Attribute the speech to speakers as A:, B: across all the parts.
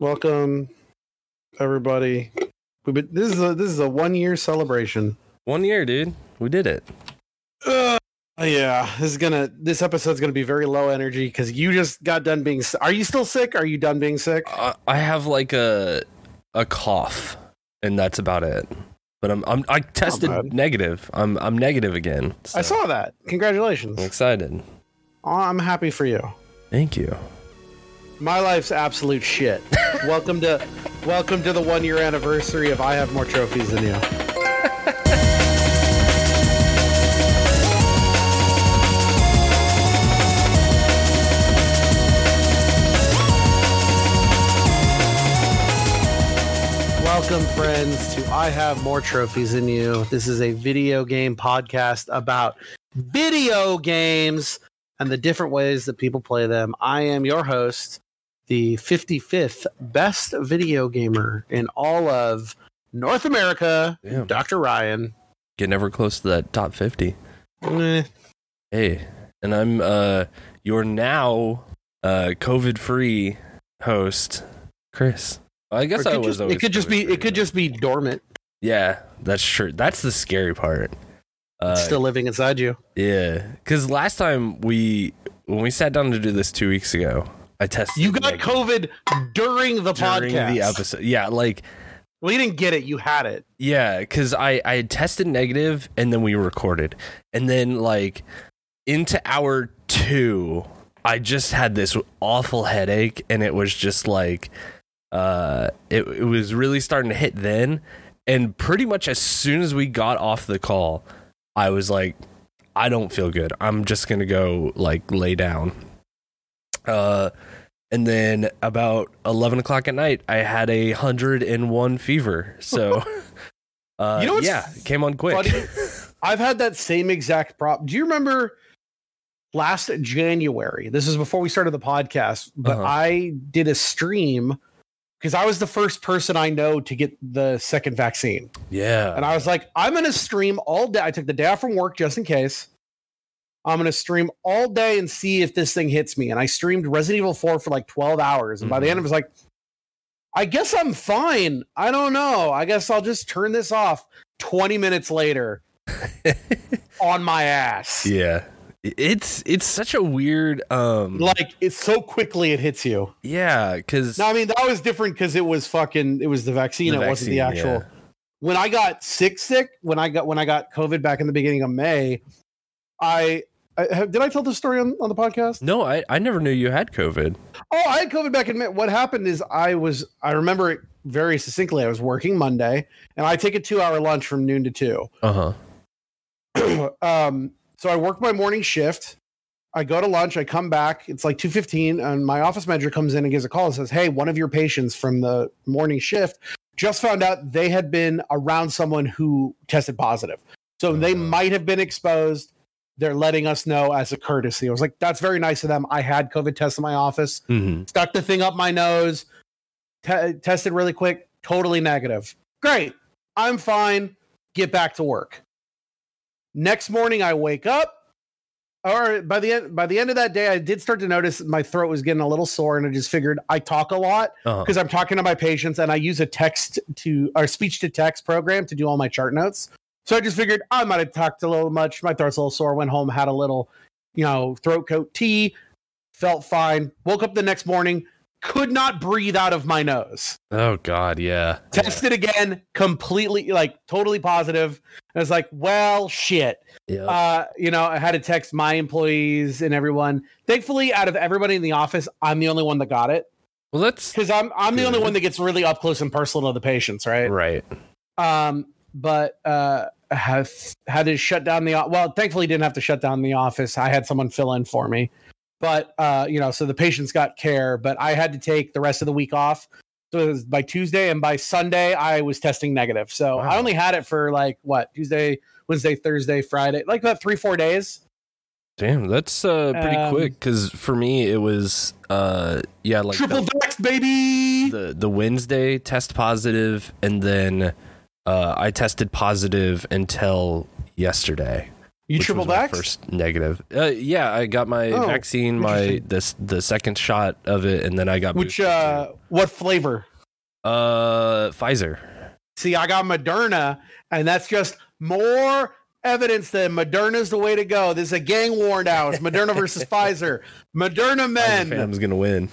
A: Welcome, everybody. We've been, this is a this is a one year celebration.
B: One year, dude. We did it.
A: Uh, yeah, this is gonna. This episode's gonna be very low energy because you just got done being. Are you still sick? Are you done being sick?
B: Uh, I have like a a cough, and that's about it. But I'm, I'm i tested negative. I'm I'm negative again.
A: So. I saw that. Congratulations.
B: I'm excited.
A: I'm happy for you.
B: Thank you.
A: My life's absolute shit. welcome to welcome to the one year anniversary of I have more trophies than you. Welcome, friends, to I Have More Trophies Than You. This is a video game podcast about video games and the different ways that people play them. I am your host, the 55th best video gamer in all of North America, Damn. Dr. Ryan.
B: Get never close to that top 50. Eh. Hey, and I'm uh your now uh COVID free host, Chris.
A: I guess I was just, It could just be it could just be dormant.
B: Yeah, that's sure. That's the scary part.
A: Uh, still living inside you.
B: Yeah, because last time we when we sat down to do this two weeks ago, I tested.
A: You got negative. COVID during the during podcast. the
B: episode. Yeah, like
A: well, you didn't get it. You had it.
B: Yeah, because I I tested negative and then we recorded, and then like into hour two, I just had this awful headache, and it was just like, uh, it it was really starting to hit then, and pretty much as soon as we got off the call, I was like, I don't feel good. I'm just gonna go like lay down uh, and then about 11 o'clock at night, I had a 101 fever. So, uh, you know yeah, it came on quick. Funny?
A: I've had that same exact problem. Do you remember last January? This is before we started the podcast, but uh-huh. I did a stream because I was the first person I know to get the second vaccine.
B: Yeah.
A: And I was like, I'm going to stream all day. I took the day off from work just in case. I'm going to stream all day and see if this thing hits me. And I streamed Resident Evil 4 for like 12 hours. And mm-hmm. by the end, mm-hmm. it was like, I guess I'm fine. I don't know. I guess I'll just turn this off 20 minutes later on my ass.
B: Yeah. It's it's such a weird um
A: like it's so quickly it hits you.
B: Yeah, cuz
A: No, I mean that was different cuz it was fucking it was the vaccine, the it vaccine, wasn't the actual. Yeah. When I got sick sick, when I got when I got covid back in the beginning of May, I, I have, did I tell this story on, on the podcast?
B: No, I, I never knew you had COVID.
A: Oh, I had COVID back in May. What happened is I was, I remember it very succinctly. I was working Monday and I take a two hour lunch from noon to two. Uh huh. um, so I work my morning shift. I go to lunch. I come back. It's like two fifteen, and my office manager comes in and gives a call and says, "Hey, one of your patients from the morning shift just found out they had been around someone who tested positive, so uh-huh. they might have been exposed they're letting us know as a courtesy. I was like, that's very nice of them. I had COVID tests in my office, mm-hmm. stuck the thing up my nose, t- tested really quick, totally negative. Great. I'm fine. Get back to work. Next morning, I wake up. Or by the end by the end of that day, I did start to notice my throat was getting a little sore, and I just figured I talk a lot because uh-huh. I'm talking to my patients, and I use a text to or speech to text program to do all my chart notes. So I just figured I might have talked a little much. My throat's a little sore. Went home, had a little, you know, throat coat tea, felt fine. Woke up the next morning, could not breathe out of my nose.
B: Oh God, yeah.
A: Tested yeah. again, completely like totally positive. I was like, well, shit. Yeah. Uh, you know, I had to text my employees and everyone. Thankfully, out of everybody in the office, I'm the only one that got it.
B: Well, that's
A: because I'm I'm the only one that gets really up close and personal to the patients, right?
B: Right. Um,
A: but uh, have had to shut down the well thankfully didn't have to shut down the office i had someone fill in for me but uh you know so the patients got care but i had to take the rest of the week off so it was by tuesday and by sunday i was testing negative so wow. i only had it for like what tuesday wednesday thursday friday like about three four days
B: damn that's uh pretty um, quick because for me it was uh yeah like
A: triple the, vax baby
B: the the wednesday test positive and then uh, I tested positive until yesterday.
A: You triple back First
B: negative. Uh, yeah, I got my oh, vaccine, my this the second shot of it, and then I got
A: which uh, what flavor?
B: Uh, Pfizer.
A: See, I got Moderna, and that's just more evidence that Moderna is the way to go. There's a gang war now. It's Moderna versus Pfizer. Moderna men.
B: I'm gonna win.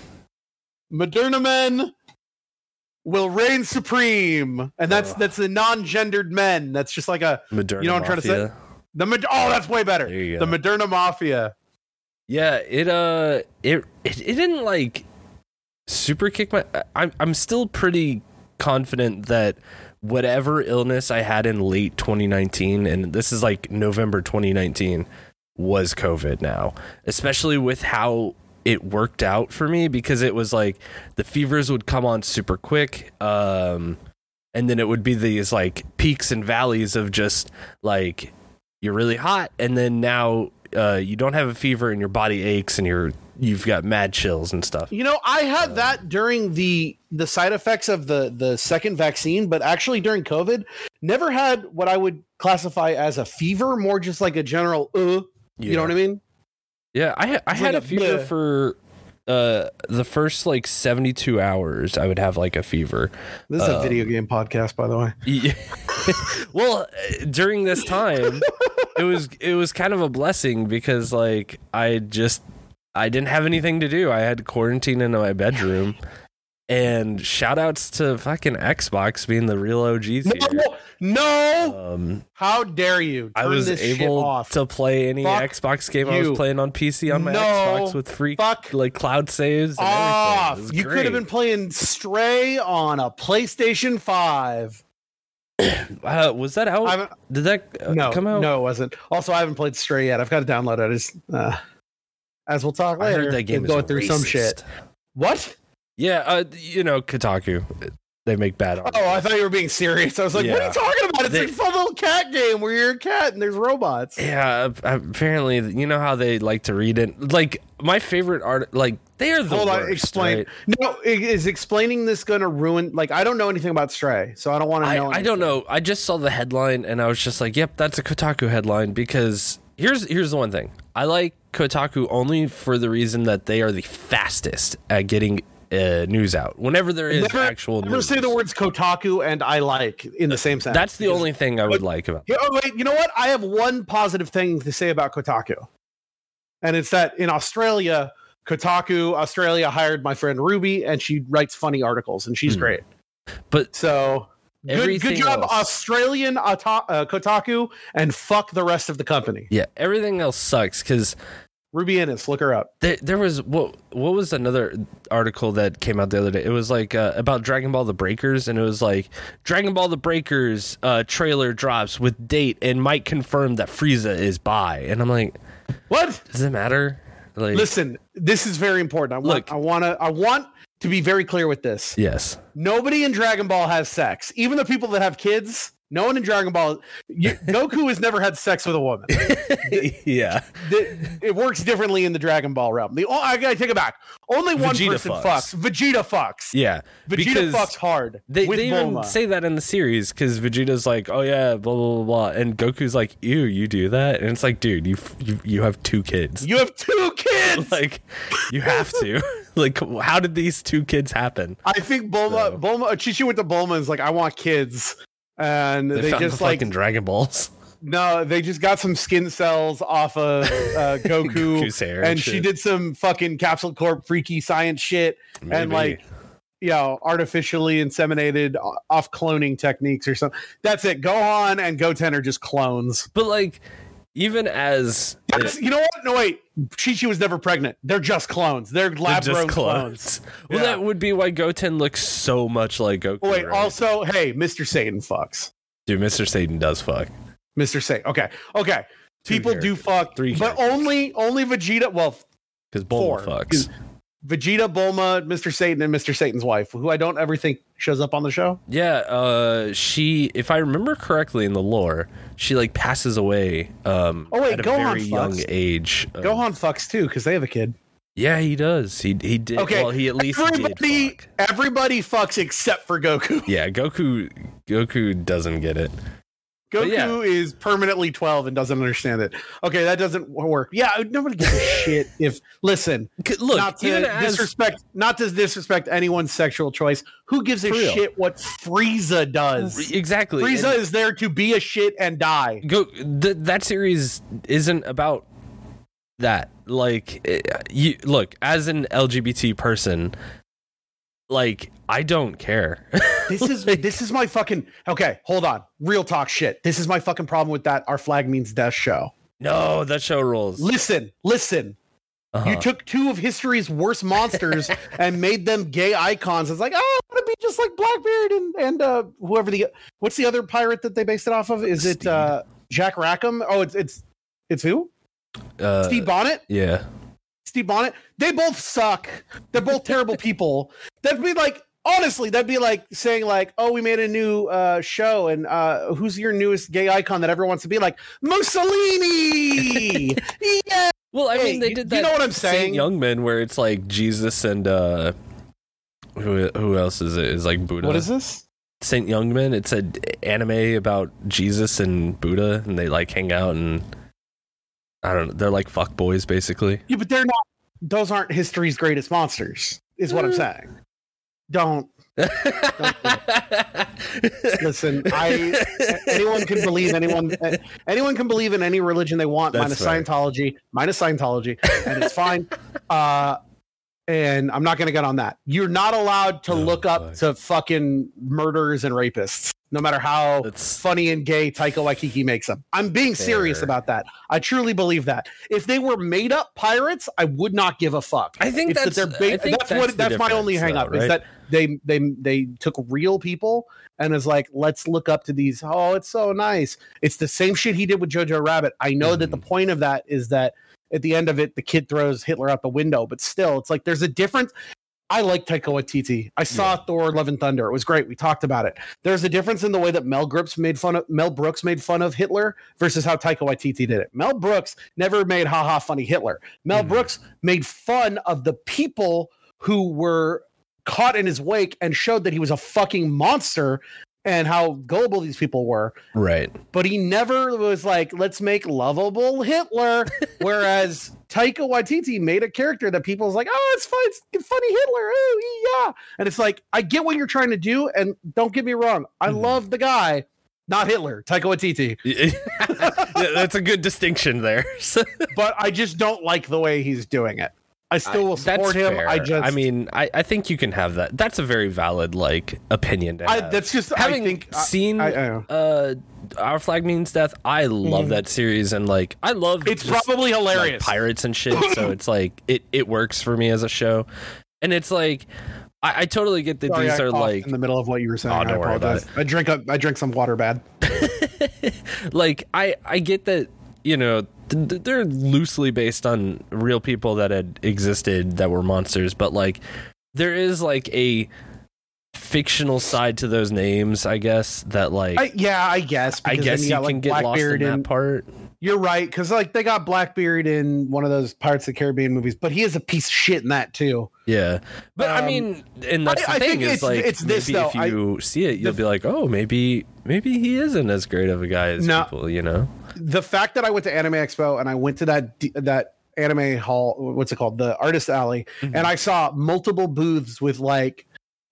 A: Moderna men will reign supreme, and that's that's the non-gendered men. That's just like a Moderna you know what I'm trying to say. The oh, that's way better. The go. Moderna Mafia.
B: Yeah, it uh, it, it it didn't like super kick my. I'm I'm still pretty confident that whatever illness I had in late 2019, and this is like November 2019, was COVID now, especially with how it worked out for me because it was like the fevers would come on super quick. Um, and then it would be these like peaks and valleys of just like you're really hot and then now uh, you don't have a fever and your body aches and you're you've got mad chills and stuff.
A: You know, I had uh, that during the the side effects of the the second vaccine, but actually during COVID, never had what I would classify as a fever, more just like a general uh, yeah. you know what I mean?
B: Yeah, I I had a fever bleh. for uh the first like 72 hours I would have like a fever.
A: This is um, a video um, game podcast by the way. Yeah.
B: well, uh, during this time it was it was kind of a blessing because like I just I didn't have anything to do. I had quarantine in my bedroom. And shout outs to fucking Xbox being the real OGs.
A: No,
B: here.
A: no. Um, how dare you?
B: I was able to play any fuck Xbox game you. I was playing on PC on my no. Xbox with free fuck like cloud saves. And off.
A: You great. could have been playing Stray on a PlayStation Five.
B: Uh, was that out? I'm, Did that uh,
A: no,
B: come out?
A: No, it wasn't. Also, I haven't played Stray yet. I've got to download it. As, uh, as we'll talk later, I heard that game is going racist. through some shit. What?
B: Yeah, uh, you know Kotaku, they make bad.
A: Art. Oh, I thought you were being serious. I was like, yeah. what are you talking about? It's they, a fun little cat game where you're a cat and there's robots.
B: Yeah, apparently, you know how they like to read it. Like my favorite art, like they are the Hold worst, on, explain.
A: Right? No, is explaining this going to ruin? Like, I don't know anything about Stray, so I don't want to know. I, I
B: don't know. I just saw the headline and I was just like, yep, that's a Kotaku headline because here's here's the one thing I like Kotaku only for the reason that they are the fastest at getting uh, news out. Whenever there is never, actual
A: never
B: news.
A: say the words Kotaku and I like in the same sentence.
B: That's the only thing I would but, like about.
A: oh wait, you know what? I have one positive thing to say about Kotaku, and it's that in Australia, Kotaku Australia hired my friend Ruby, and she writes funny articles, and she's mm. great.
B: But
A: so Good, good, job, else. Australian uh, Kotaku, and fuck the rest of the company.
B: Yeah, everything else sucks because
A: Ruby Ennis, look her up.
B: There, there, was what what was another article that came out the other day. It was like uh, about Dragon Ball the Breakers, and it was like Dragon Ball the Breakers uh, trailer drops with date and might confirm that Frieza is by. And I'm like, what does it matter?
A: Like, Listen, this is very important. I want, look, I want to, I want to be very clear with this.
B: Yes,
A: nobody in Dragon Ball has sex. Even the people that have kids no one in Dragon Ball, you, Goku has never had sex with a woman.
B: yeah,
A: the, it works differently in the Dragon Ball realm. The oh, I gotta take it back. Only one Vegeta person fucks. fucks. Vegeta fucks.
B: Yeah,
A: Vegeta fucks hard.
B: They, they even say that in the series because Vegeta's like, oh yeah, blah blah blah, and Goku's like, ew, you do that, and it's like, dude, you you, you have two kids.
A: You have two kids.
B: like, you have to. like, how did these two kids happen?
A: I think Bulma, so. Bulma, Chichi went to Bulma and is like, I want kids and they, they just the like fucking
B: Dragon Balls.
A: No, they just got some skin cells off of uh, Goku, and, she did some fucking Capsule Corp freaky science shit, Maybe. and like you know, artificially inseminated off cloning techniques or something. That's it. Gohan and Goten are just clones.
B: But like, even as
A: you know what? No, wait. Chi Chi was never pregnant. They're just clones. They're lab They're clones. clones.
B: well, yeah. that would be why Goten looks so much like Goku.
A: wait, right? also, hey, Mr. Satan fucks.
B: Dude, Mr. Satan does fuck.
A: Mr. Satan. Okay. Okay. Two People characters. do fuck. Three but characters. only only Vegeta. Well,
B: because Bulma fucks.
A: Vegeta, Bulma, Mr. Satan, and Mr. Satan's wife, who I don't ever think shows up on the show.
B: Yeah, uh, she, if I remember correctly in the lore, she like passes away. Um, oh wait, at Gohan a very fucks. young age.
A: Gohan fucks too because they have a kid.
B: Yeah, he does. He he did. Okay, well, he at least everybody fuck.
A: everybody fucks except for Goku.
B: Yeah, Goku Goku doesn't get it.
A: Goku yeah. is permanently 12 and doesn't understand it. Okay, that doesn't work. Yeah, nobody gives a shit if listen. Look, not to disrespect, as, not to disrespect anyone's sexual choice. Who gives a real. shit what Frieza does?
B: Exactly.
A: Frieza and is there to be a shit and die.
B: Go. Th- that series isn't about that. Like, it, eh, you look as an LGBT person, like I don't care.
A: this is like, this is my fucking okay. Hold on, real talk shit. This is my fucking problem with that. Our flag means death show.
B: No, that show rules.
A: Listen, listen. Uh-huh. You took two of history's worst monsters and made them gay icons. It's like, oh, I want to be just like Blackbeard and and uh, whoever the what's the other pirate that they based it off of? Is Steve. it uh, Jack Rackham? Oh, it's it's it's who? Uh, Steve Bonnet.
B: Yeah.
A: Steve Bonnet. They both suck. They're both terrible people. That'd be like honestly, that'd be like saying like, "Oh, we made a new uh, show, and uh, who's your newest gay icon that ever wants to be like Mussolini?"
B: yeah. Well, I mean, they
A: did
B: that. You
A: know what I'm saying?
B: Young men, where it's like Jesus and uh, who who else is it? Is like Buddha.
A: What is this?
B: Saint Young Men. It's an anime about Jesus and Buddha, and they like hang out and I don't know. They're like fuck boys, basically.
A: Yeah, but they're not. Those aren't history's greatest monsters, is what I'm mm. saying don't. Listen, I anyone can believe anyone anyone can believe in any religion they want, That's minus right. Scientology, minus Scientology, and it's fine. Uh, and I'm not going to get on that. You're not allowed to look up fuck. to fucking murderers and rapists, no matter how That's funny and gay Taika Waititi makes them. I'm being fair. serious about that. I truly believe that. If they were made up pirates, I would not give a fuck.
B: I think that's that they're ba- think
A: that's, that's, what that's my only hangup right? is that they they they took real people and is like, let's look up to these. Oh, it's so nice. It's the same shit he did with Jojo Rabbit. I know mm-hmm. that the mhm. point of that is that at the end of it, the kid throws Hitler out the window, but still, it's like there's a difference. I like Taika Waititi. I saw yeah. Thor: Love and Thunder. It was great. We talked about it. There's a difference in the way that Mel Brooks made fun of Mel Brooks made fun of Hitler versus how Taika Waititi did it. Mel Brooks never made haha funny Hitler. Mel mm. Brooks made fun of the people who were caught in his wake and showed that he was a fucking monster and how gullible these people were.
B: Right.
A: But he never was like, let's make lovable Hitler. Whereas Taika Waititi made a character that people's like, oh, it's fun, it's funny Hitler. Oh yeah. And it's like, I get what you're trying to do. And don't get me wrong, I mm-hmm. love the guy. Not Hitler, Taika Waititi.
B: yeah, that's a good distinction there.
A: but I just don't like the way he's doing it. I still will support him. Fair. I just,
B: I mean, I, I think you can have that. That's a very valid like opinion. I, that's just having I think, seen I, uh, Our Flag Means Death. I love mm. that series and like I love
A: it's just, probably hilarious
B: like, pirates and shit. so it's like it it works for me as a show, and it's like. I, I totally get that Sorry, these are like in
A: the middle of what you were saying. Oh, don't I worry apologize. about it. I drink up. I drink some water bad.
B: like I, I get that you know they're loosely based on real people that had existed that were monsters, but like there is like a fictional side to those names, I guess. That like,
A: I, yeah, I guess.
B: I guess you, you got, can like, get Blackbeard lost in, in that part.
A: You're right, because like they got Blackbeard in one of those Pirates of the Caribbean movies, but he is a piece of shit in that too.
B: Yeah, but um, I mean, and that's I, the thing is it's, like, it's this though. If you I, see it, you'll the, be like, oh, maybe maybe he isn't as great of a guy as no, people, you know
A: the fact that I went to Anime Expo and I went to that that anime hall, what's it called, the Artist Alley, mm-hmm. and I saw multiple booths with like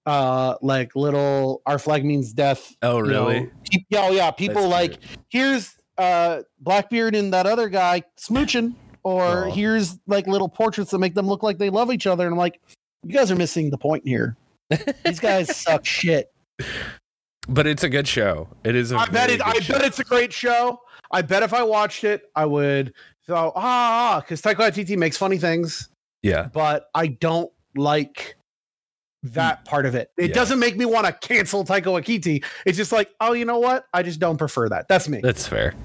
A: uh like little our flag means death
B: oh really know, yeah
A: oh yeah people That's like here's uh blackbeard and that other guy smooching or oh. here's like little portraits that make them look like they love each other and i'm like you guys are missing the point here these guys suck shit
B: but it's a good show it is a I
A: bet it i show. bet it's a great show I bet if I watched it, I would so ah because ah, ah, Taika Waititi makes funny things.
B: Yeah,
A: but I don't like that mm. part of it. It yeah. doesn't make me want to cancel Taika Waititi. It's just like, oh, you know what? I just don't prefer that. That's me.
B: That's fair.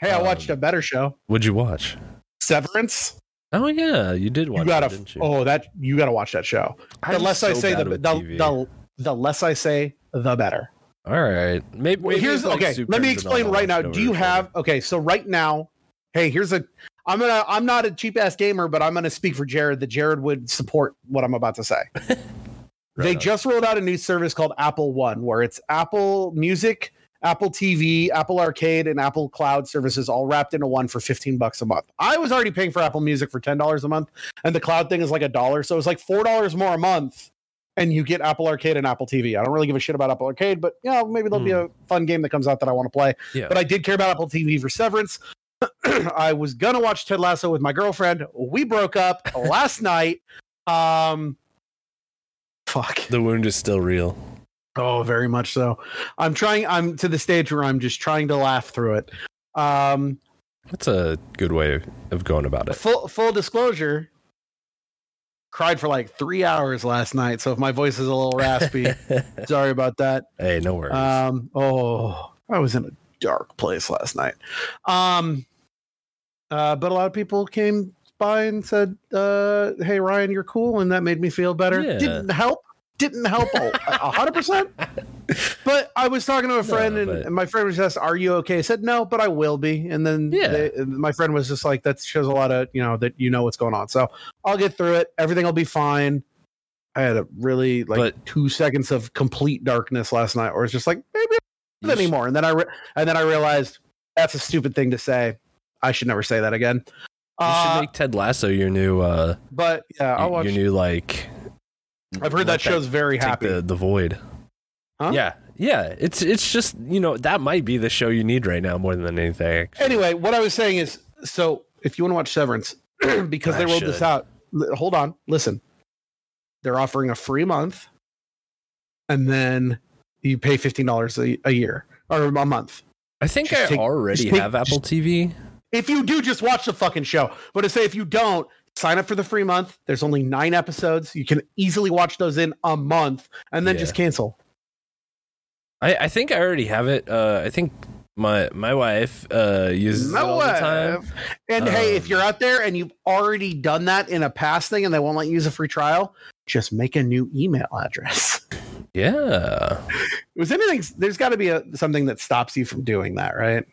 A: Hey, I um, watched a better show.
B: What'd you watch?
A: Severance.
B: Oh yeah, you did watch. You gotta. It, you?
A: Oh, that you gotta watch that show. The I'm less so I say, the the, the, the less I say, the better.
B: All right.
A: Maybe, maybe here's like okay. Let me explain right now. Do you have okay? So right now, hey, here's a. I'm gonna. I'm not a cheap ass gamer, but I'm gonna speak for Jared. That Jared would support what I'm about to say. right they on. just rolled out a new service called Apple One, where it's Apple Music, Apple TV, Apple Arcade, and Apple Cloud services all wrapped into one for 15 bucks a month. I was already paying for Apple Music for ten dollars a month, and the cloud thing is like a dollar, so it's like four dollars more a month and you get Apple Arcade and Apple TV. I don't really give a shit about Apple Arcade, but yeah, you know, maybe there'll mm. be hmm. a fun game that comes out that I want to play. Yeah. But I did care about Apple TV for Severance. I was gonna watch Ted Lasso with my girlfriend. We broke up last night. Um,
B: fuck. The wound is still real.
A: Oh, very much so. I'm trying. I'm to the stage where I'm just trying to laugh through it. Um,
B: That's a good way of going about it.
A: Full full disclosure cried for like three hours last night. So if my voice is a little raspy, sorry about that.
B: Hey, no worries.
A: Um, oh, I was in a dark place last night. Um, uh, but a lot of people came by and said, uh, "Hey, Ryan, you're cool," and that made me feel better. Yeah. Didn't help didn't help hundred percent. But I was talking to a friend, no, and, but... my friend was just, "Are you okay?" I said, "No, but I will be." And then yeah. They, my friend was just like, "That shows a lot of you know that you know what's going on." So I'll get through it. Everything will be fine. I had a really like but, two seconds of complete darkness last night, where it's just like maybe anymore. And then I re- and then I realized that's a stupid thing to say. I should never say that again. You
B: should uh, make Ted Lasso your new. uh
A: But yeah,
B: I'll your, watch your new like
A: I've heard that show's very happy.
B: The, the void. Huh? Yeah, yeah. It's it's just you know that might be the show you need right now more than anything.
A: Actually. Anyway, what I was saying is, so if you want to watch Severance, because I they rolled should. this out. Hold on, listen. They're offering a free month, and then you pay fifteen dollars a year or a month.
B: I think just I take, already take, have Apple just, TV.
A: If you do, just watch the fucking show. But to say if you don't, sign up for the free month. There's only nine episodes. You can easily watch those in a month and then yeah. just cancel.
B: I, I think I already have it. Uh, I think my my wife uh, uses my it all wife. the time.
A: And um, hey, if um, you're out there and you've already done that in a past thing and they won't let you use a free trial, just make a new email address.
B: Yeah.
A: Was anything? There's got to be a, something that stops you from doing that, right?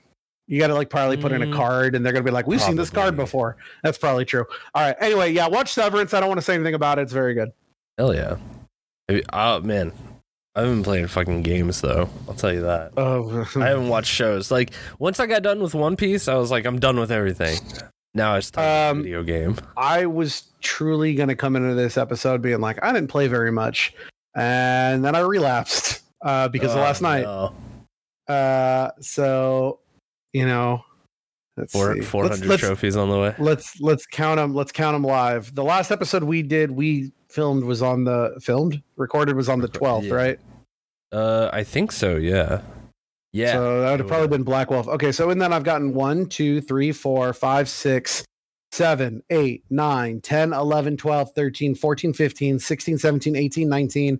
A: You got to like probably put in a mm. card, and they're gonna be like, "We've probably. seen this card before." That's probably true. All right. Anyway, yeah, watch Severance. I don't want to say anything about it. It's very good.
B: Hell yeah! Oh man, I haven't been playing fucking games though. I'll tell you that. Oh, I haven't watched shows. Like once I got done with One Piece, I was like, I'm done with everything. Now it's time um, video game.
A: I was truly gonna come into this episode being like, I didn't play very much, and then I relapsed uh, because oh, of last no. night. Uh, so you know, let's
B: Four, 400 let's, trophies
A: let's,
B: on the way.
A: Let's let's count them. Let's count them live. The last episode we did, we filmed was on the filmed recorded was on the 12th, yeah. right?
B: Uh, I think so. Yeah.
A: Yeah. So that would have probably been Black Wolf. Okay, so in that I've gotten one, two, three, four, five, six, seven, eight, nine, ten, eleven, twelve, thirteen, fourteen, fifteen, sixteen, seventeen, eighteen, nineteen,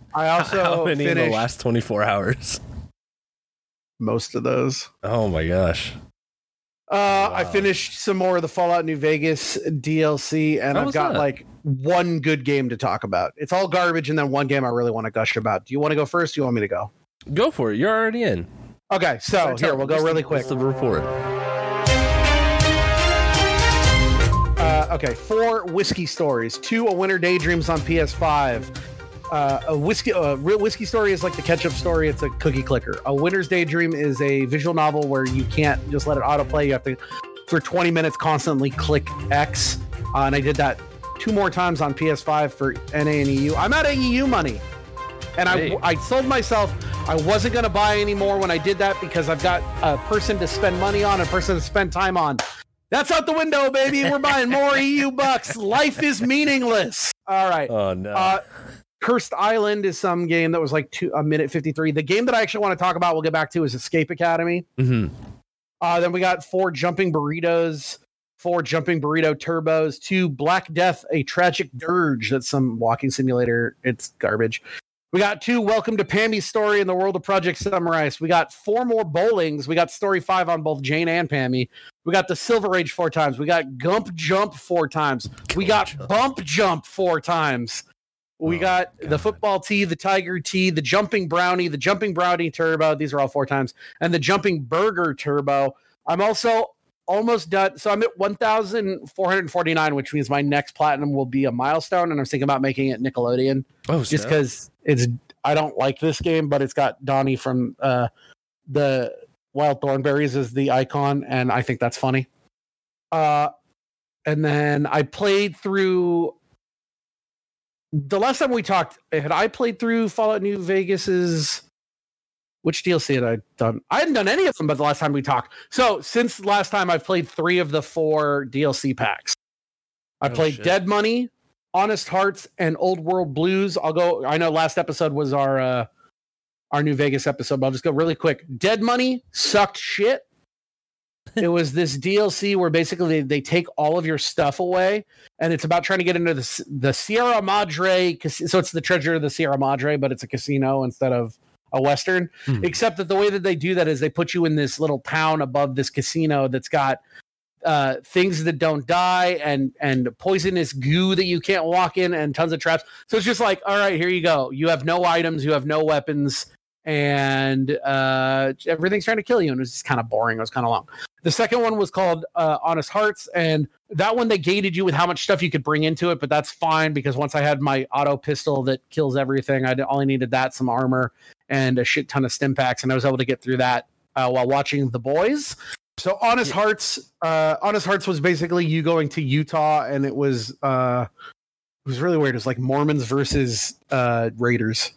A: I also how many finished...
B: in the last 24 hours?
A: Most of those.
B: Oh my gosh.
A: Uh, wow. I finished some more of the Fallout New Vegas DLC, and I've got that? like one good game to talk about. It's all garbage, and then one game I really want to gush about. Do you want to go first? Do you want me to go?
B: Go for it. You're already in.
A: Okay, so here we'll go really quick.
B: What's the report?
A: Uh, okay, four whiskey stories, two A Winter Daydreams on PS5, uh, a whiskey, a real whiskey story is like the ketchup story. It's a cookie clicker. A Winter's Daydream is a visual novel where you can't just let it autoplay. You have to, for 20 minutes, constantly click X. Uh, and I did that two more times on PS5 for NA and EU. I'm out of EU money, and hey. I I sold myself. I wasn't gonna buy anymore when I did that because I've got a person to spend money on, a person to spend time on. That's out the window, baby. We're buying more EU bucks. Life is meaningless. All right. Oh no. Uh, Cursed Island is some game that was like two, a minute 53. The game that I actually want to talk about, we'll get back to, is Escape Academy. Mm-hmm. Uh, then we got four Jumping Burritos, four Jumping Burrito Turbos, two Black Death, a tragic dirge. That's some walking simulator. It's garbage. We got two Welcome to Pammy's Story in the World of Project Summarize. We got four more bowlings. We got Story 5 on both Jane and Pammy. We got the Silver Age four times. We got Gump Jump four times. We got Bump Jump four times. We oh, got God. the football tee, the tiger tee, the jumping brownie, the jumping brownie turbo. These are all four times, and the jumping burger turbo. I'm also almost done. So I'm at 1,449, which means my next platinum will be a milestone, and I'm thinking about making it Nickelodeon. Oh, just because it's I don't like this game, but it's got Donnie from uh, the Wild Thornberries as the icon, and I think that's funny. Uh, and then I played through the last time we talked, had I played through Fallout New Vegas's which DLC had I done? I hadn't done any of them but the last time we talked. So since last time I've played three of the four DLC packs. I oh, played shit. Dead Money, Honest Hearts, and Old World Blues. I'll go I know last episode was our uh our New Vegas episode, but I'll just go really quick. Dead Money sucked shit it was this DLC where basically they, they take all of your stuff away, and it's about trying to get into the the Sierra Madre. So it's the Treasure of the Sierra Madre, but it's a casino instead of a western. Hmm. Except that the way that they do that is they put you in this little town above this casino that's got uh, things that don't die and and poisonous goo that you can't walk in and tons of traps. So it's just like, all right, here you go. You have no items, you have no weapons and uh, everything's trying to kill you. And it was just kind of boring. It was kind of long. The second one was called uh, Honest Hearts, and that one they gated you with how much stuff you could bring into it, but that's fine because once I had my auto pistol that kills everything, I only needed that, some armor, and a shit ton of stim packs, and I was able to get through that uh, while watching The Boys. So Honest yeah. Hearts, uh, Honest Hearts was basically you going to Utah, and it was uh, it was really weird. It was like Mormons versus uh, Raiders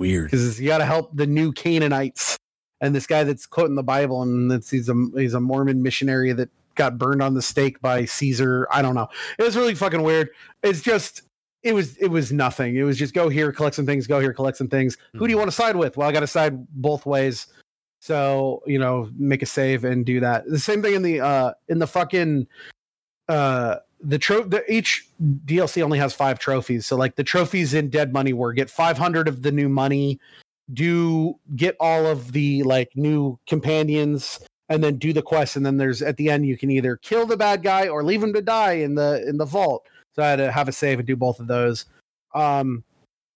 B: Weird.
A: Because you got to help the new Canaanites and this guy that's quoting the Bible and that's he's a he's a Mormon missionary that got burned on the stake by Caesar. I don't know. It was really fucking weird. It's just it was it was nothing. It was just go here, collect some things, go here, collect some things. Mm-hmm. Who do you hmm. want to side with? Well, I got to side both ways. So you know, make a save and do that. The same thing in the uh in the fucking uh the trophy each DLC only has five trophies. So like the trophies in Dead Money were get 500 of the new money, do get all of the like new companions, and then do the quest. And then there's at the end you can either kill the bad guy or leave him to die in the in the vault. So I had to have a save and do both of those. Um,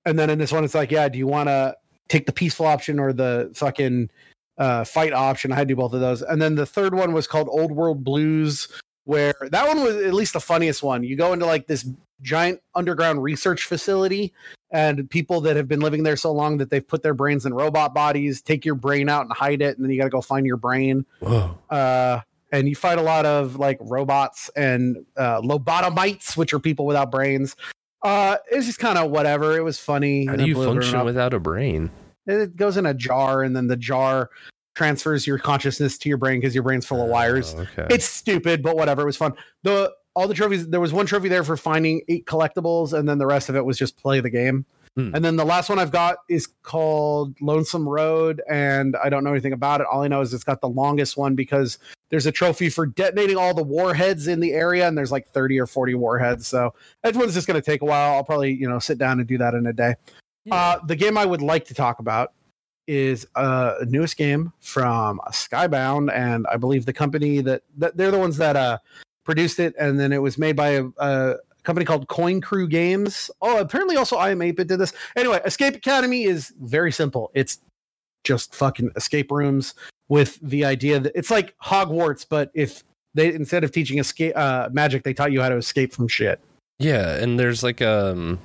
A: and then in this one it's like, yeah, do you want to take the peaceful option or the fucking uh, fight option? I had to do both of those. And then the third one was called Old World Blues where that one was at least the funniest one. You go into like this giant underground research facility, and people that have been living there so long that they've put their brains in robot bodies take your brain out and hide it, and then you got to go find your brain. Whoa. Uh, and you fight a lot of like robots and uh, lobotomites, which are people without brains. Uh, it's just kind of whatever. It was funny.
B: How
A: do
B: you function without a brain?
A: It goes in a jar, and then the jar transfers your consciousness to your brain because your brain's full of oh, wires. Oh, okay. It's stupid, but whatever. It was fun. The all the trophies. There was one trophy there for finding eight collectibles, and then the rest of it was just play the game. Hmm. And then the last one I've got is called Lonesome Road, and I don't know anything about it. All I know is it's got the longest one because there's a trophy for detonating all the warheads in the area, and there's like 30 or 40 warheads. So that one's just going to take a while. I'll probably you know sit down and do that in a day. Yeah. Uh, the game I would like to talk about is a newest game from Skybound, and I believe the company that, that they're the ones that uh, produced it, and then it was made by a, a company called Coin Crew Games. Oh, apparently also I Am Ape did this. Anyway, Escape Academy is very simple. It's just fucking escape rooms with the idea that it's like Hogwarts, but if they instead of teaching escape uh, magic, they taught you how to escape from shit.
B: Yeah, and there's like um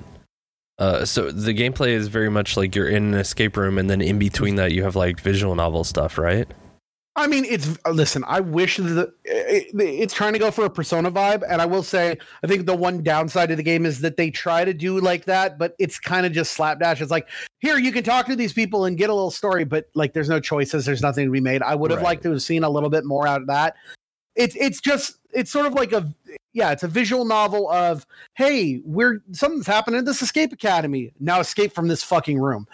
B: uh, so the gameplay is very much like you're in an escape room, and then in between that, you have like visual novel stuff, right?
A: I mean, it's uh, listen. I wish the it, it's trying to go for a persona vibe, and I will say, I think the one downside of the game is that they try to do like that, but it's kind of just slapdash. It's like here you can talk to these people and get a little story, but like there's no choices, there's nothing to be made. I would have right. liked to have seen a little bit more out of that it's it's just it's sort of like a yeah it's a visual novel of hey we're something's happening at this escape academy now escape from this fucking room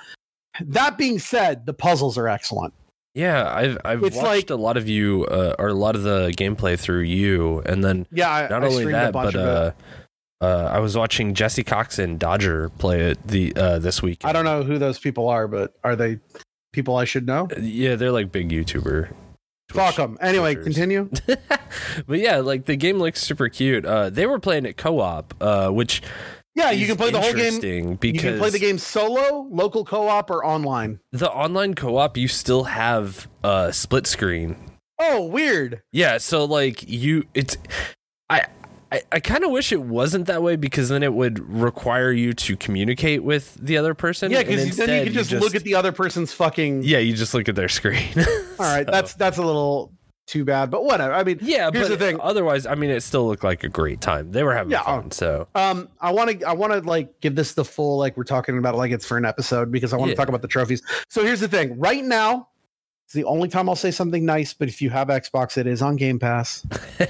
A: that being said the puzzles are excellent
B: yeah i've i've it's watched like, a lot of you uh, or a lot of the gameplay through you and then yeah I, not I only that but uh, uh, I was watching Jesse Cox and Dodger play it the uh, this week.
A: I don't know who those people are, but are they people I should know? Uh,
B: yeah, they're like big YouTuber
A: Twitch Fuck them. Anyway, continue.
B: but yeah, like the game looks super cute. Uh, they were playing it co-op, uh, which
A: yeah, you can play the whole game. Because you can play the game solo, local co-op, or online.
B: The online co-op, you still have a uh, split screen.
A: Oh, weird.
B: Yeah, so like you, it's I I, I kind of wish it wasn't that way because then it would require you to communicate with the other person.
A: Yeah,
B: because
A: then you could just, just, look at the other person's fucking.
B: Yeah, you just look at their screen.
A: All right, so. that's that's a little too bad, but whatever. I mean,
B: yeah. Here's the thing. Otherwise, I mean, it still looked like a great time. They were having yeah, fun. So, um, um
A: I want to, I want to like give this the full like we're talking about it like it's for an episode because I want to yeah. talk about the trophies. So here's the thing. Right now, it's the only time I'll say something nice. But if you have Xbox, it is on Game Pass.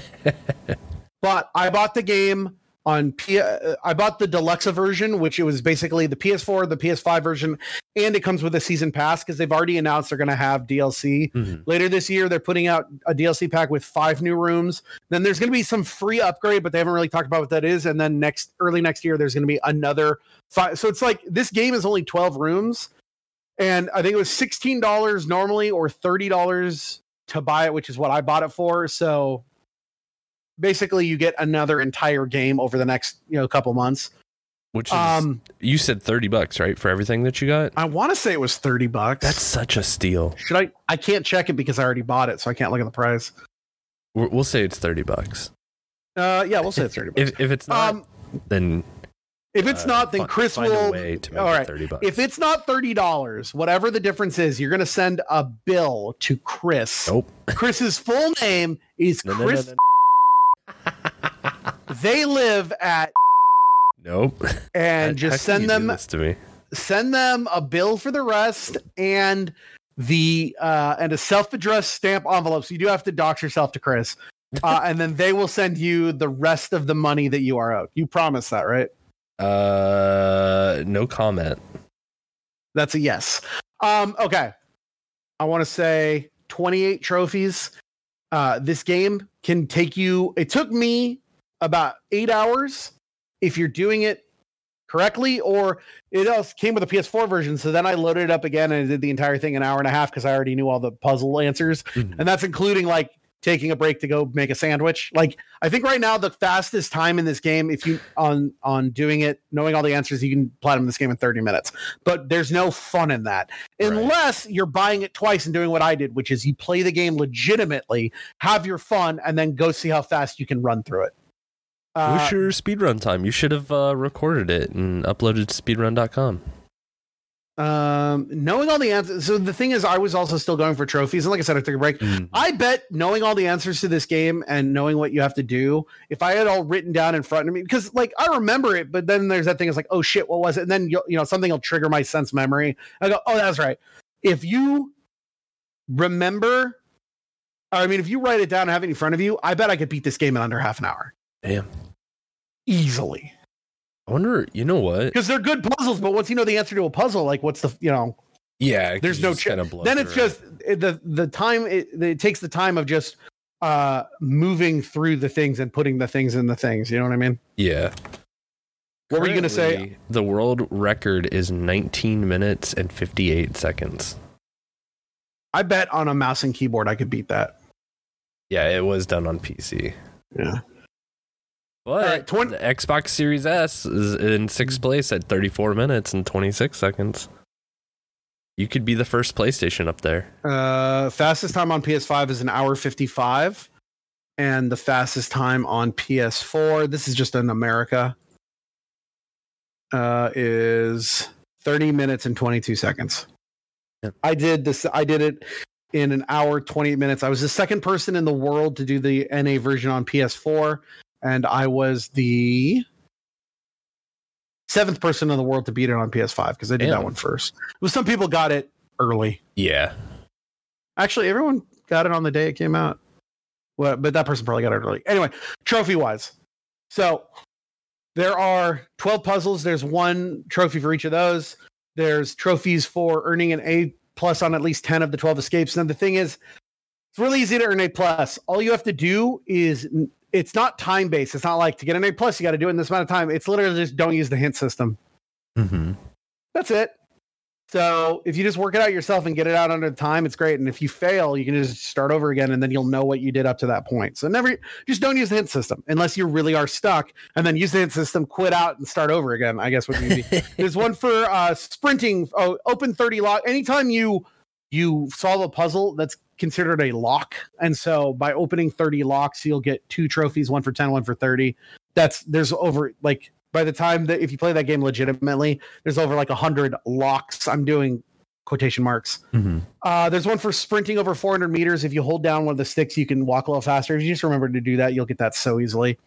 A: But I bought the game on P. I bought the deluxe version, which it was basically the PS4, the PS5 version, and it comes with a season pass because they've already announced they're going to have DLC mm-hmm. later this year. They're putting out a DLC pack with five new rooms. Then there's going to be some free upgrade, but they haven't really talked about what that is. And then next early next year, there's going to be another five. So it's like this game is only twelve rooms, and I think it was sixteen dollars normally or thirty dollars to buy it, which is what I bought it for. So basically you get another entire game over the next you know couple months
B: which is, um you said 30 bucks right for everything that you got
A: i want to say it was 30 bucks
B: that's such a steal
A: should i i can't check it because i already bought it so i can't look at the price
B: we will say it's 30 bucks
A: uh yeah we'll say it's 30
B: bucks if, if it's not um, then
A: if it's uh, not, then find, Chris find will. all right. If it's not thirty dollars, whatever the difference is, you're going to send a bill to Chris. Nope. Chris's full name is no, Chris no, no, they live at
B: Nope.
A: And just send them this to me. Send them a bill for the rest and the uh and a self-addressed stamp envelope. So you do have to dox yourself to Chris. Uh, and then they will send you the rest of the money that you are owed. You promise that, right?
B: Uh no comment.
A: That's a yes. Um okay. I want to say 28 trophies uh, this game can take you, it took me about eight hours if you're doing it correctly, or it else came with a PS4 version. So then I loaded it up again and I did the entire thing an hour and a half because I already knew all the puzzle answers. Mm-hmm. And that's including like taking a break to go make a sandwich. Like I think right now the fastest time in this game, if you on on doing it, knowing all the answers, you can platinum this game in 30 minutes. But there's no fun in that unless right. you're buying it twice and doing what I did, which is you play the game legitimately, have your fun, and then go see how fast you can run through it.
B: Uh, What's your speedrun time? You should have uh, recorded it and uploaded to speedrun.com.
A: Um, knowing all the answers. So the thing is, I was also still going for trophies, and like I said, I took a break. Mm. I bet knowing all the answers to this game and knowing what you have to do, if I had all written down in front of me, because like I remember it, but then there's that thing. It's like, oh shit, what was it? And then you know something will trigger my sense memory. I go, oh, that's right. If you remember, I mean, if you write it down and have it in front of you, I bet I could beat this game in under half an hour. Damn. Easily.
B: I wonder, you know what?
A: Because they're good puzzles, but once you know the answer to a puzzle, like what's the you know?
B: Yeah,
A: there's no ch- then it's just the the time it, it, takes the time of just uh moving through the things and putting the things in the things. You know what I mean?
B: Yeah.
A: What were you gonna say?
B: The world record is 19 minutes and 58 seconds.
A: I bet on a mouse and keyboard I could beat that.
B: Yeah, it was done on PC.
A: Yeah.
B: But right, 20- the Xbox Series S is in sixth place at 34 minutes and 26 seconds. You could be the first PlayStation up there.
A: Uh, fastest time on PS5 is an hour 55, and the fastest time on PS4, this is just in America, uh, is 30 minutes and 22 seconds. Yeah. I did this. I did it in an hour 28 minutes. I was the second person in the world to do the NA version on PS4 and I was the seventh person in the world to beat it on PS5 because I did Damn. that one first. Well, some people got it early.
B: Yeah.
A: Actually, everyone got it on the day it came out. Well, but that person probably got it early. Anyway, trophy wise. So there are 12 puzzles. There's one trophy for each of those. There's trophies for earning an A plus on at least 10 of the 12 escapes. And the thing is, it's really easy to earn A plus. All you have to do is it's not time based. It's not like to get an A plus, you got to do it in this amount of time. It's literally just don't use the hint system. Mm-hmm. That's it. So if you just work it out yourself and get it out under time, it's great. And if you fail, you can just start over again, and then you'll know what you did up to that point. So never just don't use the hint system unless you really are stuck, and then use the hint system, quit out, and start over again. I guess would be. There's one for uh, sprinting. Oh, open thirty lock. Anytime you you solve a puzzle that's considered a lock. And so by opening 30 locks, you'll get two trophies, one for 10, one for 30. That's there's over like by the time that if you play that game legitimately, there's over like 100 locks. I'm doing quotation marks. Mm-hmm. Uh, there's one for sprinting over 400 meters. If you hold down one of the sticks, you can walk a little faster. If you just remember to do that, you'll get that so easily.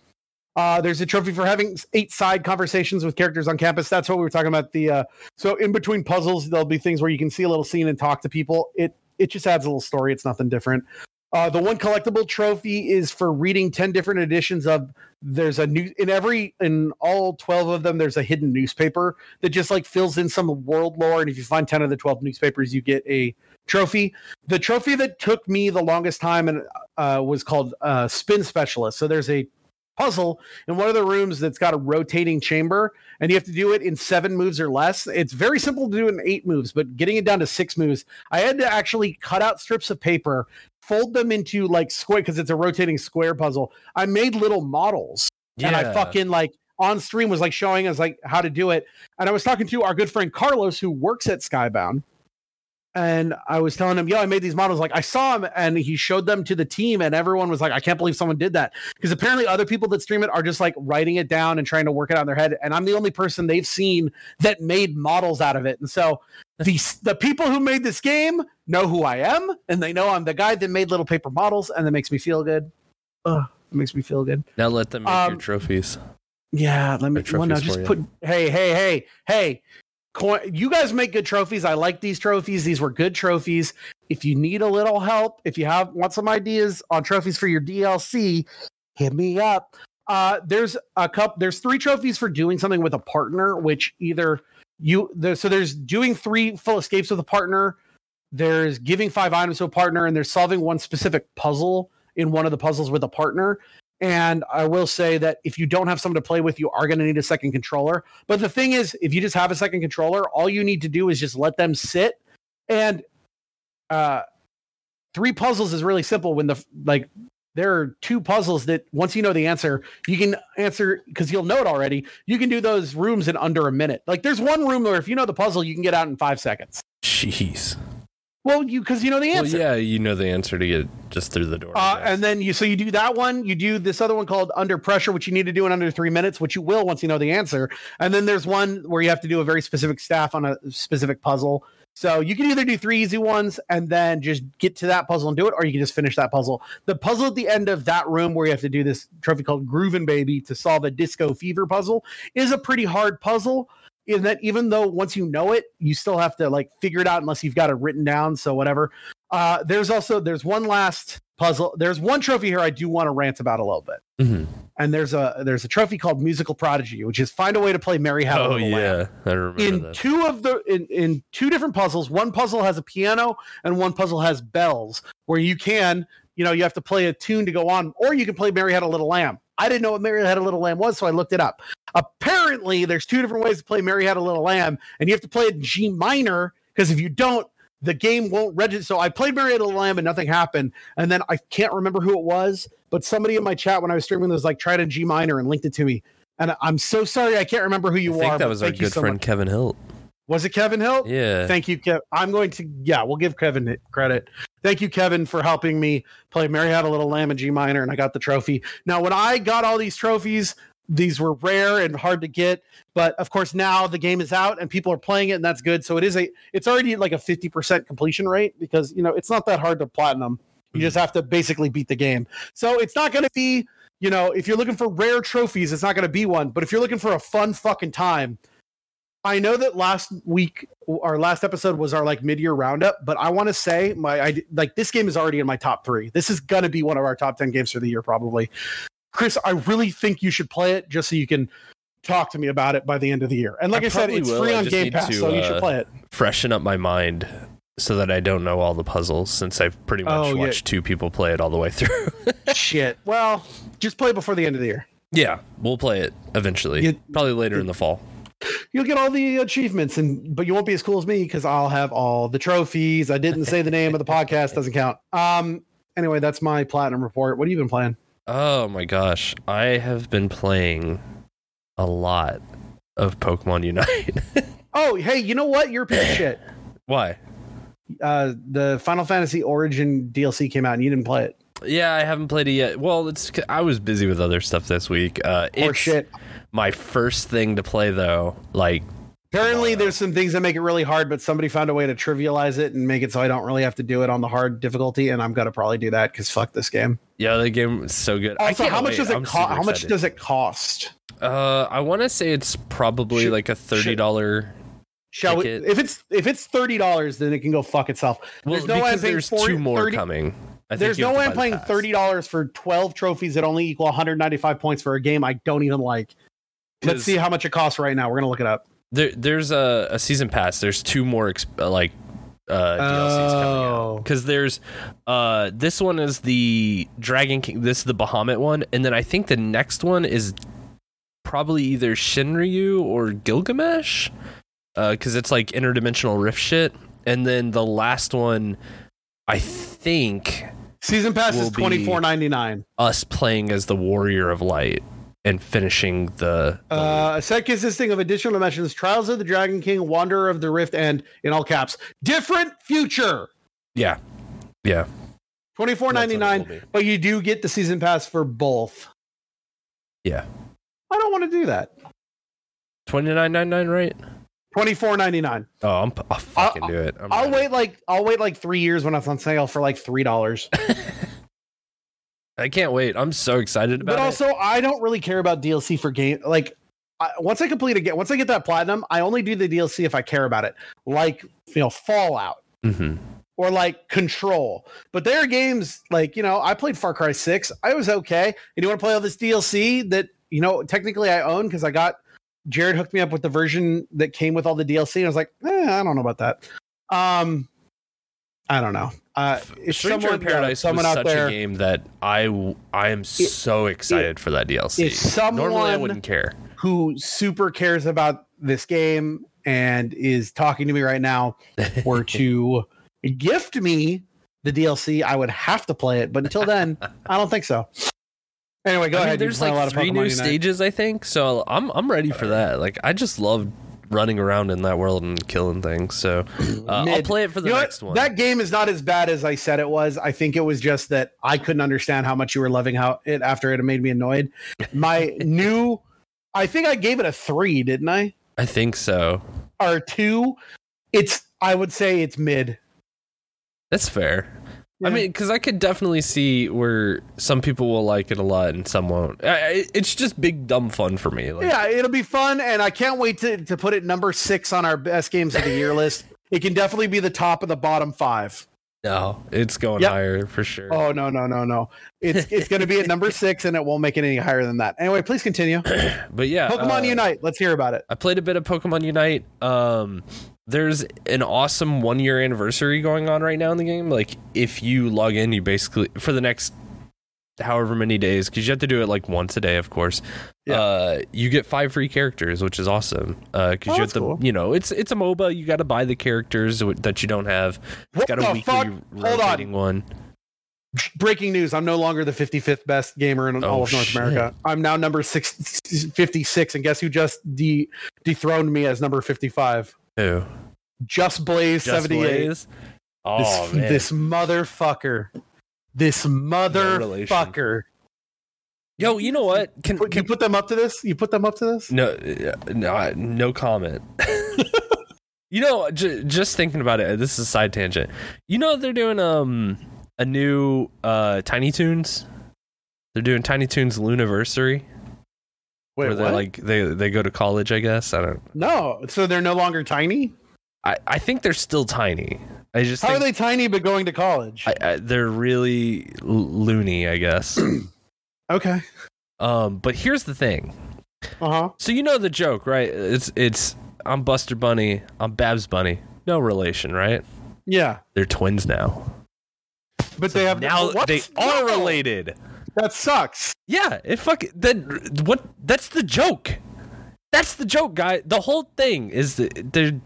A: Uh, there's a trophy for having eight side conversations with characters on campus. That's what we were talking about. The uh, so in between puzzles, there'll be things where you can see a little scene and talk to people. It it just adds a little story. It's nothing different. Uh, the one collectible trophy is for reading 10 different editions of there's a new in every in all 12 of them there's a hidden newspaper that just like fills in some world lore and if you find 10 of the 12 newspapers you get a trophy the trophy that took me the longest time and uh, was called uh, spin specialist so there's a puzzle in one of the rooms that's got a rotating chamber and you have to do it in seven moves or less. It's very simple to do in eight moves, but getting it down to six moves, I had to actually cut out strips of paper, fold them into like square because it's a rotating square puzzle. I made little models yeah. and I fucking like on stream was like showing us like how to do it. And I was talking to our good friend Carlos who works at Skybound and I was telling him, "Yo, I made these models." Like I saw him, and he showed them to the team, and everyone was like, "I can't believe someone did that." Because apparently, other people that stream it are just like writing it down and trying to work it out their head, and I'm the only person they've seen that made models out of it. And so the the people who made this game know who I am, and they know I'm the guy that made little paper models, and that makes me feel good. Ugh, it makes me feel good.
B: Now let them make um, your trophies.
A: Yeah, let me. Well, no, just put. You. Hey, hey, hey, hey coin you guys make good trophies i like these trophies these were good trophies if you need a little help if you have want some ideas on trophies for your dlc hit me up uh, there's a cup there's three trophies for doing something with a partner which either you so there's doing three full escapes with a partner there's giving five items to a partner and there's solving one specific puzzle in one of the puzzles with a partner and I will say that if you don't have someone to play with, you are going to need a second controller. But the thing is, if you just have a second controller, all you need to do is just let them sit. And uh, three puzzles is really simple when the like there are two puzzles that once you know the answer, you can answer because you'll know it already. You can do those rooms in under a minute. Like there's one room where if you know the puzzle, you can get out in five seconds.
B: Jeez.
A: Well, you because you know the answer.
B: Well, yeah, you know the answer to get just through the door.
A: Uh, and then you so you do that one. You do this other one called Under Pressure, which you need to do in under three minutes, which you will once you know the answer. And then there's one where you have to do a very specific staff on a specific puzzle. So you can either do three easy ones and then just get to that puzzle and do it, or you can just finish that puzzle. The puzzle at the end of that room where you have to do this trophy called Groovin' Baby to solve a disco fever puzzle is a pretty hard puzzle even that even though once you know it, you still have to like figure it out unless you've got it written down. So whatever. Uh, there's also there's one last puzzle. There's one trophy here I do want to rant about a little bit. Mm-hmm. And there's a there's a trophy called Musical Prodigy, which is find a way to play Mary Had oh, yeah, I remember in that. two of the in, in two different puzzles. One puzzle has a piano and one puzzle has bells, where you can you know you have to play a tune to go on, or you can play Mary Had a Little Lamb. I didn't know what Mary Had a Little Lamb was, so I looked it up. Apparently, there's two different ways to play Mary Had a Little Lamb, and you have to play it in G minor because if you don't, the game won't register. So I played Mary Had a Little Lamb and nothing happened. And then I can't remember who it was, but somebody in my chat when I was streaming was like, try it in G minor and linked it to me. And I'm so sorry I can't remember who you I are.
B: that was our good so friend much. Kevin Hilt.
A: Was it Kevin Hill?
B: Yeah.
A: Thank you, Kevin. I'm going to, yeah, we'll give Kevin credit. Thank you, Kevin, for helping me play Mary Had a Little Lamb in G minor, and I got the trophy. Now, when I got all these trophies, these were rare and hard to get. But of course, now the game is out and people are playing it, and that's good. So it is a, it's already like a 50% completion rate because, you know, it's not that hard to platinum. You mm just have to basically beat the game. So it's not going to be, you know, if you're looking for rare trophies, it's not going to be one. But if you're looking for a fun fucking time, I know that last week our last episode was our like mid-year roundup, but I want to say my I like this game is already in my top 3. This is going to be one of our top 10 games for the year probably. Chris, I really think you should play it just so you can talk to me about it by the end of the year. And like I, I said, it's will. free on Game Pass, to, so you should uh, play it.
B: Uh, freshen up my mind so that I don't know all the puzzles since I've pretty much oh, watched yeah. two people play it all the way through.
A: Shit. Well, just play before the end of the year.
B: Yeah, we'll play it eventually. You, Probably later you, in the fall
A: you'll get all the achievements and but you won't be as cool as me because i'll have all the trophies i didn't say the name of the podcast doesn't count um anyway that's my platinum report what have you been playing
B: oh my gosh i have been playing a lot of pokemon unite
A: oh hey you know what you're a piece of shit
B: why
A: uh the final fantasy origin dlc came out and you didn't play it
B: yeah, I haven't played it yet. Well, it's I was busy with other stuff this week. Uh, shit. My first thing to play though, like
A: apparently there's some things that make it really hard, but somebody found a way to trivialize it and make it so I don't really have to do it on the hard difficulty, and I'm gonna probably do that because fuck this game.
B: Yeah, the game is so good.
A: Also, how much wait. does it cost? How much does it cost?
B: Uh, I want to say it's probably should, like a thirty dollar.
A: Shall ticket. we? If it's if it's thirty dollars, then it can go fuck itself.
B: Well, there's no because there's two more 30, coming.
A: I There's no way I'm playing thirty dollars for twelve trophies that only equal 195 points for a game I don't even like. Let's see how much it costs right now. We're gonna look it up.
B: There, there's a, a season pass. There's two more exp- like uh, DLCs oh. coming out because there's uh, this one is the Dragon King. This is the Bahamut one, and then I think the next one is probably either Shinryu or Gilgamesh because uh, it's like interdimensional rift shit, and then the last one I think
A: Season pass is twenty four ninety nine.
B: Us playing as the warrior of light and finishing the. the
A: uh, a set consisting of additional missions: Trials of the Dragon King, Wanderer of the Rift, and in all caps, different future.
B: Yeah, yeah.
A: Twenty four ninety nine, but you do get the season pass for both.
B: Yeah.
A: I don't want to do that.
B: Twenty nine ninety nine, right?
A: Twenty four ninety nine. Oh, I'm,
B: I'll fucking i do
A: it. i will wait like I'll wait like three years when it's on sale for like three dollars.
B: I can't wait. I'm so excited about. But
A: also,
B: it.
A: I don't really care about DLC for game. Like I, once I complete a game, once I get that platinum, I only do the DLC if I care about it. Like you know, Fallout.
B: Mm-hmm.
A: Or like control, but there are games like you know I played Far Cry Six. I was okay, and you want to play all this DLC that you know technically I own because I got Jared hooked me up with the version that came with all the DLC, and I was like, eh, I don't know about that. Um, I don't know.
B: Uh, Stranger someone, in uh, Paradise uh, someone was such there, a game that I I am it, so excited it, for that DLC.
A: Someone Normally, I wouldn't care. Who super cares about this game and is talking to me right now were to gift me the DLC, I would have to play it. But until then, I don't think so. Anyway, go
B: I
A: mean, ahead.
B: There's like three new stages, I think. So I'm I'm ready for that. Like I just love running around in that world and killing things. So uh, I'll play it for the you next
A: one. That game is not as bad as I said it was. I think it was just that I couldn't understand how much you were loving how it after it made me annoyed. My new, I think I gave it a three, didn't I?
B: I think so.
A: Or two. It's I would say it's mid.
B: That's fair. Yeah. I mean, because I could definitely see where some people will like it a lot and some won't. I, it's just big dumb fun for me.
A: Like, yeah, it'll be fun, and I can't wait to to put it number six on our best games of the year list. It can definitely be the top of the bottom five.
B: No, it's going yep. higher for sure.
A: Oh no, no, no, no. It's it's gonna be at number six and it won't make it any higher than that. Anyway, please continue.
B: but yeah.
A: Pokemon uh, Unite, let's hear about it.
B: I played a bit of Pokemon Unite. Um there's an awesome one year anniversary going on right now in the game. Like if you log in, you basically for the next however many days because you have to do it like once a day, of course. Yeah. Uh, you get five free characters, which is awesome. Because uh, oh, you have to, cool. you know, it's it's a MOBA. You got to buy the characters that you don't have.
A: It's what got a weekly fuck? rotating on. one. Breaking news: I'm no longer the 55th best gamer in oh, all of oh, North shit. America. I'm now number six, 56, and guess who just de- dethroned me as number 55? Who? Just Blaze just 78. Blaze? Oh, this, man. this motherfucker. This motherfucker. No
B: Yo, you know what?
A: Can, can, you put them up to this? You put them up to this?
B: No, no, no comment. you know, j- just thinking about it. This is a side tangent. You know they're doing um a new uh Tiny Toons. They're doing Tiny Toons Looniversity. Wait, where they like they they go to college, I guess. I don't.
A: No, so they're no longer tiny.
B: I, I think they're still tiny. I just how
A: are they tiny but going to college? I,
B: I, they're really loony, I guess.
A: okay.
B: Um, but here's the thing.
A: Uh huh.
B: So you know the joke, right? It's it's I'm Buster Bunny, I'm Babs Bunny. No relation, right?
A: Yeah.
B: They're twins now.
A: But so they have
B: now they are no. related.
A: That sucks.
B: Yeah, it fuck that what that's the joke. That's the joke, guy. The whole thing is that they're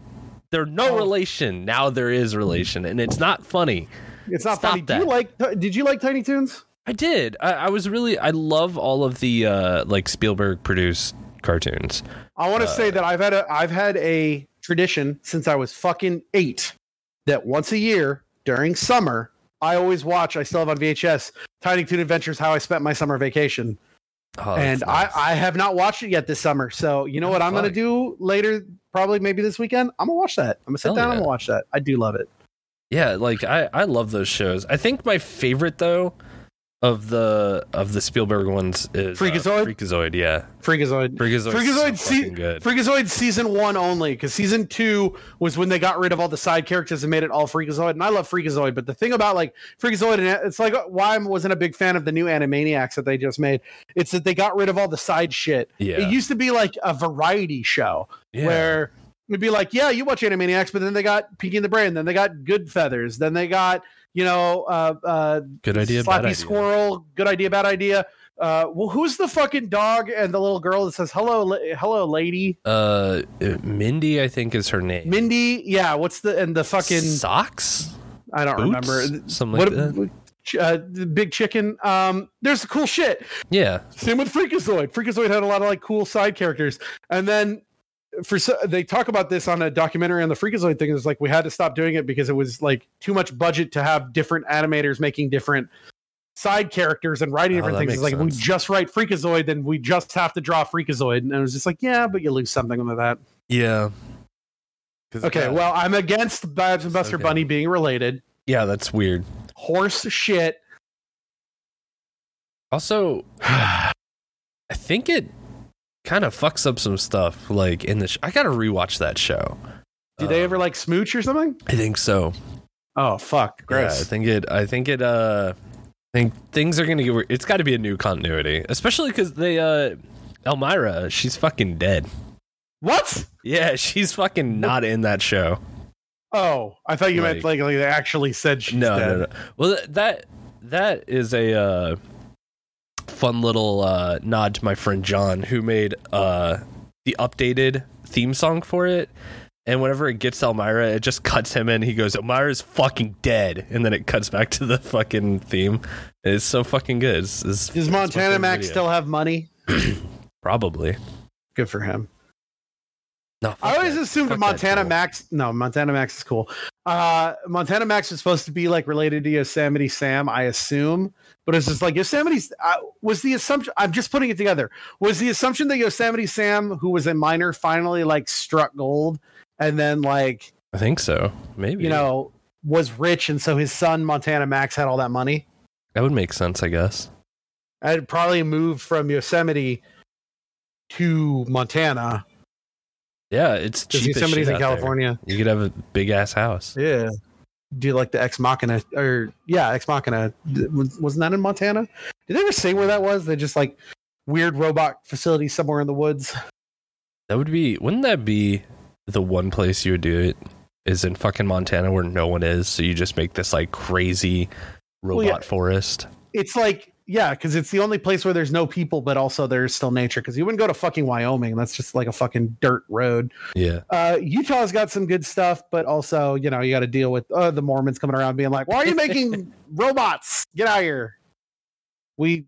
B: they're no oh. relation. Now there is relation, and it's not funny.
A: It's not Stop funny. That. Do you like? Did you like Tiny Toons?
B: I did. I, I was really. I love all of the uh, like Spielberg produced cartoons.
A: I want to uh, say that I've had a I've had a tradition since I was fucking eight that once a year during summer I always watch. I still have on VHS Tiny Toon Adventures: How I Spent My Summer Vacation. Oh, and nice. I, I have not watched it yet this summer. So you know what I'm going to do later probably maybe this weekend. I'm gonna watch that. I'm gonna sit Hell down yeah. and watch that. I do love it.
B: Yeah, like I I love those shows. I think my favorite though of the of the Spielberg ones is uh, Freakazoid. Uh,
A: Freakazoid,
B: yeah. Freakazoid.
A: Freakazoid. Freakazoid, so se- good. Freakazoid season one only, because season two was when they got rid of all the side characters and made it all Freakazoid. And I love Freakazoid, but the thing about like Freakazoid, and it's like uh, why I wasn't a big fan of the new Animaniacs that they just made. It's that they got rid of all the side shit. Yeah. It used to be like a variety show yeah. where it'd be like, yeah, you watch Animaniacs, but then they got Pinky and the Brain, then they got Good Feathers, then they got you know, uh,
B: uh, good idea,
A: slappy squirrel,
B: idea.
A: good idea, bad idea. Uh, well, who's the fucking dog and the little girl that says hello, la- hello, lady?
B: Uh, uh, Mindy, I think is her name.
A: Mindy, yeah. What's the and the fucking
B: socks?
A: I don't Boots? remember.
B: Something what, that. Uh,
A: big Chicken. Um, there's cool shit.
B: Yeah.
A: Same with Freakazoid. Freakazoid had a lot of like cool side characters, and then for they talk about this on a documentary on the Freakazoid thing. It's like we had to stop doing it because it was like too much budget to have different animators making different side characters and writing oh, different things. It's like sense. if we just write Freakazoid, then we just have to draw Freakazoid. And it was just like, yeah, but you lose something with that.
B: Yeah.
A: Okay, well, I'm against Babs and Buster okay. Bunny being related.
B: Yeah, that's weird.
A: Horse shit.
B: Also, I think it kind of fucks up some stuff like in the sh- I got to rewatch that show.
A: Do um, they ever like smooch or something?
B: I think so.
A: Oh fuck, gross. Yeah, I
B: think it I think it uh I think things are going to get weird. It's got to be a new continuity, especially cuz they uh Elmyra, she's fucking dead.
A: What?
B: Yeah, she's fucking not in that show.
A: Oh, I thought you like, meant like like they actually said she's no, dead. No, no.
B: Well, that that is a uh fun little uh, nod to my friend John, who made uh, the updated theme song for it. And whenever it gets Elmira, it just cuts him in. He goes, Elmira's fucking dead. And then it cuts back to the fucking theme. it's so fucking good. It's, it's,
A: Does Montana Max video. still have money?
B: Probably.
A: Good for him. No, I always that. assumed fuck Montana cool. Max. No, Montana Max is cool. Uh, Montana Max is supposed to be like related to Yosemite Sam, I assume. But it's just like Yosemite's uh, was the assumption. I'm just putting it together. Was the assumption that Yosemite Sam, who was a miner, finally like struck gold, and then like
B: I think so. Maybe
A: you know was rich, and so his son Montana Max had all that money.
B: That would make sense, I guess. I'd
A: probably move from Yosemite to Montana.
B: Yeah, it's cheap. Yosemite's
A: in California.
B: There. You could have a big ass house.
A: Yeah, do like the Ex Machina or yeah, Ex Machina wasn't that in Montana? Did they ever say where that was? They just like weird robot facility somewhere in the woods.
B: That would be. Wouldn't that be the one place you would do it? Is in fucking Montana where no one is, so you just make this like crazy robot well, yeah. forest.
A: It's like yeah, because it's the only place where there's no people, but also there's still nature. Because you wouldn't go to fucking Wyoming. That's just like a fucking dirt road.
B: Yeah. Uh,
A: Utah's got some good stuff, but also, you know, you got to deal with uh, the Mormons coming around being like, why are you making robots? Get out of here. We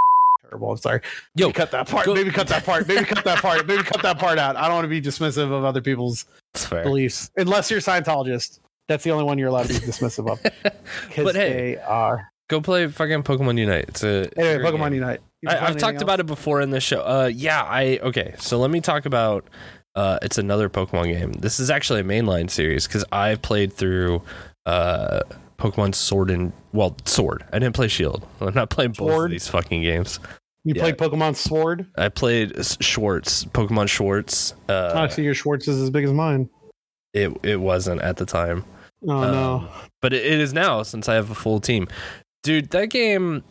A: terrible. I'm sorry. Yo, maybe cut that part. Go- maybe cut that part. Maybe cut that part. Maybe cut that part out. I don't want to be dismissive of other people's beliefs, unless you're Scientologist. That's the only one you're allowed to be dismissive of.
B: Because hey, they are Go play fucking Pokemon Unite. It's
A: a anyway. Pokemon
B: game.
A: Unite.
B: I, have talked else? about it before in the show. Uh, yeah. I okay. So let me talk about. Uh, it's another Pokemon game. This is actually a mainline series because I played through uh, Pokemon Sword and well Sword. I didn't play Shield. I'm not playing both of these fucking games.
A: You yeah.
B: played
A: Pokemon Sword.
B: I played Schwartz. Pokemon Schwartz.
A: Uh, oh, I see your Schwartz is as big as mine.
B: It it wasn't at the time.
A: Oh um, no!
B: But it, it is now since I have a full team. Dude, that game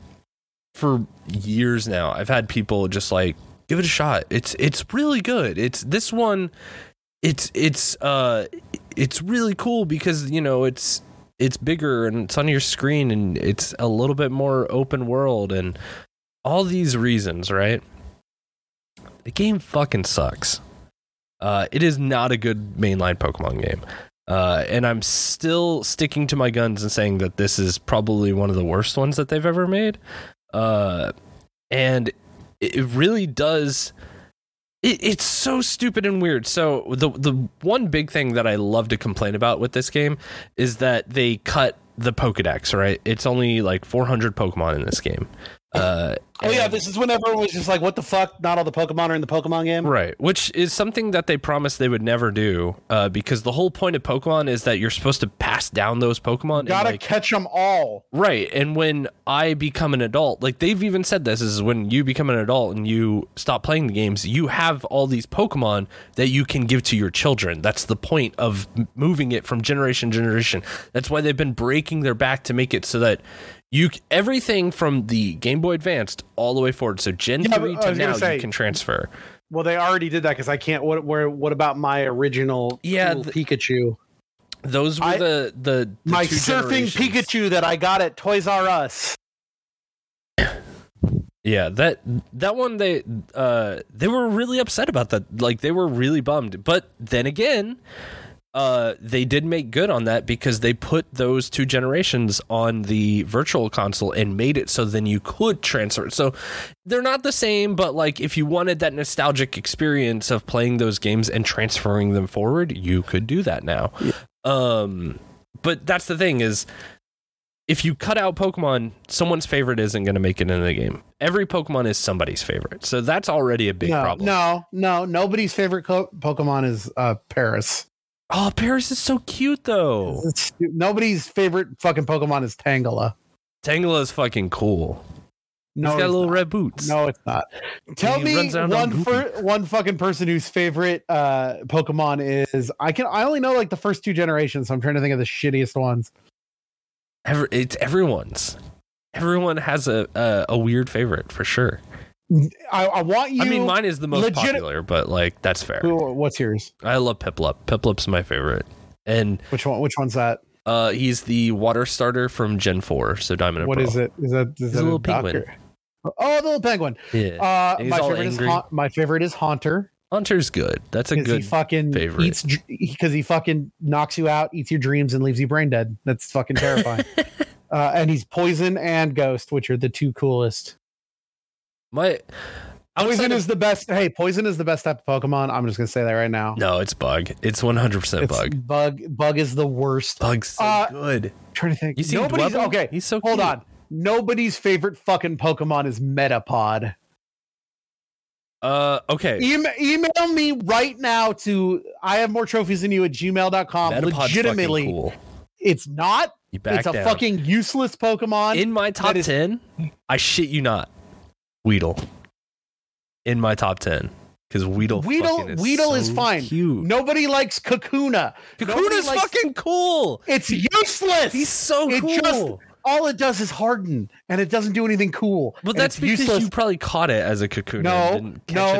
B: for years now, I've had people just like give it a shot. It's it's really good. It's this one it's it's uh it's really cool because, you know, it's it's bigger and it's on your screen and it's a little bit more open world and all these reasons, right? The game fucking sucks. Uh, it is not a good mainline Pokemon game. Uh, and I'm still sticking to my guns and saying that this is probably one of the worst ones that they've ever made. Uh, and it really does. It, it's so stupid and weird. So the the one big thing that I love to complain about with this game is that they cut the Pokedex. Right, it's only like 400 Pokemon in this game.
A: Uh, oh yeah, this is when everyone was just like, "What the fuck? Not all the Pokemon are in the Pokemon game."
B: Right, which is something that they promised they would never do, uh, because the whole point of Pokemon is that you're supposed to pass down those Pokemon. You
A: gotta like, catch them all.
B: Right, and when I become an adult, like they've even said this, is when you become an adult and you stop playing the games, you have all these Pokemon that you can give to your children. That's the point of moving it from generation to generation. That's why they've been breaking their back to make it so that you everything from the Game Boy Advanced all the way forward. So Gen yeah, three uh, to now, say, you can transfer.
A: Well, they already did that because I can't. What? Where? What about my original? Yeah, the, Pikachu.
B: Those were I, the, the,
A: the my surfing Pikachu that I got at Toys R Us.
B: Yeah, that that one they uh they were really upset about that. Like they were really bummed. But then again, uh, they did make good on that because they put those two generations on the virtual console and made it so then you could transfer. So they're not the same, but like if you wanted that nostalgic experience of playing those games and transferring them forward, you could do that now. Yeah. Um, but that's the thing is if you cut out Pokemon, someone's favorite isn't going to make it into the game. Every Pokemon is somebody's favorite, so that's already a big
A: no,
B: problem.
A: No, no, nobody's favorite co- Pokemon is uh, Paras.
B: Oh, Paras is so cute though.
A: Nobody's favorite fucking Pokemon is Tangela.
B: Tangela is fucking cool. No, he's got little not. red boots.
A: No, it's not. Tell me one on for, one fucking person whose favorite uh, Pokemon is. I can. I only know like the first two generations, so I'm trying to think of the shittiest ones.
B: Every, it's everyone's. Everyone has a, a a weird favorite for sure.
A: I, I, want you.
B: I mean, mine is the most legit- popular, but like that's fair.
A: What's yours?
B: I love Piplup. Piplup's my favorite. And
A: which one? Which one's that?
B: Uh, he's the water starter from Gen Four. So Diamond.
A: What is it? Is that is that a
B: little penguin?
A: Oh, the little penguin. Yeah. Uh, my favorite angry. is ha- my favorite is Haunter.
B: Haunter's good. That's a good
A: he fucking favorite. Eats because he fucking knocks you out, eats your dreams, and leaves you brain dead. That's fucking terrifying. uh, and he's poison and ghost, which are the two coolest.
B: My
A: Poison is the best. Hey, poison is the best type of Pokemon. I'm just gonna say that right now.
B: No, it's bug. It's 100 percent bug. Bug.
A: Bug is the worst.
B: Bug's so uh, good. I'm
A: trying to think. You see, nobody's Dwebble? okay. He's so. Hold cute. on. Nobody's favorite fucking Pokemon is Metapod.
B: Uh, okay.
A: E- email me right now to I have more trophies than you at gmail.com. Metapod's Legitimately, cool. it's not. You back it's a fucking useless Pokemon.
B: In my top is, 10, I shit you not. Weedle in my top 10 because Weedle
A: Weedle is Weedle so is fine. Cute. Nobody likes Kakuna.
B: Kakuna's likes, fucking cool.
A: It's useless.
B: He's so it cool. Just,
A: all it does is harden, and it doesn't do anything cool.
B: But that's because useless. you probably caught it as a Kakuna.
A: No,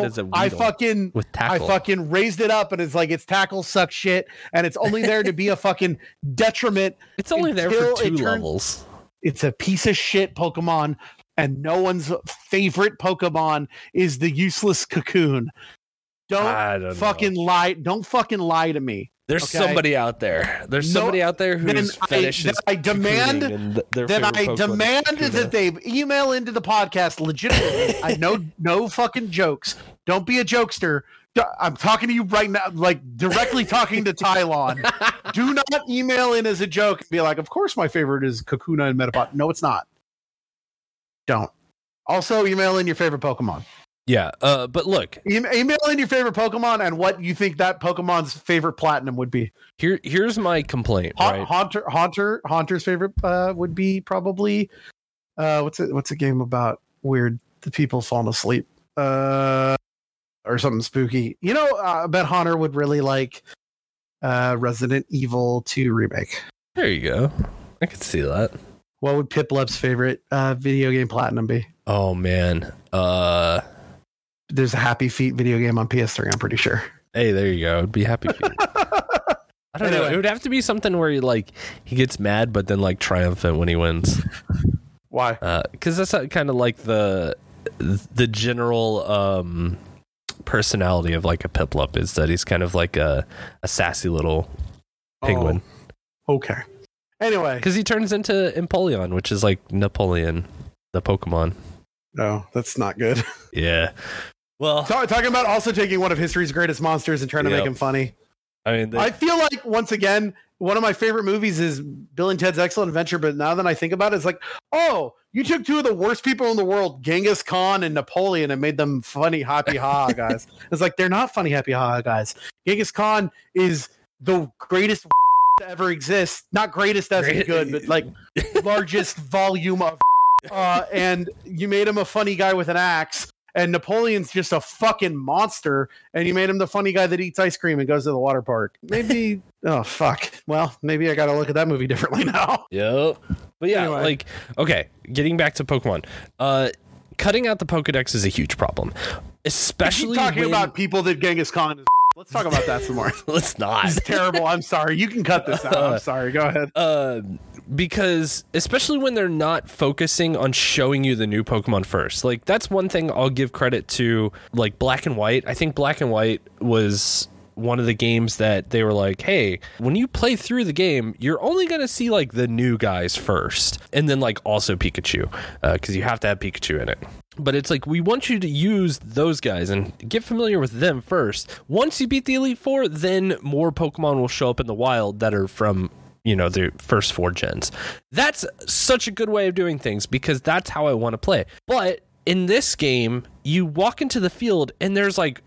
A: no, I fucking with tackle. I fucking raised it up, and it's like its tackle sucks shit, and it's only there to be a fucking detriment.
B: It's only there for two it turns, levels.
A: It's a piece of shit Pokemon and no one's favorite Pokemon is the useless cocoon. Don't, don't fucking know. lie. Don't fucking lie to me.
B: There's okay? somebody out there. There's no, somebody out there who's fetish
A: I, I demand that I demand that they email into the podcast legitimately. I know no fucking jokes. Don't be a jokester. I'm talking to you right now, like directly talking to Tylon. Do not email in as a joke and be like, of course my favorite is Kakuna and Metapod. No, it's not. Don't. Also, email in your favorite Pokemon.
B: Yeah, uh, but look,
A: e- email in your favorite Pokemon and what you think that Pokemon's favorite platinum would be.
B: Here, here's my complaint. Ha- right?
A: Haunter, Haunter, Haunter's favorite uh, would be probably uh, what's it? What's a game about weird the people falling asleep uh, or something spooky? You know, uh, I bet Haunter would really like uh, Resident Evil 2 remake.
B: There you go. I could see that
A: what would Pip favorite uh, video game platinum be?
B: Oh man, uh,
A: there's a Happy Feet video game on PS3. I'm pretty sure.
B: Hey, there you go. It'd be Happy Feet. I don't anyway. know. It would have to be something where he like he gets mad, but then like triumphant when he wins.
A: Why?
B: Because uh, that's kind of like the the general um, personality of like a Piplup is that he's kind of like a, a sassy little oh. penguin.
A: Oh, okay. Anyway,
B: because he turns into Empoleon, which is like Napoleon, the Pokemon.
A: No, oh, that's not good.
B: Yeah.
A: Well, talking about also taking one of history's greatest monsters and trying to make him funny. I mean, they, I feel like once again, one of my favorite movies is Bill and Ted's Excellent Adventure. But now that I think about it, it's like, oh, you took two of the worst people in the world, Genghis Khan and Napoleon, and made them funny, happy ha guys. it's like they're not funny, happy ha guys. Genghis Khan is the greatest to ever exist. Not greatest as Great. good, but like largest volume of. Uh, and you made him a funny guy with an axe. And Napoleon's just a fucking monster. And you made him the funny guy that eats ice cream and goes to the water park. Maybe. oh fuck. Well, maybe I got to look at that movie differently now.
B: Yep. But yeah, anyway. like okay, getting back to Pokemon. Uh, cutting out the Pokedex is a huge problem, especially
A: talking when... about people that Genghis Khan is Let's talk about that some more. Let's
B: not. It's
A: terrible. I'm sorry. You can cut this out. I'm uh, sorry. Go ahead.
B: Uh, because especially when they're not focusing on showing you the new Pokemon first, like that's one thing I'll give credit to. Like Black and White, I think Black and White was one of the games that they were like, hey, when you play through the game, you're only going to see like the new guys first and then like also Pikachu because uh, you have to have Pikachu in it but it's like we want you to use those guys and get familiar with them first. Once you beat the Elite Four, then more Pokemon will show up in the wild that are from you know the first four gens. That's such a good way of doing things because that's how I want to play. But in this game, you walk into the field and there's like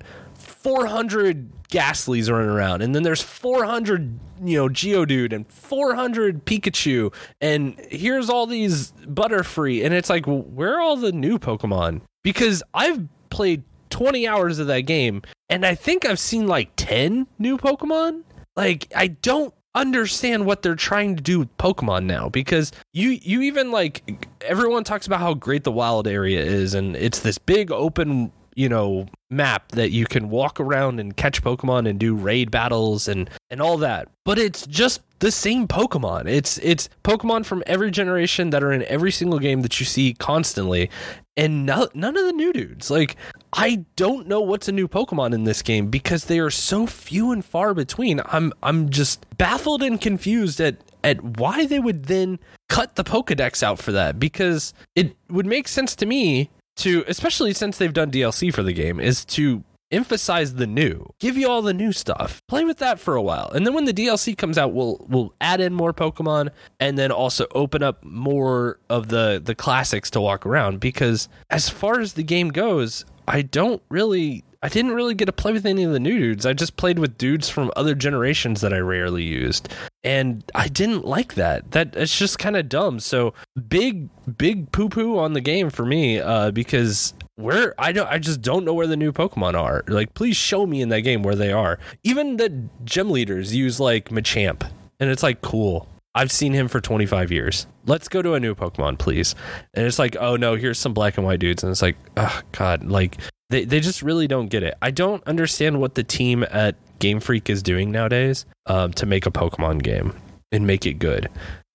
B: 400 Ghastlies running around, and then there's 400, you know, Geodude and 400 Pikachu, and here's all these Butterfree, and it's like, where are all the new Pokemon? Because I've played 20 hours of that game, and I think I've seen like 10 new Pokemon. Like, I don't understand what they're trying to do with Pokemon now because you you even like everyone talks about how great the wild area is and it's this big open you know map that you can walk around and catch Pokemon and do raid battles and and all that. But it's just the same Pokemon. It's it's Pokemon from every generation that are in every single game that you see constantly, and no, none of the new dudes. Like I don't know what's a new Pokemon in this game because they are so few and far between. I'm I'm just baffled and confused at at why they would then cut the Pokedex out for that because it would make sense to me to especially since they've done DLC for the game is to emphasize the new. Give you all the new stuff. Play with that for a while. And then when the DLC comes out, we'll we'll add in more Pokemon and then also open up more of the the classics to walk around because as far as the game goes, I don't really I didn't really get to play with any of the new dudes. I just played with dudes from other generations that I rarely used. And I didn't like that. That it's just kind of dumb. So big big poo poo on the game for me uh, because where I don't I just don't know where the new Pokemon are. Like please show me in that game where they are. Even the gym leaders use like Machamp and it's like cool. I've seen him for 25 years. Let's go to a new Pokemon, please. And it's like, oh no, here's some black and white dudes. And it's like, oh God, like they, they just really don't get it. I don't understand what the team at Game Freak is doing nowadays um, to make a Pokemon game and make it good.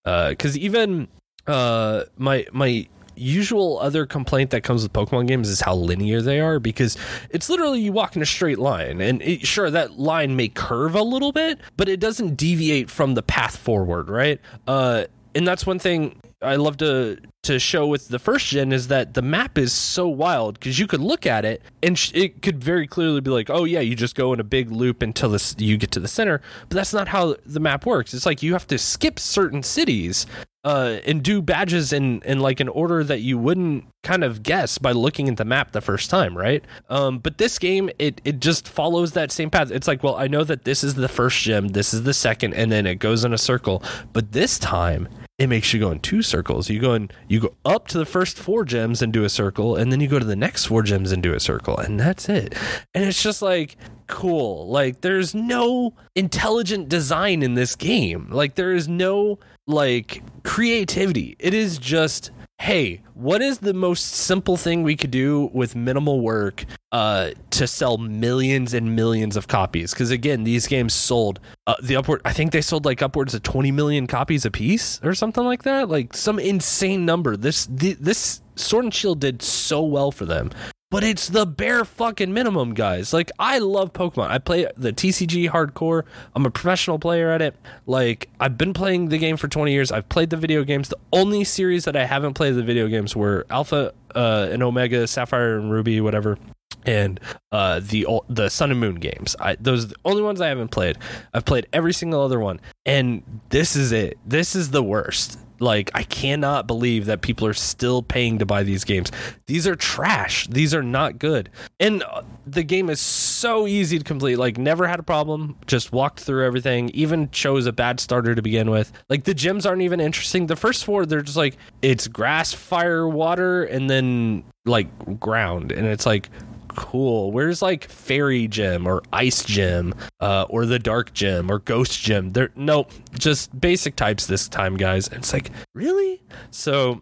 B: Because uh, even uh, my my usual other complaint that comes with Pokemon games is how linear they are because it's literally you walk in a straight line. And it, sure, that line may curve a little bit, but it doesn't deviate from the path forward, right? Uh, and that's one thing I love to to show with the first gen is that the map is so wild because you could look at it and sh- it could very clearly be like, oh yeah, you just go in a big loop until this you get to the center. But that's not how the map works. It's like you have to skip certain cities uh, and do badges in in like an order that you wouldn't kind of guess by looking at the map the first time, right? Um, but this game, it it just follows that same path. It's like, well, I know that this is the first gym, this is the second, and then it goes in a circle. But this time, it makes you go in two circles. You go in, you go up to the first four gems and do a circle, and then you go to the next four gems and do a circle, and that's it. And it's just like cool. Like there's no intelligent design in this game. Like there is no like creativity. It is just hey, what is the most simple thing we could do with minimal work uh, to sell millions and millions of copies? Because again, these games sold uh, the upward. I think they sold like upwards of 20 million copies a piece or something like that. Like some insane number. This the, this Sword and Shield did so well for them but it's the bare fucking minimum, guys. Like, I love Pokemon. I play the TCG hardcore. I'm a professional player at it. Like, I've been playing the game for 20 years. I've played the video games. The only series that I haven't played the video games were Alpha uh, and Omega, Sapphire and Ruby, whatever and uh, the the Sun and Moon games. I, those are the only ones I haven't played. I've played every single other one, and this is it. This is the worst. Like I cannot believe that people are still paying to buy these games. These are trash. These are not good. And uh, the game is so easy to complete. Like never had a problem. Just walked through everything. Even chose a bad starter to begin with. Like the gyms aren't even interesting. The first four, they're just like it's grass, fire, water, and then like ground. And it's like cool. Where's like Fairy Gym or Ice Gym uh, or the Dark Gym or Ghost Gym? There, no, just basic types this time, guys. And it's like, really? So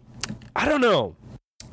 B: I don't know.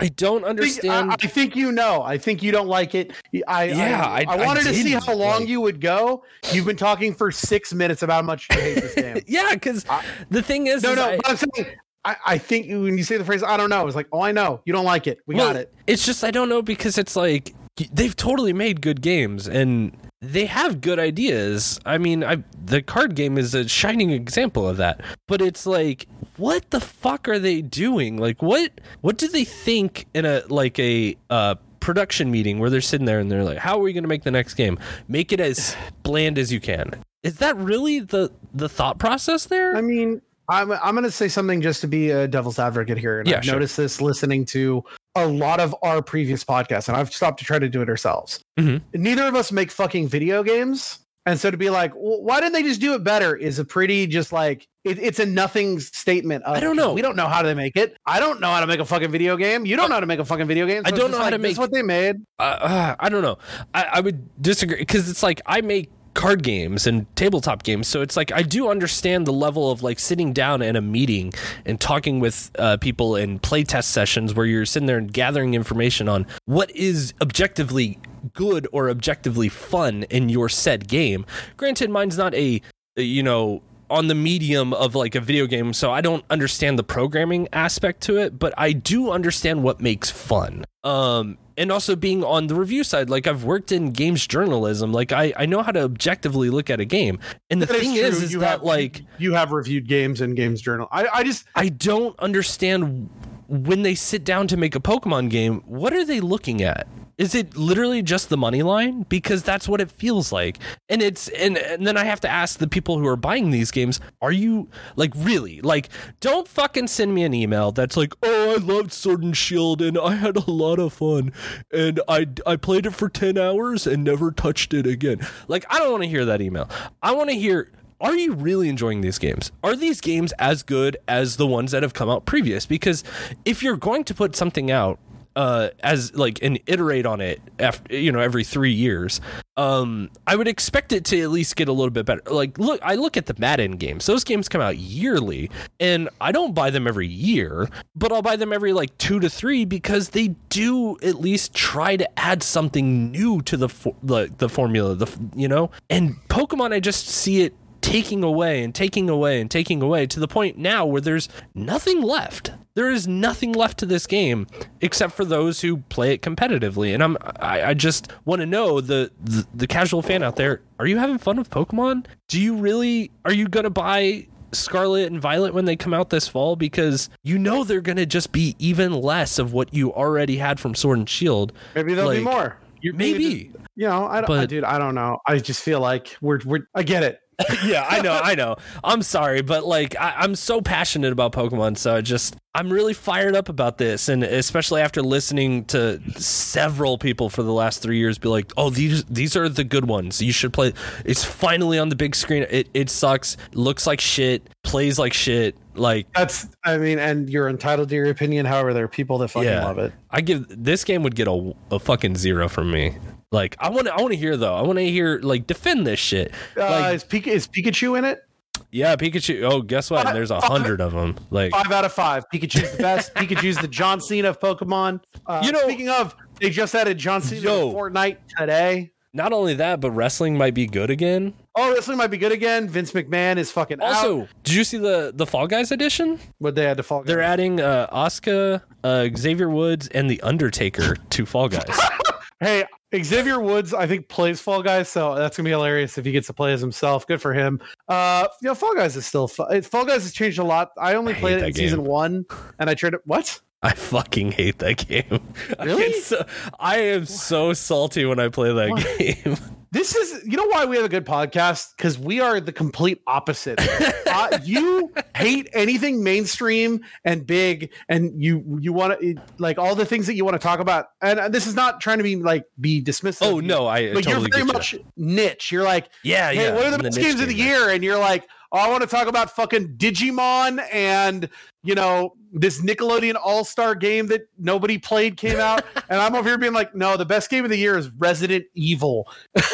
B: I don't understand. I,
A: I, think you know. I think you don't like it. I yeah. I, I, I wanted to see how long like, you would go. You've been talking for six minutes about how much you hate this game.
B: yeah, because the thing is,
A: no,
B: is
A: no. I'm saying I, I, think when you say the phrase "I don't know," it's like, "Oh, I know you don't like it. We well, got it."
B: It's just I don't know because it's like they've totally made good games and they have good ideas. I mean, I, the card game is a shining example of that. But it's like, what the fuck are they doing? Like, what what do they think in a like a uh, production meeting where they're sitting there and they're like, how are we going to make the next game? Make it as bland as you can. Is that really the the thought process there?
A: I mean, I'm I'm going to say something just to be a devil's advocate here. And yeah, I've sure. noticed this listening to a lot of our previous podcasts, and I've stopped to try to do it ourselves. Mm-hmm. Neither of us make fucking video games. And so to be like, well, why didn't they just do it better is a pretty just like, it, it's a nothing statement. Of, I
B: don't know.
A: We don't know how they make it. I don't know how to make a fucking video game. You don't know how to make a fucking video game. So I don't know how like, to make. That's what they made.
B: Uh, uh, I don't know. I, I would disagree because it's like I make card games and tabletop games. So it's like I do understand the level of like sitting down in a meeting and talking with uh, people in playtest sessions where you're sitting there and gathering information on what is objectively good or objectively fun in your said game. Granted, mine's not a you know on the medium of like a video game, so I don't understand the programming aspect to it, but I do understand what makes fun. Um, and also being on the review side like i've worked in games journalism like i, I know how to objectively look at a game and the that thing is, is, is that have, like
A: you have reviewed games in games journal i, I just
B: i don't understand when they sit down to make a pokemon game what are they looking at is it literally just the money line? Because that's what it feels like. And it's and, and then I have to ask the people who are buying these games, are you like really? Like, don't fucking send me an email that's like, oh, I loved Sword and Shield and I had a lot of fun. And I I played it for 10 hours and never touched it again. Like, I don't want to hear that email. I want to hear are you really enjoying these games? Are these games as good as the ones that have come out previous? Because if you're going to put something out uh, as like and iterate on it after you know every three years. Um, I would expect it to at least get a little bit better. Like, look, I look at the Madden games; those games come out yearly, and I don't buy them every year, but I'll buy them every like two to three because they do at least try to add something new to the the, the formula. The you know, and Pokemon, I just see it taking away and taking away and taking away to the point now where there's nothing left. There is nothing left to this game except for those who play it competitively. And I'm I, I just want to know the, the the casual fan out there, are you having fun with Pokemon? Do you really are you gonna buy Scarlet and Violet when they come out this fall because you know they're going to just be even less of what you already had from Sword and Shield.
A: Maybe there'll like, be more.
B: Maybe. maybe. Just,
A: you know, I don't, but, dude, I don't know. I just feel like we're, we're, I get it.
B: yeah, I know, I know. I'm sorry, but like I, am so passionate about Pokemon, so I just I'm really fired up about this, and especially after listening to several people for the last three years be like, "Oh, these these are the good ones. You should play." It's finally on the big screen. It it sucks. Looks like shit. Plays like shit. Like
A: that's I mean, and you're entitled to your opinion. However, there are people that fucking yeah, love it.
B: I give this game would get a, a fucking zero from me. Like I want to, I want to hear though. I want to hear like defend this shit. Uh, like,
A: is, is Pikachu in it?
B: Yeah, Pikachu. Oh, guess what? Five, There's a hundred of them. Like
A: five out of five. Pikachu's the best. Pikachu's the John Cena of Pokemon. Uh, you know, speaking of, they just added John Cena yo, to Fortnite today.
B: Not only that, but wrestling might be good again.
A: Oh, wrestling might be good again. Vince McMahon is fucking. Also, out.
B: did you see the the Fall Guys edition?
A: What they had to Fall. Guys.
B: They're adding uh, Asuka, uh, Xavier Woods, and the Undertaker to Fall Guys.
A: hey, Xavier Woods, I think, plays Fall Guys, so that's gonna be hilarious if he gets to play as himself. Good for him. Uh, you know, Fall Guys is still fu- Fall Guys has changed a lot. I only I played it in game. season one, and I tried it. What?
B: I fucking hate that game. Really? So, I am so salty when I play that what? game.
A: This is, you know, why we have a good podcast? Because we are the complete opposite. uh, you hate anything mainstream and big, and you you want to like all the things that you want to talk about. And uh, this is not trying to be like be dismissive.
B: Oh no, I but totally you're very much you.
A: niche. You're like, yeah, hey, yeah. What are the, best games of the year? And you're like Oh, I want to talk about fucking Digimon and you know this Nickelodeon All Star game that nobody played came out, and I'm over here being like, no, the best game of the year is Resident Evil. well,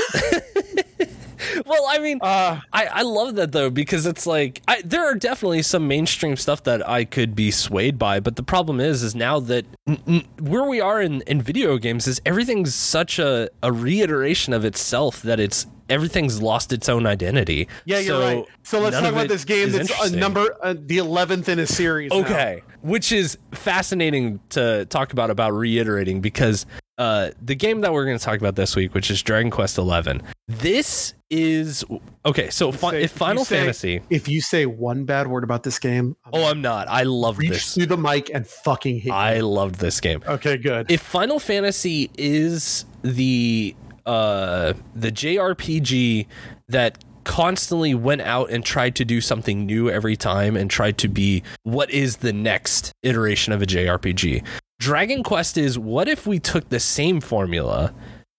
B: I mean, uh, I I love that though because it's like I, there are definitely some mainstream stuff that I could be swayed by, but the problem is, is now that n- n- where we are in in video games is everything's such a a reiteration of itself that it's everything's lost its own identity.
A: Yeah, you're right. So let's talk about this game that's a uh, number uh, the eleventh in a series.
B: Okay, now. which is fascinating to talk about about reiterating because uh, the game that we're going to talk about this week, which is Dragon Quest Eleven, this is okay. So fi- say, if Final Fantasy,
A: if you say one bad word about this game,
B: I'm oh, I'm not. I love this.
A: Through the mic and fucking.
B: I you. loved this game.
A: Okay, good.
B: If Final Fantasy is the uh, the JRPG that constantly went out and tried to do something new every time and tried to be what is the next iteration of a JRPG. Dragon Quest is what if we took the same formula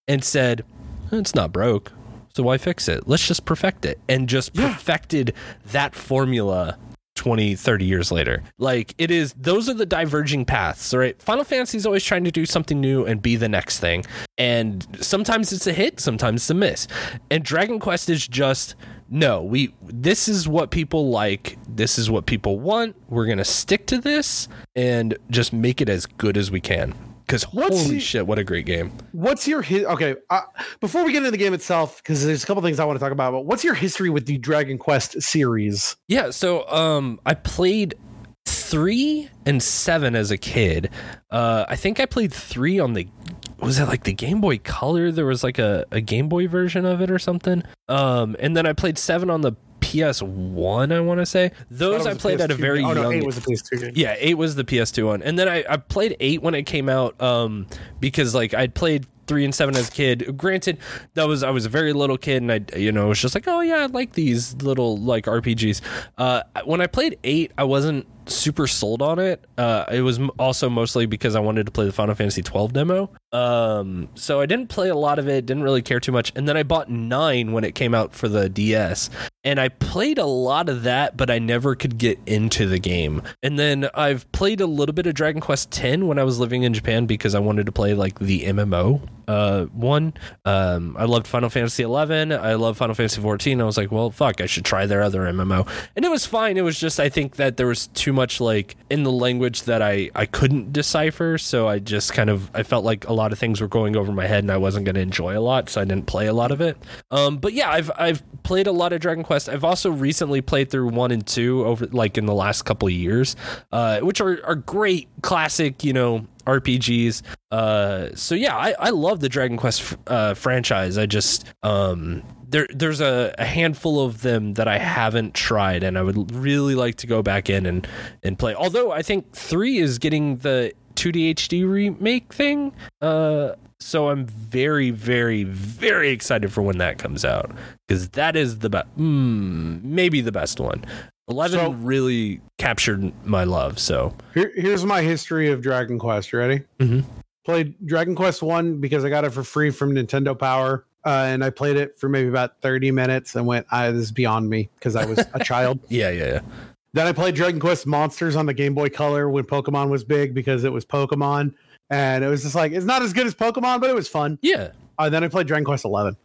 B: and said, it's not broke, so why fix it? Let's just perfect it. And just perfected yeah. that formula 20 30 years later like it is those are the diverging paths right final fantasy is always trying to do something new and be the next thing and sometimes it's a hit sometimes it's a miss and dragon quest is just no we this is what people like this is what people want we're going to stick to this and just make it as good as we can because holy he, shit, what a great game!
A: What's your hi- okay? Uh, before we get into the game itself, because there's a couple things I want to talk about. But what's your history with the Dragon Quest series?
B: Yeah, so um, I played three and seven as a kid. Uh, I think I played three on the was it like the Game Boy Color? There was like a, a Game Boy version of it or something. Um, and then I played seven on the PS1, I want to say. Those I played at a very oh, young. No, eight was the PS2 game. Yeah, eight was the PS2 one, and then I, I played eight when it came out um, because like I'd played three and seven as a kid. Granted, that was I was a very little kid, and I you know was just like, oh yeah, I like these little like RPGs. Uh, when I played eight, I wasn't super sold on it. Uh, it was also mostly because I wanted to play the Final Fantasy twelve demo. Um, so I didn't play a lot of it. Didn't really care too much. And then I bought nine when it came out for the DS, and I played a lot of that, but I never could get into the game. And then I've played a little bit of Dragon Quest X when I was living in Japan because I wanted to play like the MMO uh, one. Um, I loved Final Fantasy eleven. I love Final Fantasy fourteen. I was like, well, fuck, I should try their other MMO, and it was fine. It was just I think that there was too much like in the language that I I couldn't decipher, so I just kind of I felt like a lot of things were going over my head and I wasn't going to enjoy a lot, so I didn't play a lot of it. Um, but yeah, I've I've played a lot of Dragon Quest. I've also recently played through one and two over like in the last couple years, uh, which are are great classic, you know, RPGs. Uh, so yeah, I, I love the Dragon Quest uh, franchise. I just um, there there's a, a, handful of them that I haven't tried, and I would really like to go back in and and play. Although I think three is getting the 2D HD remake thing. Uh, so I'm very, very, very excited for when that comes out because that is the best, mm, maybe the best one. Eleven so, really captured my love. So
A: here, here's my history of Dragon Quest. ready? Mm-hmm. Played Dragon Quest One because I got it for free from Nintendo Power, uh, and I played it for maybe about thirty minutes and went, "I ah, this is beyond me" because I was a child.
B: Yeah, yeah, yeah.
A: Then I played Dragon Quest Monsters on the Game Boy Color when Pokemon was big because it was Pokemon, and it was just like it's not as good as Pokemon, but it was fun.
B: Yeah.
A: Uh, then I played Dragon Quest Eleven.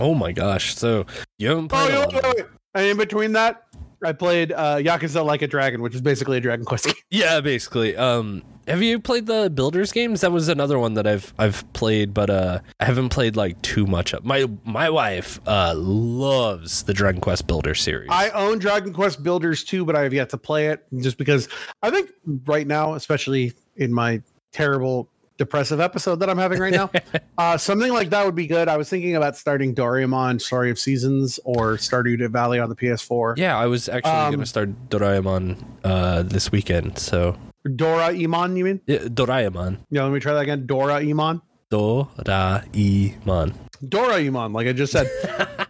B: Oh my gosh! So you haven't
A: played. Oh, wait, wait, wait. And in between that, I played uh, Yakuza Like a Dragon, which is basically a Dragon Quest game.
B: Yeah, basically. Um, have you played the Builders games? That was another one that I've I've played, but uh, I haven't played like too much of. My my wife uh, loves the Dragon Quest Builder series.
A: I own Dragon Quest Builders too, but I have yet to play it just because I think right now, especially in my terrible depressive episode that I'm having right now. uh, something like that would be good. I was thinking about starting Doraemon Story of Seasons or Stardew Valley on the PS4.
B: Yeah, I was actually um, going to start Doraemon uh, this weekend. So
A: Doraemon, you mean?
B: Yeah, Doraemon.
A: Yeah, let me try that again. Doraemon. Doraemon. Doraemon, like I just said.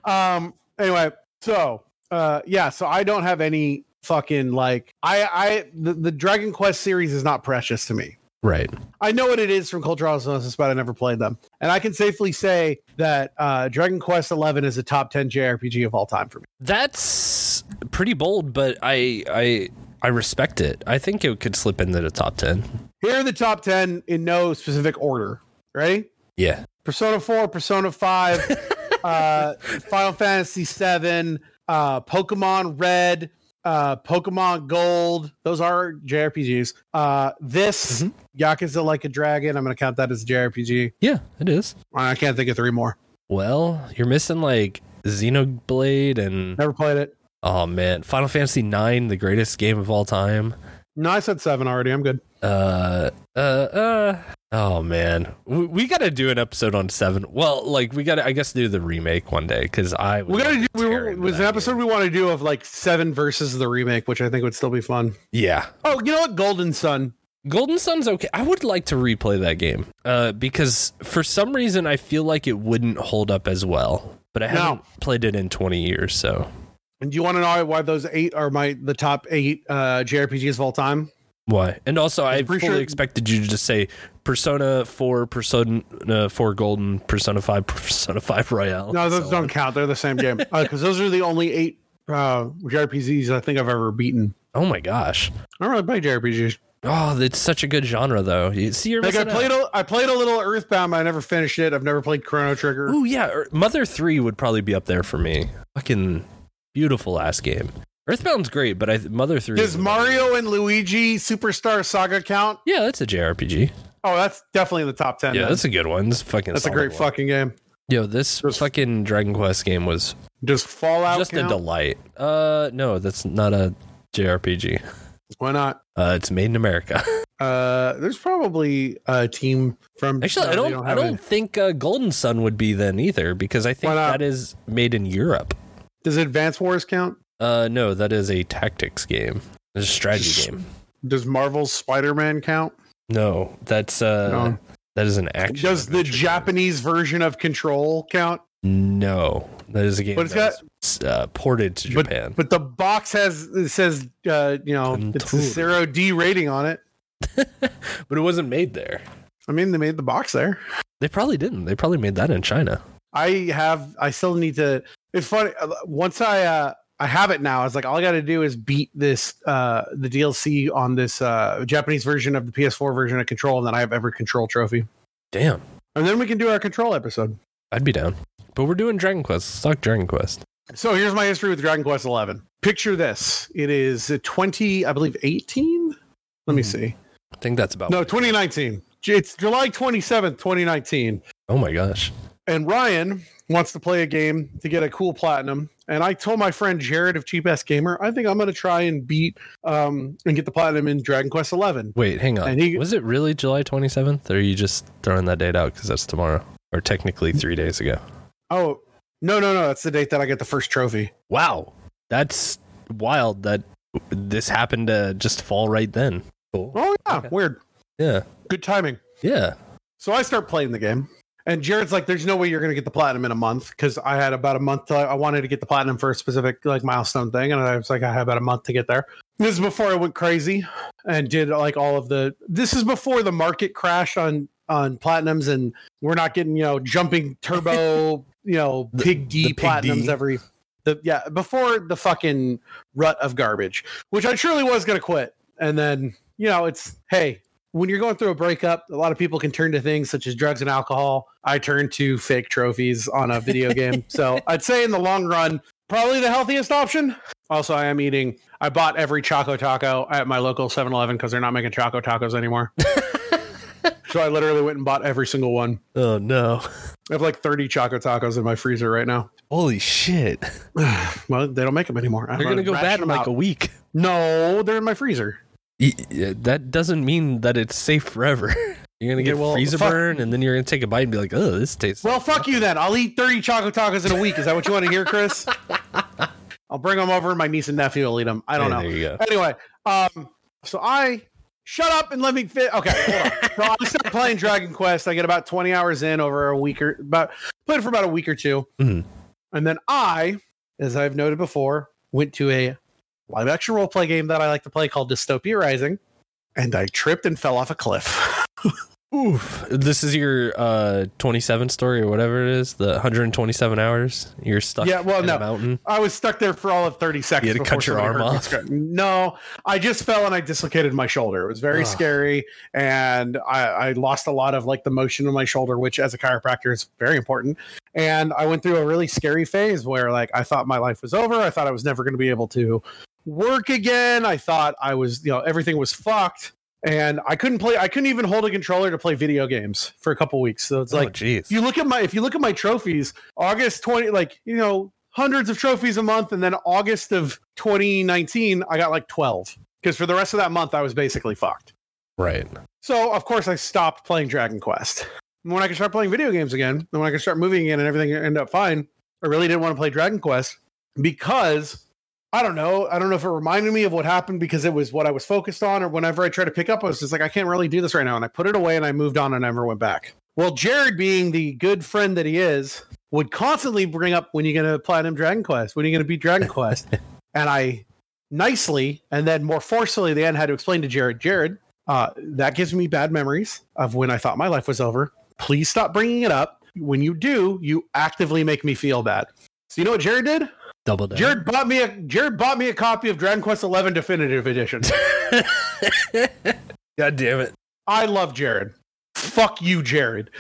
A: um. Anyway, so uh, yeah, so I don't have any fucking like I I the, the Dragon Quest series is not precious to me.
B: Right.
A: I know what it is from cultural osmosis, but I never played them. And I can safely say that uh, Dragon Quest Eleven is a top ten JRPG of all time for me.
B: That's pretty bold, but I I I respect it. I think it could slip into the top ten.
A: Here are the top ten in no specific order. Ready?
B: Yeah.
A: Persona Four, Persona Five, uh, Final Fantasy Seven, uh, Pokemon Red, uh, Pokemon Gold. Those are JRPGs. Uh, this mm-hmm. Yakuza Like a Dragon. I'm going to count that as a JRPG.
B: Yeah, it is.
A: I can't think of three more.
B: Well, you're missing like Xenoblade and
A: never played it.
B: Oh man, Final Fantasy Nine, the greatest game of all time.
A: No, I said seven already. I'm good.
B: Uh, uh, uh. Oh man, we, we got to do an episode on seven. Well, like we got to, I guess, do the remake one day because I
A: we
B: got
A: to do. We, was an episode game. we want to do of like seven versus the remake, which I think would still be fun.
B: Yeah.
A: Oh, you know what? Golden Sun.
B: Golden Sun's okay. I would like to replay that game uh, because for some reason I feel like it wouldn't hold up as well. But I haven't no. played it in twenty years, so.
A: And do you want to know why those eight are my the top eight uh, JRPGs of all time?
B: Why? And also, I fully sure. expected you to just say Persona 4, Persona uh, 4 Golden, Persona 5, Persona 5 Royal.
A: No, those so don't on. count. They're the same game. Because uh, those are the only eight uh, JRPGs I think I've ever beaten.
B: Oh my gosh.
A: I don't really play JRPGs.
B: Oh, it's such a good genre, though. You see, you're like I
A: played. A, I played a little Earthbound. but I never finished it. I've never played Chrono Trigger.
B: Oh yeah, er, Mother Three would probably be up there for me. Fucking beautiful ass game. Earthbound's great, but I Mother Three.
A: Does Mario and Luigi Superstar Saga count?
B: Yeah, that's a JRPG.
A: Oh, that's definitely in the top ten.
B: Yeah, then. that's a good one. That's fucking.
A: That's a great one. fucking game.
B: Yo, this just, fucking Dragon Quest game was
A: just Fallout.
B: Just count? a delight. Uh, no, that's not a JRPG.
A: Why not?
B: Uh, it's made in America.
A: uh, there's probably a team from.
B: Actually, I don't. don't I don't think uh, Golden Sun would be then either because I think that is made in Europe.
A: Does Advance Wars count?
B: Uh, no, that is a tactics game. It's a strategy does, game.
A: Does Marvel's Spider-Man count?
B: No, that's uh, no. that is an action.
A: Does the Japanese game. version of Control count?
B: No, that is a game. But
A: it's got
B: is, uh, ported to but, Japan.
A: But the box has it says uh, you know it's a CERO D rating on it.
B: but it wasn't made there.
A: I mean, they made the box there.
B: They probably didn't. They probably made that in China.
A: I have. I still need to. It's funny. Uh, once I uh, I have it now. I was like, all I got to do is beat this uh, the DLC on this uh, Japanese version of the PS4 version of Control, and then I have every Control trophy.
B: Damn.
A: And then we can do our Control episode.
B: I'd be down. But we're doing Dragon Quest. Suck Dragon Quest.
A: So here's my history with Dragon Quest Eleven. Picture this: it is 20, I believe, 18. Let mm. me hmm. see.
B: I think that's about
A: no 2019. It's July 27th, 2019.
B: Oh my gosh!
A: And Ryan, wants to play a game to get a cool platinum. And I told my friend Jared of Cheap Ass Gamer, I think I'm going to try and beat um, and get the platinum in Dragon Quest Eleven.
B: Wait, hang on. And he, was it really July 27th, or are you just throwing that date out because that's tomorrow, or technically three days ago?
A: Oh no, no, no! That's the date that I get the first trophy.
B: Wow, that's wild. That this happened to just fall right then.
A: Cool. Oh yeah, okay. weird.
B: Yeah,
A: good timing.
B: Yeah.
A: So I start playing the game and Jared's like, there's no way you're going to get the platinum in a month because I had about a month. Uh, I wanted to get the platinum for a specific like milestone thing, and I was like, I had about a month to get there. This is before I went crazy and did like all of the. This is before the market crash on on platinums, and we're not getting you know jumping turbo, you know pig D platinums every. The, yeah, before the fucking rut of garbage, which I truly was going to quit, and then you know it's hey when you're going through a breakup, a lot of people can turn to things such as drugs and alcohol. I turn to fake trophies on a video game. So I'd say in the long run, probably the healthiest option. Also, I am eating. I bought every Choco Taco at my local 7 Eleven because they're not making Choco Tacos anymore. so I literally went and bought every single one.
B: Oh,
A: no. I have like 30 Choco Tacos in my freezer right now.
B: Holy shit.
A: well, they don't make them anymore.
B: They're going to go bad in like out. a week.
A: No, they're in my freezer. Uh,
B: that doesn't mean that it's safe forever. You're gonna get yeah, well, freezer fuck. burn, and then you're gonna take a bite and be like, "Oh, this tastes."
A: Well, fuck you then. I'll eat thirty chocolate tacos in a week. Is that what you want to hear, Chris? I'll bring them over. My niece and nephew will eat them. I don't hey, know. Anyway, um, so I shut up and let me fit. Okay, so I start playing Dragon Quest. I get about twenty hours in over a week or about played for about a week or 2 mm-hmm. and then I, as I've noted before, went to a live action role play game that I like to play called Dystopia Rising, and I tripped and fell off a cliff.
B: Oof! This is your uh, 27 story or whatever it is. The 127 hours you're stuck.
A: Yeah, well, no, mountain. I was stuck there for all of 30 seconds. You
B: had to cut your arm off.
A: No, I just fell and I dislocated my shoulder. It was very Ugh. scary, and I, I lost a lot of like the motion of my shoulder, which as a chiropractor is very important. And I went through a really scary phase where like I thought my life was over. I thought I was never going to be able to work again. I thought I was, you know, everything was fucked. And I couldn't play, I couldn't even hold a controller to play video games for a couple weeks. So it's oh, like, geez. you look at my, if you look at my trophies, August 20, like, you know, hundreds of trophies a month. And then August of 2019, I got like 12. Because for the rest of that month, I was basically fucked.
B: Right.
A: So, of course, I stopped playing Dragon Quest. When I could start playing video games again, and when I could start moving again and everything ended up fine, I really didn't want to play Dragon Quest because I don't know. I don't know if it reminded me of what happened because it was what I was focused on, or whenever I tried to pick up, I was just like, I can't really do this right now. And I put it away and I moved on and I never went back. Well, Jared, being the good friend that he is, would constantly bring up when you're going to platinum Dragon Quest, when you're going to beat Dragon Quest. and I nicely and then more forcefully, then had to explain to Jared, Jared, uh, that gives me bad memories of when I thought my life was over. Please stop bringing it up. When you do, you actively make me feel bad. So, you know what Jared did? Double down. Jared bought me a Jared bought me a copy of Dragon Quest XI Definitive Edition.
B: God damn it!
A: I love Jared. Fuck you, Jared.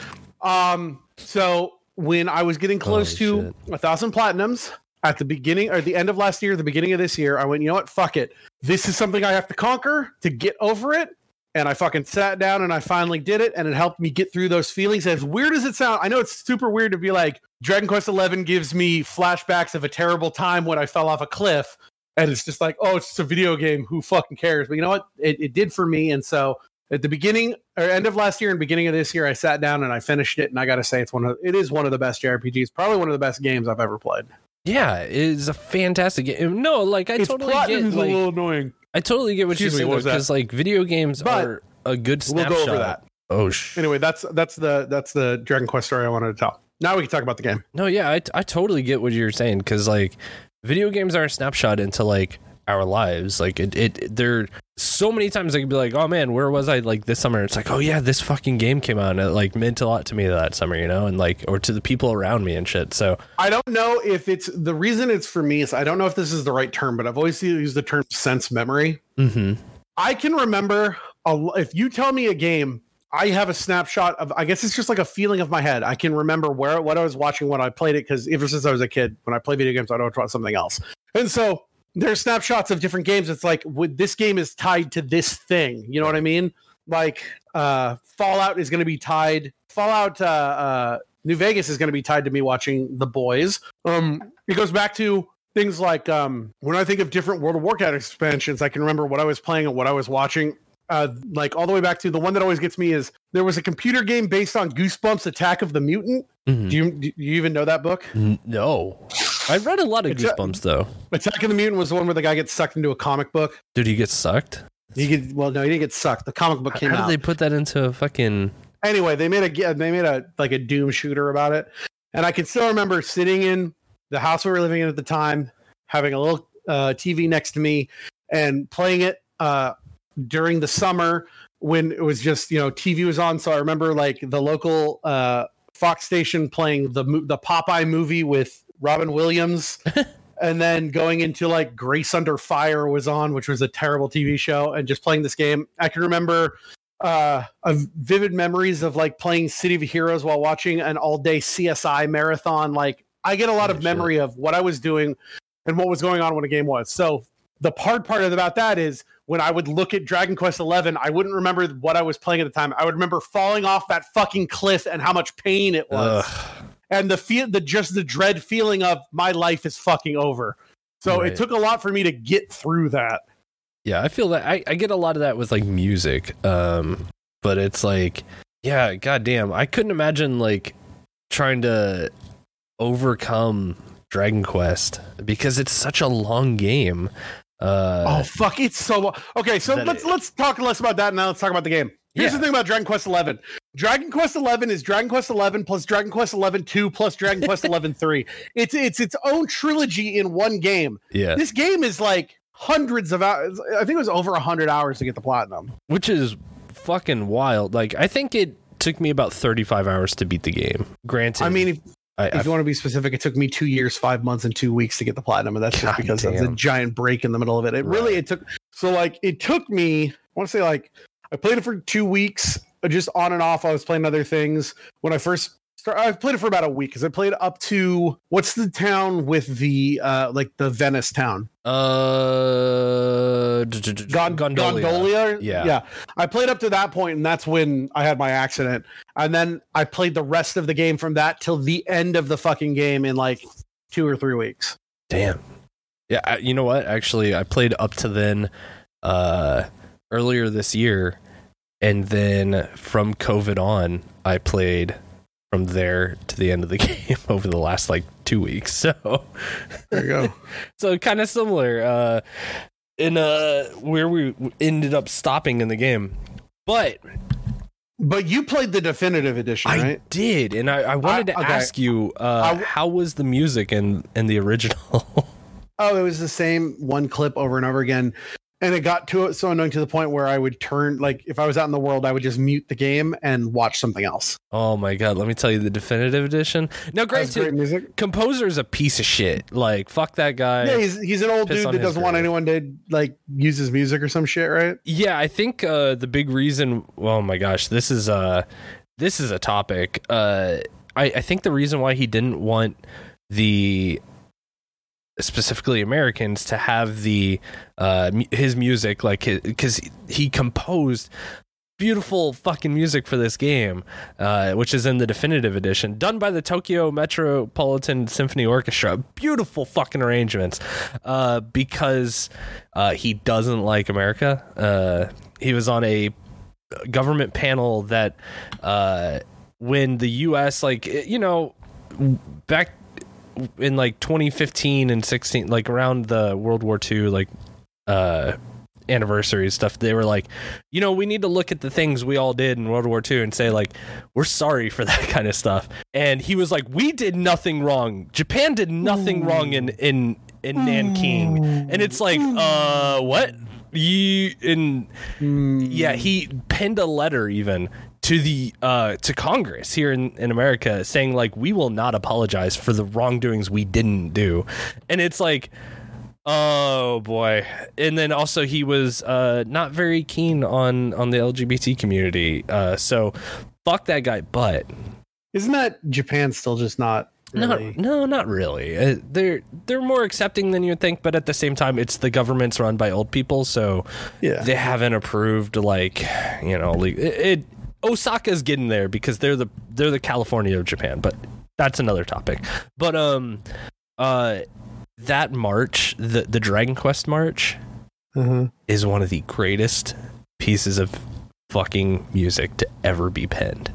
A: Um, so when I was getting close Holy oh, to shit. a thousand platinums at the beginning or the end of last year, the beginning of this year, I went, you know what? Fuck it. This is something I have to conquer to get over it. And I fucking sat down and I finally did it, and it helped me get through those feelings. As weird as it sounds, I know it's super weird to be like, Dragon Quest Eleven gives me flashbacks of a terrible time when I fell off a cliff, and it's just like, oh, it's just a video game. Who fucking cares? But you know what? It, it did for me, and so at the beginning or end of last year and beginning of this year, I sat down and I finished it, and I got to say, it's one of it is one of the best JRPGs, probably one of the best games I've ever played.
B: Yeah, it is a fantastic game. No, like I it's totally get like, a little annoying. I totally get what Excuse you're saying because like video games but are a good snapshot. We'll go over that.
A: Oh sh- Anyway, that's that's the that's the Dragon Quest story I wanted to tell. Now we can talk about the game.
B: No, yeah, I, I totally get what you're saying because like video games are a snapshot into like our lives. Like it, it they're so many times I could be like, oh man, where was I like this summer? It's like, oh yeah, this fucking game came out and it like meant a lot to me that summer, you know, and like or to the people around me and shit. So
A: I don't know if it's the reason it's for me is I don't know if this is the right term, but I've always used the term sense memory. Mm-hmm. I can remember a, if you tell me a game I have a snapshot of I guess it's just like a feeling of my head. I can remember where what I was watching when I played it because ever since I was a kid, when I play video games, I don't want something else. And so there's snapshots of different games. It's like would, this game is tied to this thing. You know what I mean? Like uh, Fallout is going to be tied. Fallout uh, uh, New Vegas is going to be tied to me watching The Boys. Um, it goes back to things like um, when I think of different World of Warcraft expansions, I can remember what I was playing and what I was watching uh, like all the way back to the one that always gets me is there was a computer game based on Goosebumps Attack of the Mutant. Mm-hmm. Do, you, do you even know that book?
B: No. I read a lot of Goosebumps though.
A: Attack of the Mutant was the one where the guy gets sucked into a comic book.
B: Did he get sucked?
A: He get, well, no, he didn't get sucked. The comic book came How out. How
B: did they put that into a fucking?
A: Anyway, they made a they made a like a Doom shooter about it, and I can still remember sitting in the house we were living in at the time, having a little uh, TV next to me, and playing it uh, during the summer when it was just you know TV was on. So I remember like the local uh, Fox station playing the the Popeye movie with Robin Williams. and then going into like Grace Under Fire was on, which was a terrible TV show, and just playing this game. I can remember uh, vivid memories of like playing City of Heroes while watching an all day CSI marathon. Like I get a lot of memory of what I was doing and what was going on when a game was. So the hard part about that is when I would look at Dragon Quest Eleven, I wouldn't remember what I was playing at the time. I would remember falling off that fucking cliff and how much pain it was, Ugh. and the feel, the just the dread feeling of my life is fucking over. So right. it took a lot for me to get through that.
B: Yeah, I feel that I, I get a lot of that with like music, um, but it's like, yeah, goddamn, I couldn't imagine like trying to overcome Dragon Quest because it's such a long game.
A: Uh, oh fuck! It's so long. okay. So let's it, let's talk less about that now. Let's talk about the game. Here's yeah. the thing about Dragon Quest XI: Dragon Quest XI is Dragon Quest XI plus Dragon Quest XI two plus Dragon Quest three. It's it's its own trilogy in one game.
B: Yeah,
A: this game is like hundreds of hours. I think it was over hundred hours to get the platinum,
B: which is fucking wild. Like I think it took me about 35 hours to beat the game. Granted, I
A: mean, if, I, if you want to be specific, it took me two years, five months, and two weeks to get the platinum, and that's God just because damn. of the giant break in the middle of it. It right. really it took so like it took me. I want to say like I played it for two weeks, uh, just on and off. I was playing other things when I first. started. I played it for about a week because I played up to what's the town with the uh like the Venice town
B: uh,
A: Gond- Gondolia. Gondolia.
B: Yeah,
A: yeah. I played up to that point, and that's when I had my accident. And then I played the rest of the game from that till the end of the fucking game in like two or three weeks.
B: Damn. Yeah, I, you know what? Actually, I played up to then uh, earlier this year, and then from COVID on, I played from there to the end of the game over the last like two weeks.
A: So there you go.
B: so kind of similar uh, in uh, where we ended up stopping in the game,
A: but. But you played the definitive edition, I right?
B: did, and I, I wanted I, to okay. ask you, uh, how was the music in in the original?
A: oh, it was the same one clip over and over again and it got to it so annoying to the point where I would turn like if I was out in the world, I would just mute the game and watch something else.
B: Oh my god! Let me tell you, the definitive edition. No, great, great music. Composer is a piece of shit. Like fuck that guy. Yeah,
A: he's he's an old Piss dude that doesn't grave. want anyone to like use his music or some shit, right?
B: Yeah, I think uh, the big reason. Oh my gosh, this is uh this is a topic. Uh, I I think the reason why he didn't want the specifically Americans to have the uh, his music like because he composed beautiful fucking music for this game, uh, which is in the definitive edition, done by the Tokyo Metropolitan Symphony Orchestra. Beautiful fucking arrangements, uh, because uh, he doesn't like America. Uh, he was on a government panel that uh, when the U.S. like you know back in like 2015 and 16, like around the World War II, like uh, anniversary stuff, they were like, you know, we need to look at the things we all did in World War II and say, like, we're sorry for that kind of stuff. And he was like, we did nothing wrong. Japan did nothing Ooh. wrong in, in, in Ooh. Nanking. And it's like, uh, what? You and mm. yeah, he penned a letter even to the uh, to Congress here in, in America saying like we will not apologize for the wrongdoings we didn't do, and it's like. Oh boy! And then also he was uh, not very keen on on the LGBT community. Uh, so fuck that guy. But
A: isn't that Japan still just not?
B: Really? Not, no, not really. Uh, they're they're more accepting than you'd think, but at the same time, it's the government's run by old people, so yeah. they haven't approved like you know it, it Osaka's getting there because they're the they're the California of Japan, but that's another topic. But um, uh, that march, the the Dragon Quest march, mm-hmm. is one of the greatest pieces of fucking music to ever be penned.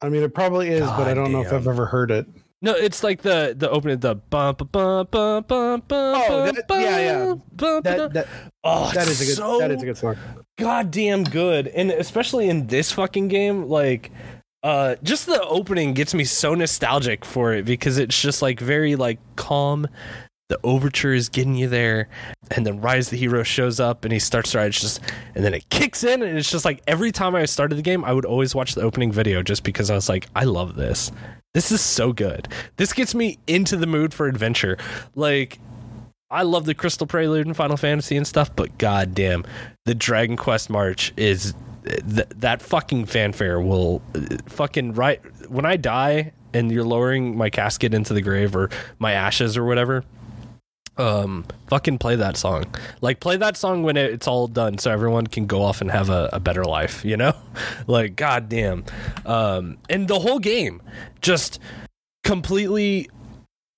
A: I mean, it probably is, God but I don't damn. know if I've ever heard it.
B: No, it's like the the opening the bump bump bump bump bump. Oh, that, bump,
A: yeah, yeah. Bump, that,
B: that, oh, that is a good so that is a good song. Goddamn good, and especially in this fucking game, like, uh, just the opening gets me so nostalgic for it because it's just like very like calm the overture is getting you there and then rise the hero shows up and he starts to it's just and then it kicks in and it's just like every time i started the game i would always watch the opening video just because i was like i love this this is so good this gets me into the mood for adventure like i love the crystal prelude and final fantasy and stuff but goddamn the dragon quest march is th- that fucking fanfare will uh, fucking right when i die and you're lowering my casket into the grave or my ashes or whatever um, fucking play that song. Like, play that song when it's all done, so everyone can go off and have a, a better life. You know, like, goddamn. Um, and the whole game, just completely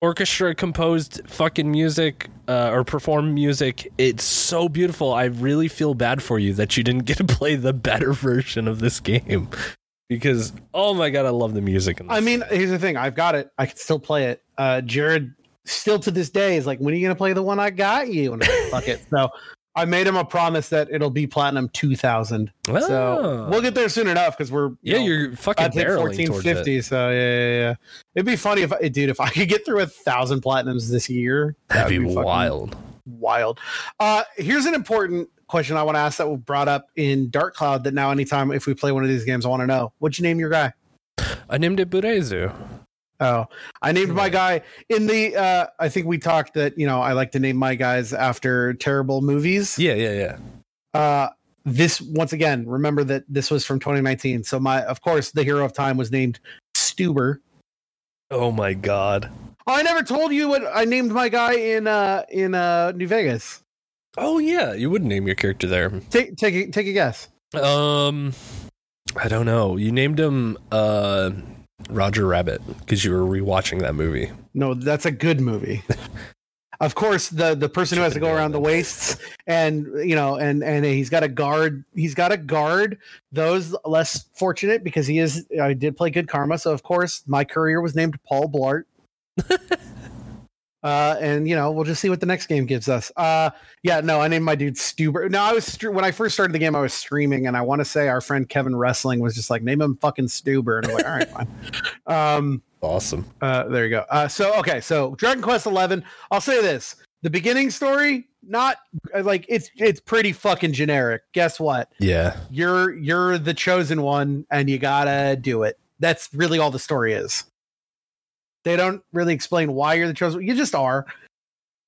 B: orchestra composed fucking music uh, or perform music. It's so beautiful. I really feel bad for you that you didn't get to play the better version of this game. Because oh my god, I love the music.
A: I mean, here's the thing: I've got it. I can still play it. Uh, Jared still to this day is like, when are you gonna play the one I got you? And like, fuck it. So I made him a promise that it'll be platinum two thousand. Oh. So we'll get there soon enough because we're
B: yeah, you are fucking I fourteen fifty.
A: So yeah, yeah, yeah, it'd be funny if I, dude, if I could get through a thousand platinums this year,
B: that'd, that'd be, be wild,
A: wild. Uh, here's an important question I want to ask that was brought up in Dark Cloud. That now, anytime if we play one of these games, I want to know what you name your guy.
B: I named it Burezu.
A: Oh, I named my guy in the. Uh, I think we talked that you know I like to name my guys after terrible movies.
B: Yeah, yeah, yeah.
A: Uh, this once again, remember that this was from 2019. So my, of course, the hero of time was named Stuber.
B: Oh my god!
A: Oh, I never told you what I named my guy in uh in uh New Vegas.
B: Oh yeah, you would not name your character there.
A: Take take take a guess.
B: Um, I don't know. You named him uh Roger Rabbit because you were rewatching that movie.
A: No, that's a good movie. of course, the the person who has to go around the wastes and you know and and he's got a guard he's got a guard those less fortunate because he is I did play good karma. So of course, my courier was named Paul Blart. Uh, and you know, we'll just see what the next game gives us. Uh, yeah, no, I named my dude Stuber. No, I was when I first started the game, I was streaming, and I want to say our friend Kevin Wrestling was just like, name him fucking Stuber, and I'm like, all right, fine. Um,
B: awesome.
A: Uh, there you go. Uh, so okay, so Dragon Quest Eleven. I'll say this: the beginning story, not uh, like it's it's pretty fucking generic. Guess what?
B: Yeah,
A: you're you're the chosen one, and you gotta do it. That's really all the story is. They don't really explain why you're the chosen. You just are.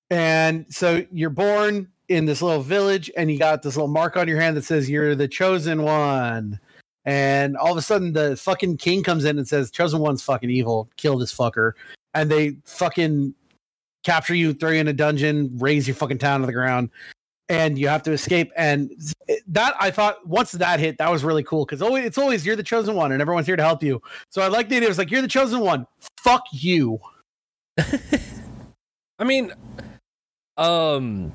A: And so you're born in this little village and you got this little mark on your hand that says you're the chosen one. And all of a sudden the fucking king comes in and says, Chosen one's fucking evil. Kill this fucker. And they fucking capture you, throw you in a dungeon, raze your fucking town to the ground and you have to escape. And that I thought once that hit, that was really cool because always it's always you're the chosen one and everyone's here to help you. So I like the idea. It was like you're the chosen one. Fuck you.
B: I mean, um,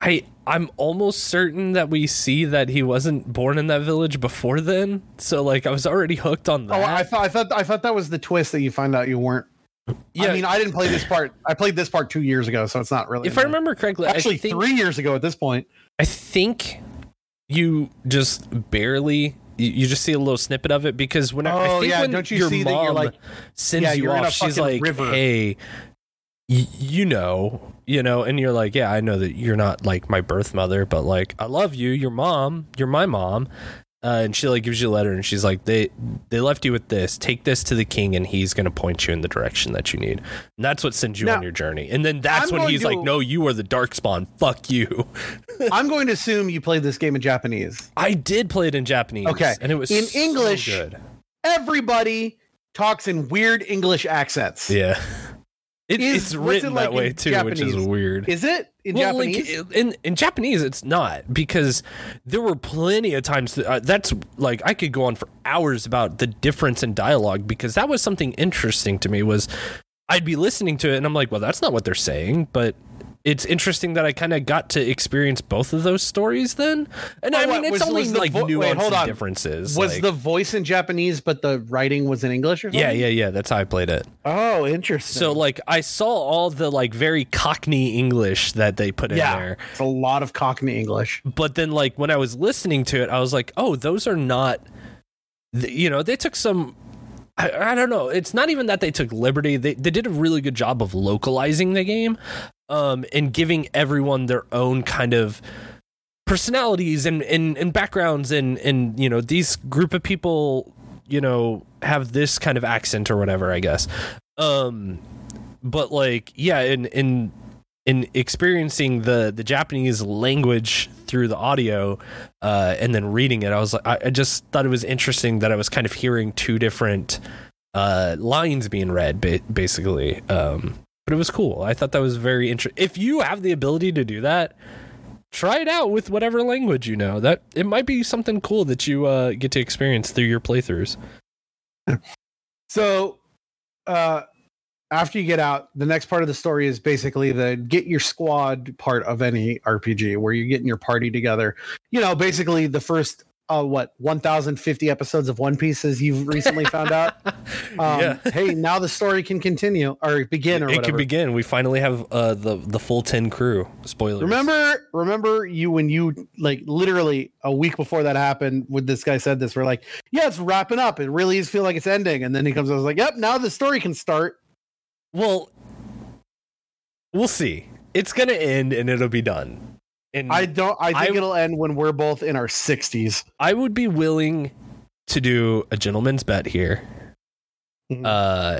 B: I I'm almost certain that we see that he wasn't born in that village before then. So like I was already hooked on that. Oh, I
A: thought I thought I thought that was the twist that you find out you weren't yeah. I mean, I didn't play this part. I played this part two years ago, so it's not really.
B: If I remember correctly,
A: actually think, three years ago at this point.
B: I think you just barely. You, just see a little snippet of it because
A: when oh, I, think
B: yeah,
A: when don't you your see mom that like,
B: sends yeah, you off, she's like, river. "Hey, y- you know, you know," and you're like, "Yeah, I know that you're not like my birth mother, but like, I love you. Your mom. You're my mom." Uh, and she like gives you a letter and she's like they they left you with this take this to the king and he's going to point you in the direction that you need and that's what sends you now, on your journey and then that's I'm when he's to, like no you are the dark spawn fuck you
A: i'm going to assume you played this game in japanese
B: i did play it in japanese
A: okay and it was in so english good. everybody talks in weird english accents
B: yeah it, is, it's written it like that way too, Japanese? which is
A: weird. Is
B: it in well, Japanese? Like, in in Japanese, it's not because there were plenty of times that, uh, that's like I could go on for hours about the difference in dialogue because that was something interesting to me. Was I'd be listening to it and I'm like, well, that's not what they're saying, but it's interesting that I kind of got to experience both of those stories then. And oh, I mean, what, it's was, only was like vo- wait, on. differences.
A: Was
B: like,
A: the voice in Japanese, but the writing was in English or
B: something? Yeah, yeah, yeah. That's how I played it.
A: Oh, interesting.
B: So, like, I saw all the like very Cockney English that they put yeah, in there.
A: It's a lot of Cockney English.
B: But then, like, when I was listening to it, I was like, oh, those are not, you know, they took some I, I, don't know. It's not even that they took liberty. They they did a really good job of localizing the game um, and giving everyone their own kind of personalities and, and, and backgrounds and, and, you know, these group of people, you know, have this kind of accent or whatever, I guess. Um, but like, yeah. And, and, in experiencing the the Japanese language through the audio uh, and then reading it, I was I, I just thought it was interesting that I was kind of hearing two different uh, lines being read, ba- basically. Um, but it was cool. I thought that was very interesting. If you have the ability to do that, try it out with whatever language you know. That it might be something cool that you uh, get to experience through your playthroughs.
A: So, uh, after you get out, the next part of the story is basically the get your squad part of any RPG, where you're getting your party together. You know, basically the first uh, what 1050 episodes of one piece as you've recently found out um, yeah. hey now the story can continue or begin or it whatever. can
B: begin we finally have uh, the the full 10 crew spoilers
A: remember remember you when you like literally a week before that happened when this guy said this we're like yeah it's wrapping up it really is feel like it's ending and then he comes I was like yep now the story can start
B: well we'll see it's gonna end and it'll be done
A: and I don't. I think I, it'll end when we're both in our sixties.
B: I would be willing to do a gentleman's bet here. Mm-hmm. Uh,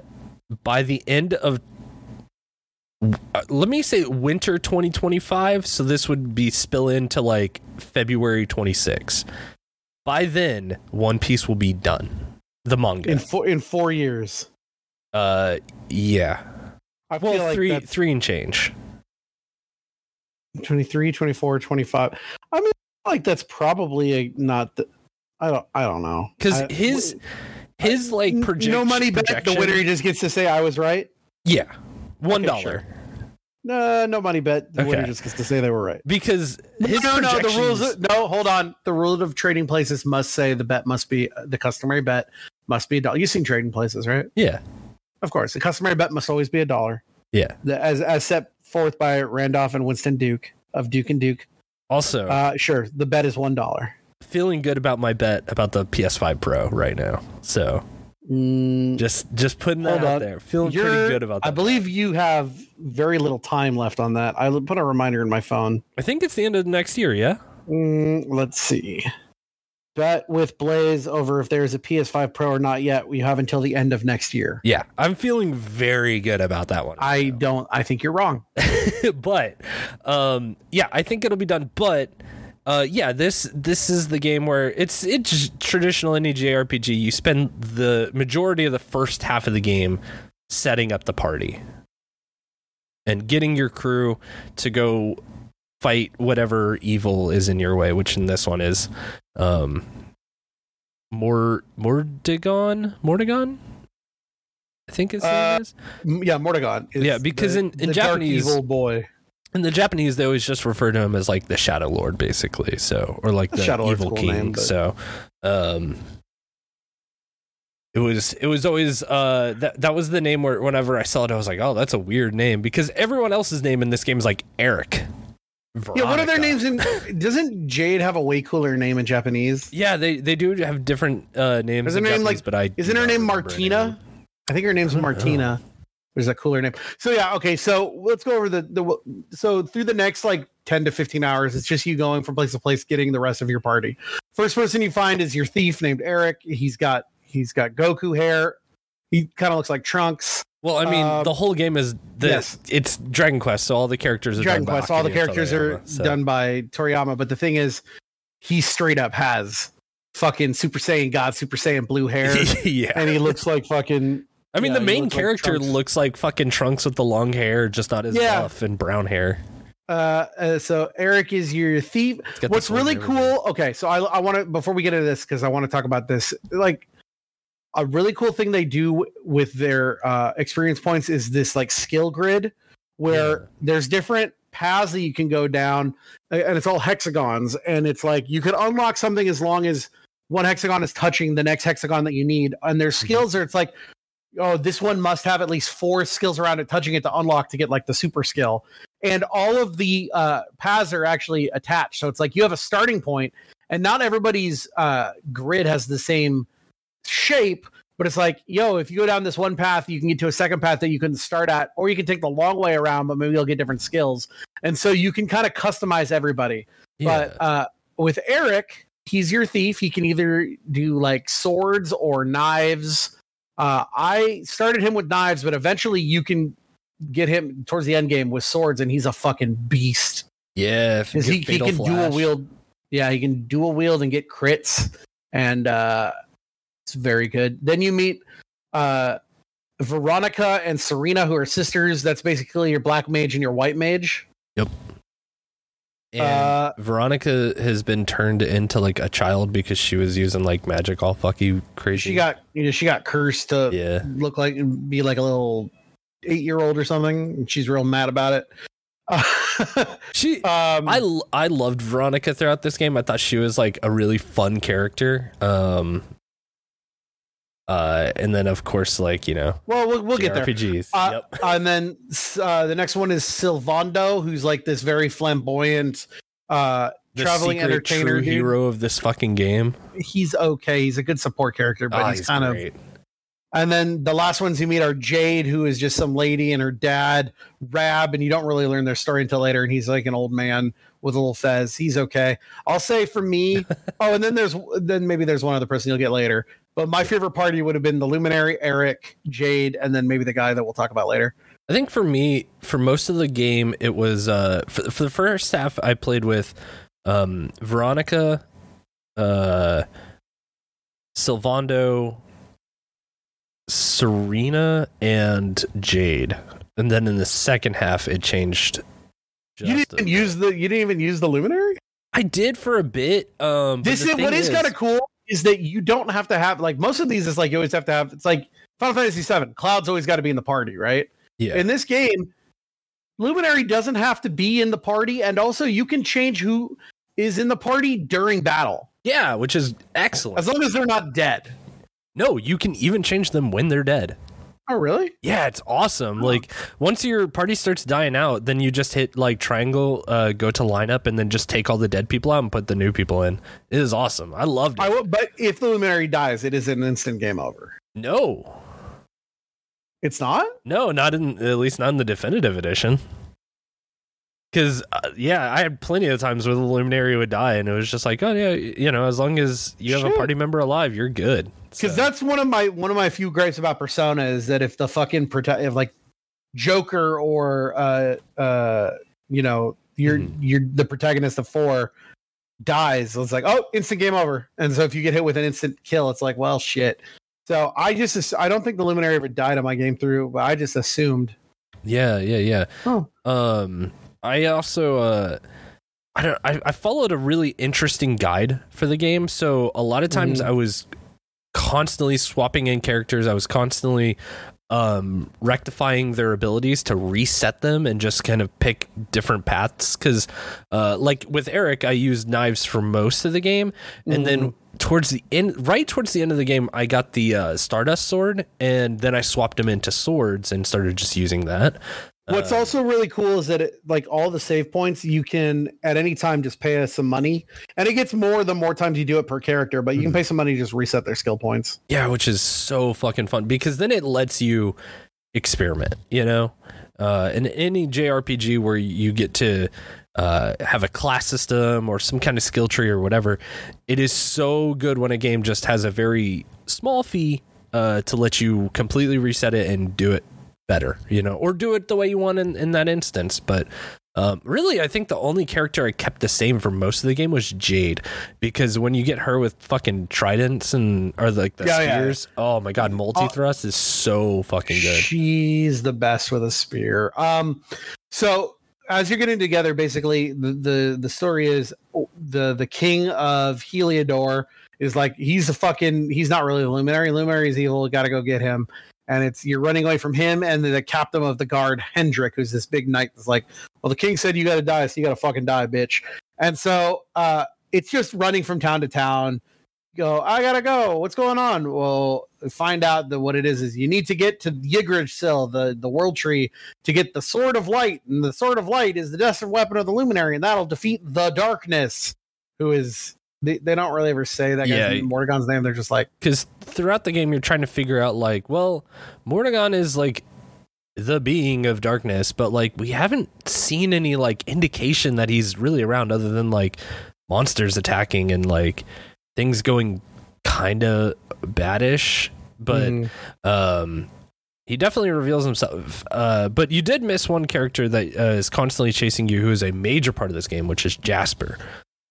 B: by the end of let me say winter 2025 so this would be spill into like february 26 by then one piece will be done the manga
A: in four in four years
B: uh yeah I well like three three and change
A: 23 24 25 i mean like that's probably a not the, i don't i don't know
B: because his I, his like
A: projection no money back the winner he just gets to say i was right
B: yeah one dollar okay, sure.
A: no no money bet the okay. winner just gets to say they were right
B: because
A: his no no, the rules no hold on the rule of trading places must say the bet must be the customary bet must be a dollar you've seen trading places right
B: yeah
A: of course the customary bet must always be a dollar
B: yeah
A: the, as as set forth by Randolph and Winston Duke of Duke and Duke.
B: Also,
A: uh, sure, the bet is one dollar.
B: Feeling good about my bet about the PS5 Pro right now. So mm, just just putting that out there. Feeling You're, pretty good about that. I
A: believe you have very little time left on that. I put a reminder in my phone.
B: I think it's the end of next year. Yeah.
A: Mm, let's see bet with Blaze over if there's a PS5 Pro or not yet. We have until the end of next year.
B: Yeah, I'm feeling very good about that one.
A: I so. don't. I think you're wrong.
B: but um, yeah, I think it'll be done. But uh, yeah, this this is the game where it's it's traditional any JRPG. You spend the majority of the first half of the game setting up the party and getting your crew to go fight whatever evil is in your way, which in this one is um Mor Mordegon Mordegon I think his uh, is.
A: Yeah, Mordegon.
B: Is yeah, because the, in, in Japanese
A: evil boy.
B: In the Japanese they always just refer to him as like the Shadow Lord basically, so or like the, Shadow evil king. Name, but... So um it was it was always uh that that was the name where whenever I saw it I was like, "Oh, that's a weird name" because everyone else's name in this game is like Eric
A: Veronica. Yeah, what are their names in doesn't Jade have a way cooler name in Japanese?
B: Yeah, they they do have different uh names isn't Japanese,
A: like,
B: but I
A: Isn't her name Martina? Name. I think her name's oh. Martina. What's There's a cooler name. So yeah, okay. So let's go over the the so through the next like 10 to 15 hours, it's just you going from place to place getting the rest of your party. First person you find is your thief named Eric. He's got he's got Goku hair. He kind of looks like Trunks.
B: Well, I mean, uh, the whole game is this. Yes. It's Dragon Quest, so all the characters are Dragon Quest.
A: all the characters Toriyama, are so. done by Toriyama. But the thing is, he straight up has fucking Super Saiyan God, Super Saiyan blue hair, yeah, and he looks like fucking.
B: I mean, yeah, the main character like looks like fucking Trunks with the long hair, just not his yeah. buff and brown hair.
A: Uh, uh, so Eric is your thief. What's really cool? Okay, so I I want to before we get into this because I want to talk about this. Like a really cool thing they do with their uh, experience points is this like skill grid where yeah. there's different paths that you can go down and it's all hexagons and it's like you could unlock something as long as one hexagon is touching the next hexagon that you need and their mm-hmm. skills are it's like oh this one must have at least four skills around it touching it to unlock to get like the super skill and all of the uh, paths are actually attached so it's like you have a starting point and not everybody's uh, grid has the same shape, but it's like, yo, if you go down this one path, you can get to a second path that you can start at, or you can take the long way around, but maybe you'll get different skills. And so you can kind of customize everybody. Yeah. But uh, with Eric, he's your thief. He can either do like swords or knives. Uh, I started him with knives, but eventually you can get him towards the end game with swords, and he's a fucking beast.
B: Yeah, he,
A: he, can flash. dual wield. Yeah, he can dual wield and get crits, and uh, it's very good. Then you meet uh, Veronica and Serena, who are sisters. That's basically your black mage and your white mage.
B: Yep. And uh, Veronica has been turned into like a child because she was using like magic all fucky crazy.
A: She got you know she got cursed to yeah. look like be like a little eight year old or something. she's real mad about it.
B: she um, I I loved Veronica throughout this game. I thought she was like a really fun character. Um uh, and then of course, like you know,
A: well, we'll, we'll get there. RPGs, uh, yep. and then uh, the next one is Sylvando, who's like this very flamboyant uh, the traveling entertainer, true
B: hero of this fucking game.
A: He's okay. He's a good support character, but oh, he's, he's, kind great. of. And then the last ones you meet are Jade, who is just some lady, and her dad, Rab, and you don't really learn their story until later. And he's like an old man with a little fez. He's okay. I'll say for me. oh, and then there's then maybe there's one other person you'll get later. But my favorite party would have been the Luminary, Erik, Jade, and then maybe the guy that we'll talk about later.
B: I think for me, for most of the game, it was uh, for, for the first half I played with um, Veronica, uh, Sylvando, Serena, and Jade. And then in the second half, it changed.
A: you didn't even use the. You didn't even use the luminary.
B: I did for a bit. Um,
A: this is what is, is kind of cool is that you don't have to have like most of these is like you always have to have it's like Final Fantasy VII. Cloud's always got to be in the party, right? Yeah. In this game, Luminary doesn't have to be in the party, and also you can change who is in the party during battle.
B: Yeah, which is excellent.
A: As long as they're not dead.
B: No, you can even change them when they're dead.
A: Oh, really?
B: Yeah, it's awesome. Like once your party starts dying out, then you just hit like triangle, uh, go to lineup, and then just take all the dead people out and put the new people in. It is awesome. I loved it.
A: I will, but if the luminary dies, it is an instant game over.
B: No,
A: it's not.
B: No, not in at least not in the definitive edition because uh, yeah, I had plenty of times where the luminary would die, and it was just like, oh yeah, you know, as long as you have a party member alive, you're good.
A: Because so. that's one of my one of my few gripes about Persona is that if the fucking protect, if like Joker or uh uh you know you're mm. Mm-hmm. you're the protagonist of four dies, it's like oh instant game over. And so if you get hit with an instant kill, it's like well shit. So I just I don't think the luminary ever died on my game through, but I just assumed.
B: Yeah, yeah, yeah. Oh. Um I also uh, I don't I, I followed a really interesting guide for the game. So a lot of times mm. I was constantly swapping in characters. I was constantly um, rectifying their abilities to reset them and just kind of pick different paths. Because, uh, like with Erik, I used knives for most of the game, and mm-hmm. then towards the end, right towards the end of the game, I got the uh, Stardust sword, and then I swapped them into swords and started just using that.
A: What's uh, also really cool is that it, like all the save points, you can at any time just pay us some money, and it gets more the more times you do it per character. But you can hmm. pay some money to just reset their skill points.
B: Yeah, which is so fucking fun because then it lets you experiment. You know, uh, in any JRPG where you get to uh, have a class system or some kind of skill tree or whatever, it is so good when a game just has a very small fee uh, to let you completely reset it and do it better, you know, or do it the way you want in, in that instance. But um, really, I think the only character I kept the same for most of the game was Jade, because when you get her with fucking tridents and or like the yeah, spears, yeah. oh my god, multi thrust uh, is so fucking good.
A: She's the best with a spear. Um, so as you're getting together, basically the the, the story is oh, the the king of Heliodor is like he's a fucking he's not really a luminary. Luminary is evil. Got to go get him and it's you're running away from him and the captain of the guard Hendrik, who's this big knight. is like, well, the king said you got to die, so you got to fucking die, bitch. And so uh, it's just running from town to town. Go, I gotta go. What's going on? Well, find out that what it is is you need to get to Yggdrasil, Sill, the the world tree, to get the sword of light, and the sword of light is the destined weapon of the luminary, and that'll defeat the darkness, who is they, they don't really ever say that guy's yeah. name, name. They're just like
B: because throughout the game you're trying to figure out like, well, Mordegon is like the being of darkness, but like we haven't seen any like indication that he's really around other than like monsters attacking and like things going kind of baddish. But mm. um, he definitely reveals himself. Uh, but you did miss one character that uh, is constantly chasing you, who is a major part of this game, which is Jasper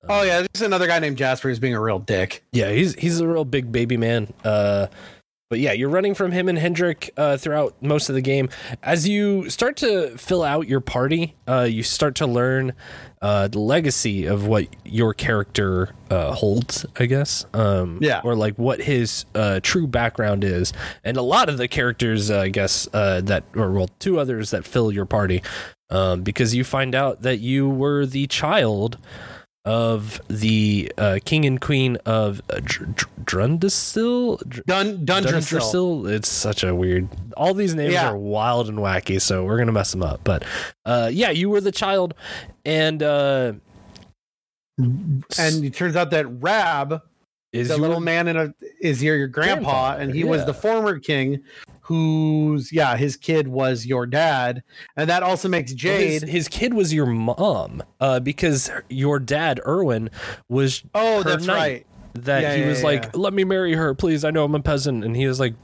A: oh um, yeah, there's another guy named Jasper who's being a real dick.
B: Yeah, he's he's a real big baby man. Uh, but yeah, you're running from him and Hendrik uh, throughout most of the game. As you start to fill out your party, uh, you start to learn uh, the legacy of what your character uh, holds, I guess. Um, yeah. Or like what his uh, true background is. And a lot of the characters, uh, I guess, that, or well, two others that fill your party, um, because you find out that you were the child of the uh, king and queen of uh, Drundasil.
A: Dun-
B: Dundrasil. It's such a weird. All these names yeah. are wild and wacky, so we're gonna mess them up. But uh, yeah, you were the child, and uh, and
A: it turns out that Rab is the your, little man in a is your your grandpa, grandpa and he yeah. was the former king who's yeah his kid was your dad and that also makes jade
B: his, his kid was your mom uh, because your dad erwin was
A: oh that's knight. right
B: that yeah, he yeah, was yeah, like let me marry her please i know i'm a peasant and he was like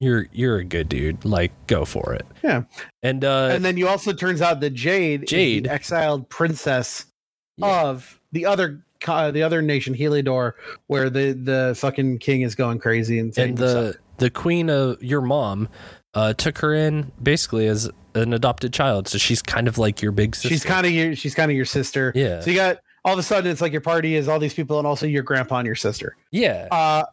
B: you're you're a good dude like go for it
A: yeah
B: and uh
A: and then you also turns out that jade
B: jade
A: exiled princess of the other the other nation heliodor where the the fucking king is going crazy and,
B: and the the queen of your mom uh, took her in basically as an adopted child. So she's kind of like your big sister.
A: She's kind of your she's kind of your sister. Yeah. So you got all of a sudden it's like your party is all these people and also your grandpa and your sister.
B: Yeah.
A: Uh,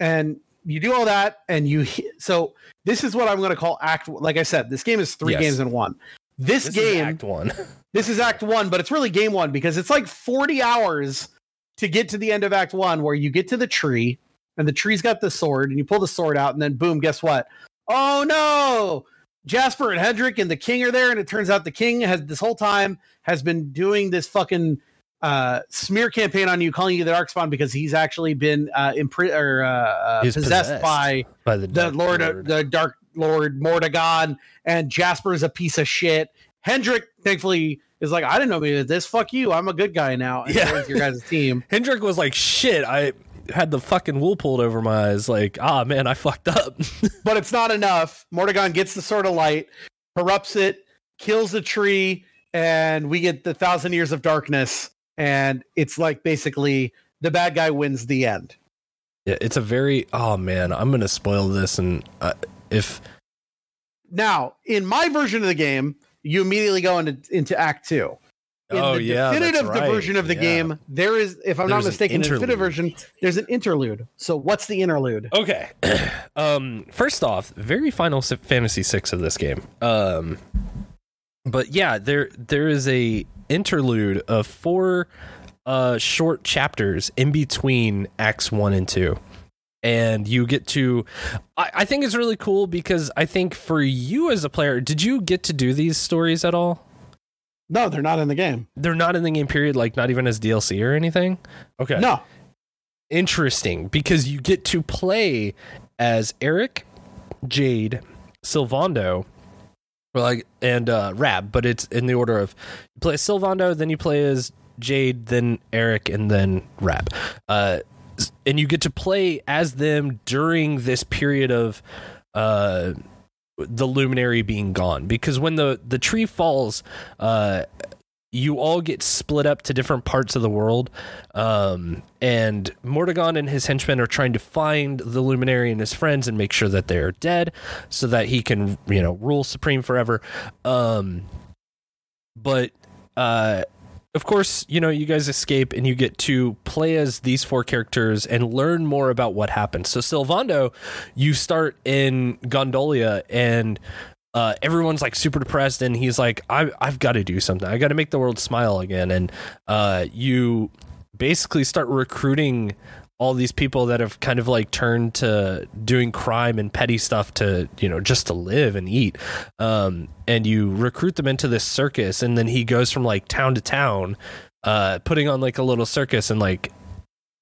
A: and you do all that and you so this is what I'm going to call act like I said this game is 3 yes. games in one. This, this game act 1. this is act 1, but it's really game 1 because it's like 40 hours to get to the end of act 1 where you get to the tree and the tree's got the sword, and you pull the sword out, and then boom, guess what? Oh no! Jasper and Hendrik and the king are there, and it turns out the king has this whole time has been doing this fucking uh, smear campaign on you, calling you the Darkspawn because he's actually been uh, or, uh, uh possessed, possessed, by, by the, the Lord, Lord. the Dark Lord Mordegon, and Jasper is a piece of shit. Hendrik, thankfully, is like, I didn't know any this. Fuck you. I'm a good guy now. And yeah. your guys' team.
B: Hendrik was like, shit, I had the fucking wool pulled over my eyes. Like, ah, man, I fucked up.
A: but it's not enough. Mordegon gets the sword of light, corrupts it, kills the tree, and we get the thousand years of darkness. And it's like basically the bad guy wins the end.
B: Yeah, it's a very oh man, I'm gonna spoil this, and uh, if
A: now in my version of the game, you immediately go into into Act Two
B: in oh, the yeah, definitive
A: right. version of the yeah. game, there is, if I'm there's not mistaken, in the definitive version, there's an interlude. So what's the interlude?
B: Okay. um, first off, very Final Fantasy VI of this game. Um, but yeah, there there is a interlude of four uh, short chapters in between Acts One and Two and you get to I, I, think it's really cool because i think for you as a player did you get to do these stories at all
A: no, they're not in the game.
B: They're not in the game. Period. Like not even as DLC or anything. Okay.
A: No.
B: Interesting, because you get to play as Erik, Jade, Sylvando, like and uh, Rab, but it's in the order of you play as Sylvando, then you play as Jade, then Eric, and then Rab. Uh, and you get to play as them during this period of uh, the luminary being gone because when the the tree falls uh you all get split up to different parts of the world um and Mordegon and his henchmen are trying to find the luminary and his friends and make sure that they're dead so that he can you know rule supreme forever um but uh of course, you know, you guys escape and you get to play as these four characters and learn more about what happened. So, Sylvando, you start in Gondolia and uh, everyone's like super depressed and he's like, I, I've got to do something. I got to make the world smile again. And uh, you basically start recruiting all these people that have kind of like turned to doing crime and petty stuff to you know just to live and eat um, and you recruit them into this circus and then he goes from like town to town uh, putting on like a little circus and like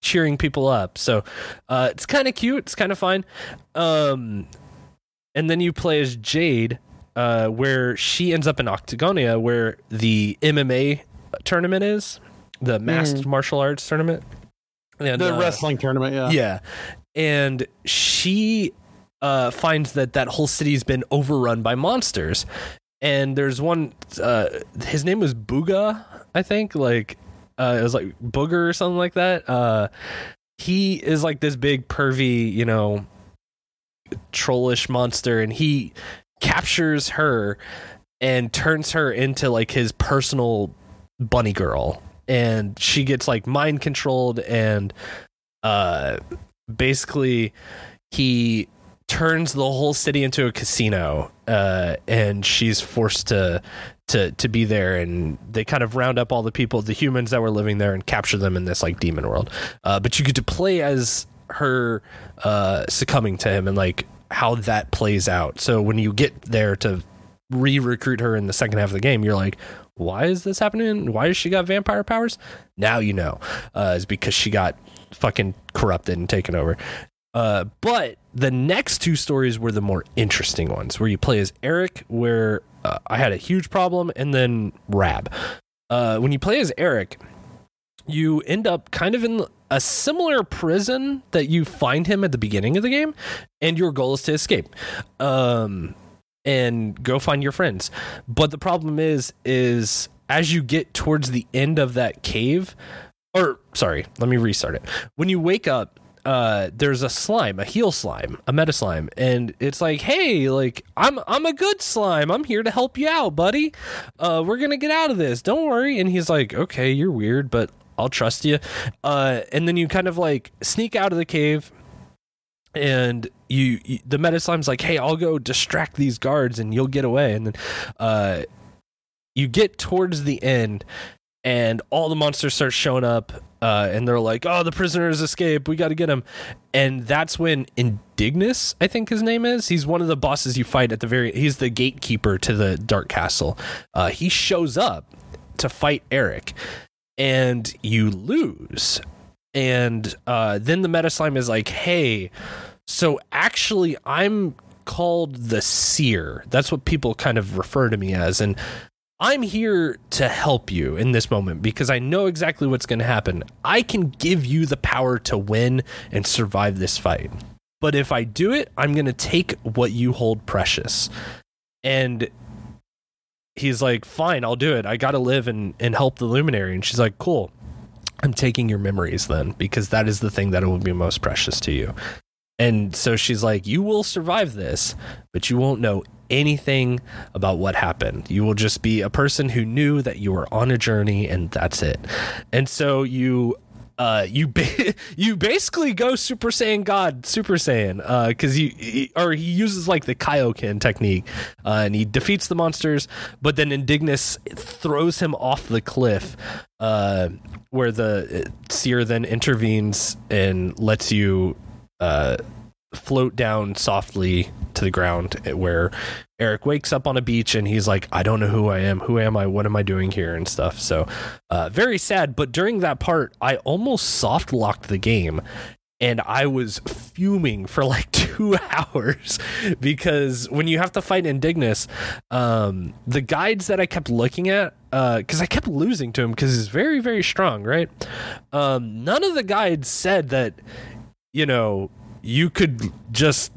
B: cheering people up so uh, it's kind of cute it's kind of fine um, and then you play as jade uh, where she ends up in octagonia where the mma tournament is the masked mm. martial arts tournament
A: and, the uh, wrestling tournament, yeah.
B: Yeah. And she uh, finds that that whole city's been overrun by monsters. And there's one, uh, his name was Booga, I think. Like, uh, it was like Booger or something like that. Uh, he is like this big, pervy, you know, trollish monster. And he captures her and turns her into like his personal bunny girl and she gets like mind controlled and uh basically he turns the whole city into a casino uh, and she's forced to to to be there and they kind of round up all the people the humans that were living there and capture them in this like demon world uh, but you get to play as her uh, succumbing to him and like how that plays out so when you get there to re-recruit her in the second half of the game you're like why is this happening? Why does she got vampire powers? Now you know. Uh, is because she got fucking corrupted and taken over. Uh, but the next two stories were the more interesting ones, where you play as Erik, where uh, I had a huge problem, and then Rab. Uh, when you play as Erik, you end up kind of in a similar prison that you find him at the beginning of the game, and your goal is to escape. Um, and go find your friends. But the problem is, is as you get towards the end of that cave, or sorry, let me restart it. When you wake up, uh, there's a slime, a heal slime, a meta slime, and it's like, hey, like I'm I'm a good slime. I'm here to help you out, buddy. Uh, we're gonna get out of this. Don't worry. And he's like, okay, you're weird, but I'll trust you. Uh, and then you kind of like sneak out of the cave, and you, you the meta slime's like hey i'll go distract these guards and you'll get away and then uh you get towards the end and all the monsters start showing up uh, and they're like oh the prisoners escaped we got to get him and that's when indignus i think his name is he's one of the bosses you fight at the very he's the gatekeeper to the dark castle uh, he shows up to fight erik and you lose and uh, then the meta slime is like hey so actually, I'm called the seer. That's what people kind of refer to me as. And I'm here to help you in this moment because I know exactly what's going to happen. I can give you the power to win and survive this fight. But if I do it, I'm going to take what you hold precious. And he's like, fine, I'll do it. I got to live and, and help the luminary. And she's like, cool. I'm taking your memories then because that is the thing that will be most precious to you. And so she's like, You will survive this, but you won't know anything about what happened. You will just be a person who knew that you were on a journey and that's it. And so you uh, you ba- you basically go Super Saiyan God, Super Saiyan, because uh, you he, or he uses like the Kaioken technique, uh, and he defeats the monsters, but then Indignus throws him off the cliff, uh, where the uh, seer then intervenes and lets you uh, float down softly to the ground where Erik wakes up on a beach and he's like, I don't know who I am. Who am I? What am I doing here? And stuff. So, uh, very sad. But during that part, I almost soft locked the game and I was fuming for like two hours because when you have to fight Indignus, um, the guides that I kept looking at, because uh, I kept losing to him because he's very, very strong, right? Um, none of the guides said that you know, you could just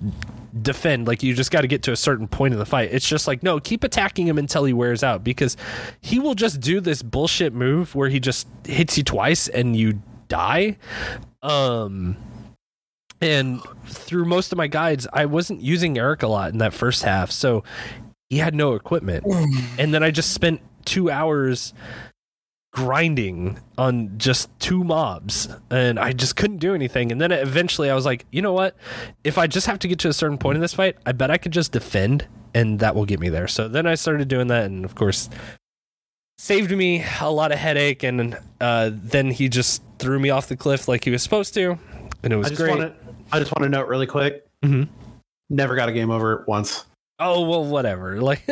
B: defend. Like you just got to get to a certain point in the fight. It's just like, no, keep attacking him until he wears out because he will just do this bullshit move where he just hits you twice and you die. Um and through most of my guides, I wasn't using Erik a lot in that first half. So he had no equipment. And then I just spent 2 hours grinding on just two mobs and I just couldn't do anything. And then eventually I was like, you know what? If I just have to get to a certain point in this fight, I bet I could just defend and that will get me there. So then I started doing that. And of course, saved me a lot of headache. And uh, then he just threw me off the cliff like he was supposed to. And it was I great. Wanna,
A: I just want to note really quick
B: hmm
A: never got a game over once.
B: Oh well, whatever. Like,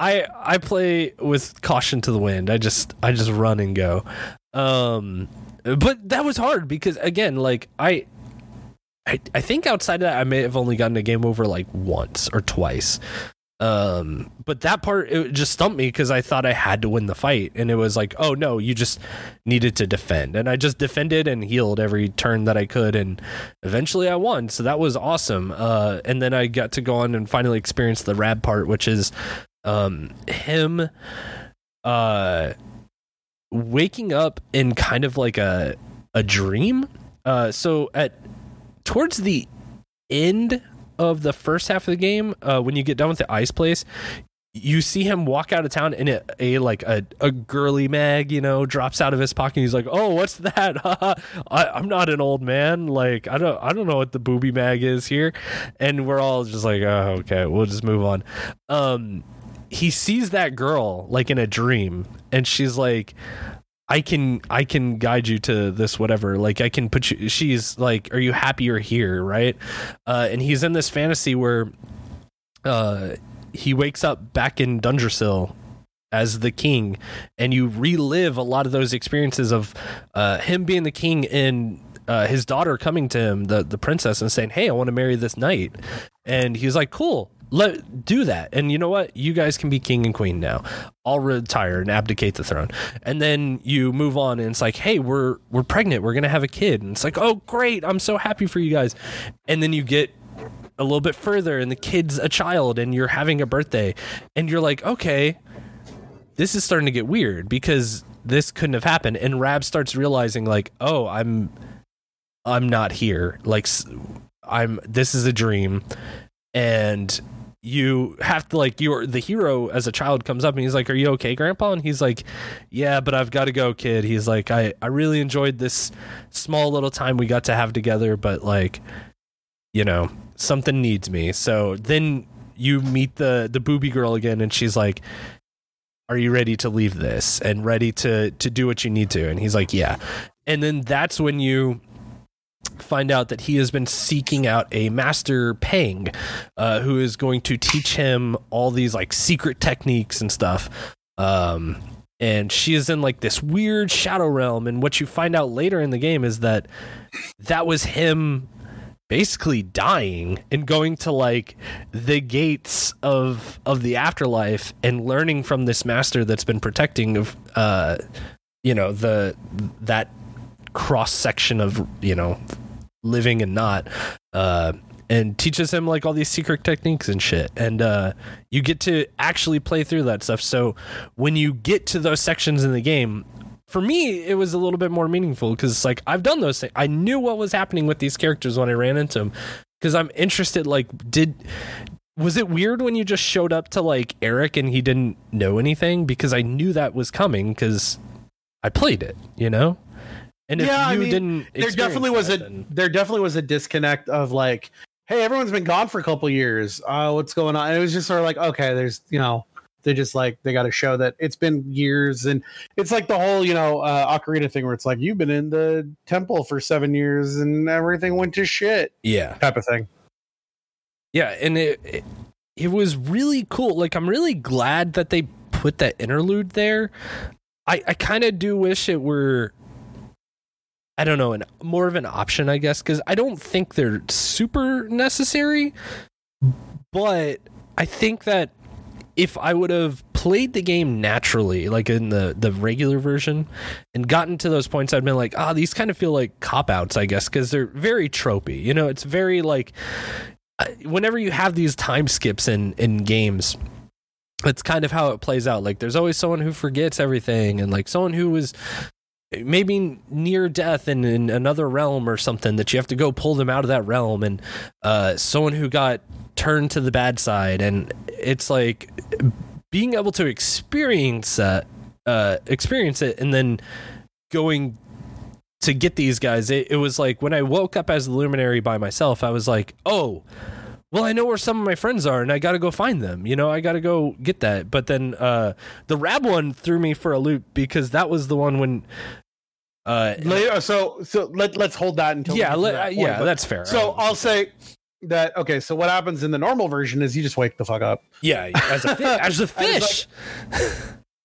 B: I I play with caution to the wind. I just I just run and go. Um, but that was hard because again, like I, I I think outside of that, I may have only gotten a game over like once or twice. Um, but that part it just stumped me because I thought I had to win the fight, and it was like, oh no, you just needed to defend, and I just defended and healed every turn that I could, and eventually I won. So that was awesome. Uh, and then I got to go on and finally experience the rad part, which is, um, him, uh, waking up in kind of like a a dream. Uh, so at towards the end of the first half of the game, uh, when you get done with the ice place, you see him walk out of town and it, a like a, a girly mag you know drops out of his pocket and he's like oh what's that I, am not an old man like i don't i don't know what the booby mag is here and we're all just like oh okay we'll just move on um he sees that girl like in a dream and she's like I can I can guide you to this whatever. Like I can put you she's like, Are you happy you're here? Right? Uh, and he's in this fantasy where uh, he wakes up back in Dundrasil as the king and you relive a lot of those experiences of uh, him being the king and uh, his daughter coming to him, the, the princess, and saying, Hey, I want to marry this knight. And he's like, Cool, let do that and you know what you guys can be king and queen now i'll retire and abdicate the throne and then you move on and it's like hey we're we're pregnant we're gonna have a kid and it's like oh great i'm so happy for you guys and then you get a little bit further and the kid's a child and you're having a birthday and you're like okay this is starting to get weird because this couldn't have happened and rab starts realizing like oh i'm i'm not here like i'm this is a dream and you have to like you're the hero as a child comes up and he's like, Are you okay, grandpa? And he's like, Yeah, but I've gotta go, kid. He's like, I, I really enjoyed this small little time we got to have together, but like, you know, something needs me. So then you meet the the booby girl again and she's like, are you ready to leave this and ready to to do what you need to and he's like yeah and then that's when you find out that he has been seeking out a master Pang, uh, who is going to teach him all these like secret techniques and stuff. Um, and she is in like this weird shadow realm. And what you find out later in the game is that that was him basically dying and going to like the gates of of the afterlife and learning from this master that's been protecting of uh you know the that cross section of you know living and not uh, and teaches him like all these secret techniques and shit and uh, you get to actually play through that stuff so when you get to those sections in the game for me it was a little bit more meaningful because it's like i've done those things i knew what was happening with these characters when i ran into them because i'm interested like did was it weird when you just showed up to like erik and he didn't know anything because i knew that was coming because i played it you know and if yeah, you I mean, didn't,
A: there definitely was that, a then... there definitely was a disconnect of like, hey, everyone's been gone for a couple years. Uh, what's going on? And it was just sort of like, okay, there's you know, they just like they got to show that it's been years, and it's like the whole you know uh, Ocarina thing where it's like you've been in the temple for seven years and everything went to shit.
B: Yeah,
A: type of thing.
B: Yeah, and it, it it was really cool. Like I'm really glad that they put that interlude there. I I kind of do wish it were I don't know, an more of an option, I guess, because I don't think they're super necessary. But I think that if I would have played the game naturally, like in the the regular version, and gotten to those points, I'd been like, ah, oh, these kind of feel like cop outs, I guess, because they're very tropey. You know, it's very like uh, whenever you have these time skips in in games that's kind of how it plays out. Like there's always someone who forgets everything and like someone who was maybe near death and in another realm or something that you have to go pull them out of that realm and uh, someone who got turned to the bad side and it's like being able to experience that uh, experience it and then going to get these guys it, it was like when i woke up as the luminary by myself i was like oh well, I know where some of my friends are and I got to go find them. You know, I got to go get that. But then uh, the Rab one threw me for a loop because that was the one when. Uh,
A: Later, uh, so so let let's hold that until
B: yeah
A: let,
B: that uh, point, yeah that's fair.
A: So I'll say that okay so what happens in the normal version is you just wake the fuck up
B: yeah as a, fi- as a fish like,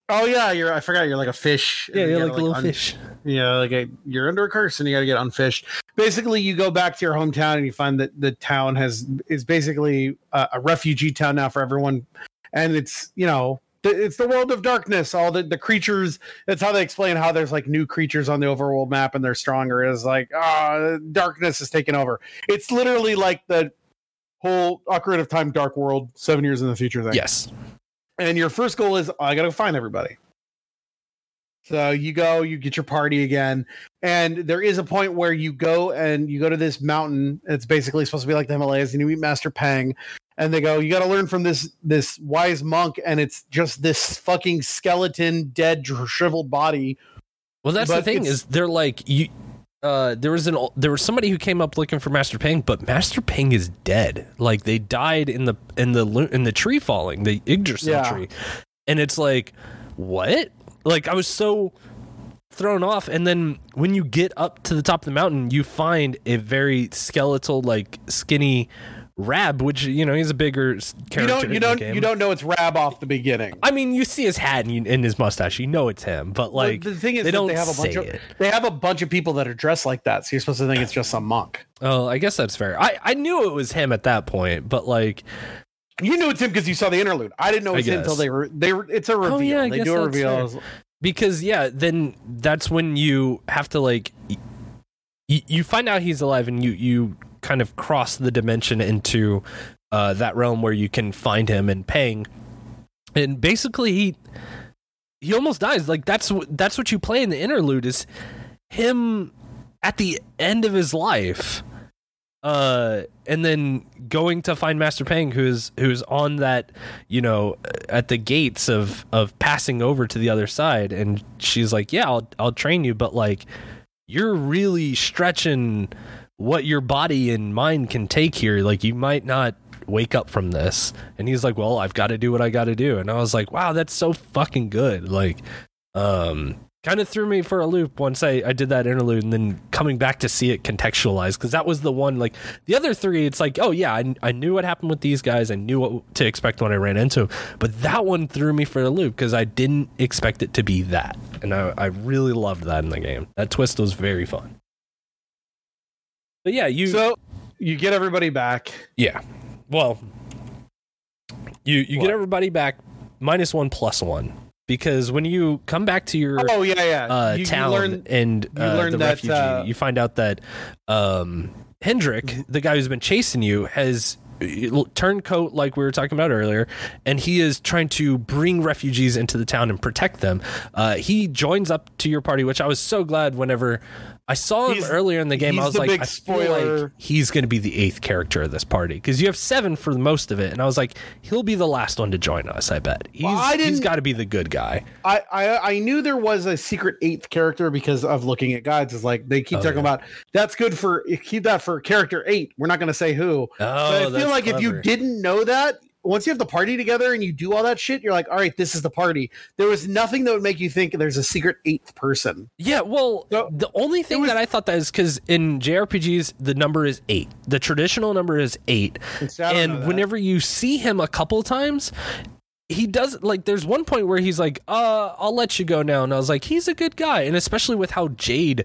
A: oh yeah you're i forgot you're like a fish
B: yeah you're like a like little un- fish
A: yeah like a, you're under a curse and you gotta get unfished basically you go back to your hometown and you find that the town has is basically a, a refugee town now for everyone and it's you know it's the world of darkness all the, the creatures that's how they explain how there's like new creatures on the overworld map and they're stronger is like ah darkness is taking over it's literally like the whole ocarina of time dark world seven years in the future thing
B: yes
A: and your first goal is oh, i gotta find everybody so you go, you get your party again, and there is a point where you go and you go to this mountain. It's basically supposed to be like the Himalayas, and you meet Master Pang, and they go, "You got to learn from this this wise monk," and it's just this fucking skeleton, dead, shriveled body.
B: Well, that's but the thing is they're like you. Uh, there was an there was somebody who came up looking for Master Pang, but Master Pang is dead. Like they died in the in the in the tree falling, the Yggdrasil yeah. tree, and it's like, what? like I was so thrown off and then when you get up to the top of the mountain you find a very skeletal like skinny Rab, which you know he's a bigger character. You
A: don't, you don't, you don't know it's Rab off the beginning.
B: I mean, you see his hat and, you, and his mustache, you know it's him. But like well, the thing is,
A: they
B: don't they
A: have a bunch of it. they have a bunch of people that are dressed like that, so you're supposed to think it's just some monk.
B: Oh, I guess that's fair. I I knew it was him at that point, but like
A: you knew it's him because you saw the interlude. I didn't know it's him until they were they It's a reveal. Oh, yeah, they do a reveal. Fair.
B: Because yeah, then that's when you have to like you find out he's alive and you you kind of cross the dimension into uh, that realm where you can find him and Pang. And basically he he almost dies. Like that's that's what you play in the interlude is him at the end of his life uh, and then going to find Master Pang, who's who's on that, you know, at the gates of of passing over to the other side, and she's like, "Yeah, I'll I'll train you, but like, you're really stretching what your body and mind can take here. Like, you might not." wake up from this and he's like well i've got to do what i got to do and i was like wow that's so fucking good like um kind of threw me for a loop once I, I did that interlude and then coming back to see it contextualized because that was the one like the other three it's like oh yeah I, I knew what happened with these guys i knew what to expect when i ran into them but that one threw me for a loop because i didn't expect it to be that and I, I really loved that in the game that twist was very fun but yeah you
A: so you get everybody back
B: yeah well you you what? get everybody back minus one plus one because when you come back to your oh yeah yeah uh, you, town you learn, and uh, the that, refugee, uh, you find out that um, Hendrik, mm-hmm. the guy who's been chasing you, has uh, turncoat like we were talking about earlier and he is trying to bring refugees into the town and protect them uh, he joins up to your party which i was so glad whenever I saw him he's, earlier in the game. I was like, I feel like he's going to be the eighth character of this party because you have seven for most of it, and I was like, he'll be the last one to join us. I bet he's well, he's got to be the good guy.
A: I, I, I knew there was a secret eighth character because of looking at guides. Is like they keep oh, talking yeah. about that's good for keep that for character eight. We're not going to say who. Oh, I feel like clever. if you didn't know that, once you have the party together and you do all that shit, you're like, all right, this is the party. There was nothing that would make you think there's a secret eighth person.
B: Yeah, well, so, the only thing was, that I thought that is because in JRPGs the number is eight. The traditional number is eight, and whenever you see him a couple times, he does like there's one point where he's like uh i'll let you go now and i was like he's a good guy and especially with how jade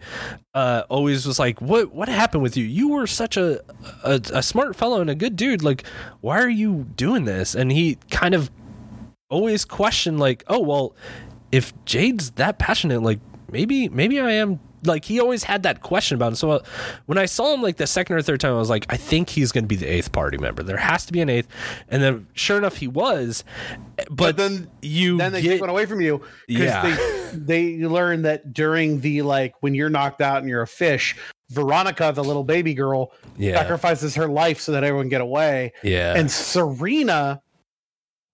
B: uh always was like what what happened with you you were such a, a, a smart fellow and a good dude like why are you doing this and he kind of always questioned like oh well if jade's that passionate like maybe maybe i am like he always had that question about him. So uh, when I saw him like the second or third time, I was like, I think he's going to be the eighth party member. There has to be an eighth. And then sure enough, he was. But, but then you then they
A: get, take one away from you because yeah. they they learn that during the like when you're knocked out and you're a fish, Veronica, the little baby girl, yeah. sacrifices her life so that everyone get away.
B: Yeah,
A: and Serena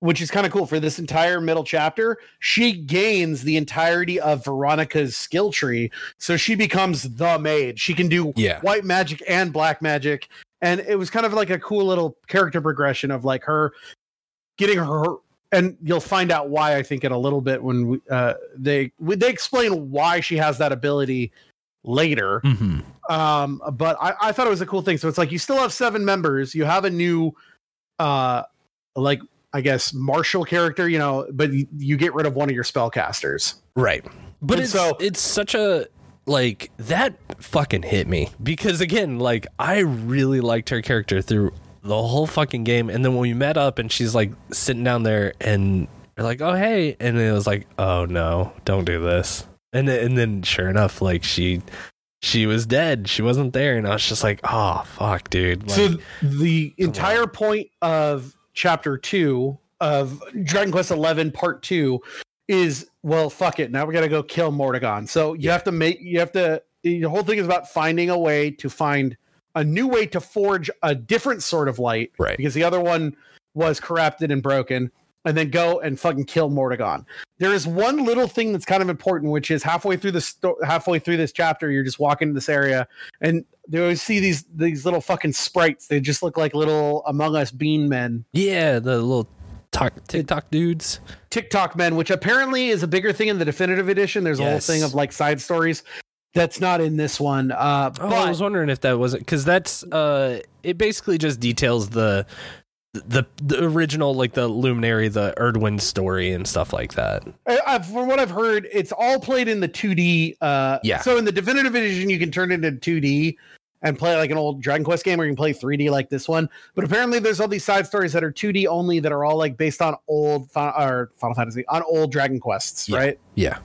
A: which is kind of cool for this entire middle chapter. She gains the entirety of Veronica's skill tree. So she becomes the maid. She can do
B: yeah.
A: white magic and black magic. And it was kind of like a cool little character progression of like her getting her and you'll find out why I think in a little bit when we, uh, they they explain why she has that ability later. Mm-hmm. Um, but I, I, thought it was a cool thing. So it's like you still have seven members, you have a new uh, like I guess, martial character, you know, but you get rid of one of your spellcasters.
B: Right. But it's, so, it's such a like that fucking hit me because again, like I really liked her character through the whole fucking game, and then when we met up and she's like sitting down there and are like, oh hey, and it was like, oh no, don't do this, and then, and then sure enough, like she she was dead, she wasn't there, and I was just like, oh fuck, dude. Like,
A: so the entire point of chapter two of Dragon Quest Eleven Part Two is well, fuck it. Now we got to go kill Mordegon. So you yeah. have to make you have to. The whole thing is about finding a way to find a new way to forge a different sort of light,
B: right?
A: Because the other one was corrupted and broken and then go and fucking kill Mordegon. There is one little thing that's kind of important, which is halfway through the sto- halfway through this chapter, you're just walking to this area, and they always see these these little fucking sprites. They just look like little Among Us bean men.
B: Yeah, the little talk, TikTok dudes,
A: TikTok men, which apparently is a bigger thing in the definitive edition. There's a whole thing of like side stories that's not in this one. Uh,
B: oh, but- I was wondering if that wasn't because that's uh, it. Basically, just details the the the original like the luminary the erdwin story and stuff like that
A: i from what i've heard it's all played in the 2d uh yeah so in the definitive edition you can turn it into 2d and play like an old dragon quest game or you can play 3d like this one but apparently there's all these side stories that are 2d only that are all like based on old or final fantasy on old dragon quests
B: yeah.
A: right
B: yeah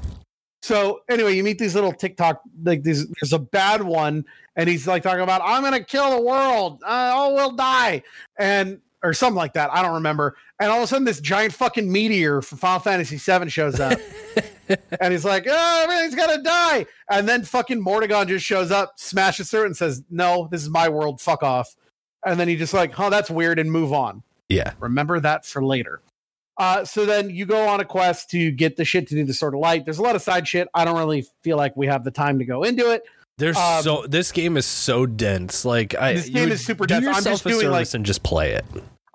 A: so anyway, you meet these little TikTok like these. There's a bad one, and he's like talking about, "I'm gonna kill the world. Uh, all will die." And or something like that. I don't remember. And all of a sudden, this giant fucking meteor from Final Fantasy VII shows up, and he's like, "Oh, everything's gonna die!" And then fucking Mordegon just shows up, smashes through it, and says, "No, this is my world. Fuck off." And then he just like, "Oh, that's weird," and move on.
B: Yeah,
A: remember that for later. Uh, so then you go on a quest to get the shit to do the sort of light. There's a lot of side shit. I don't really feel like we have the time to go into it.
B: There's um, so this game is so dense. Like I, this game is super dense. I'm just doing like and just play it.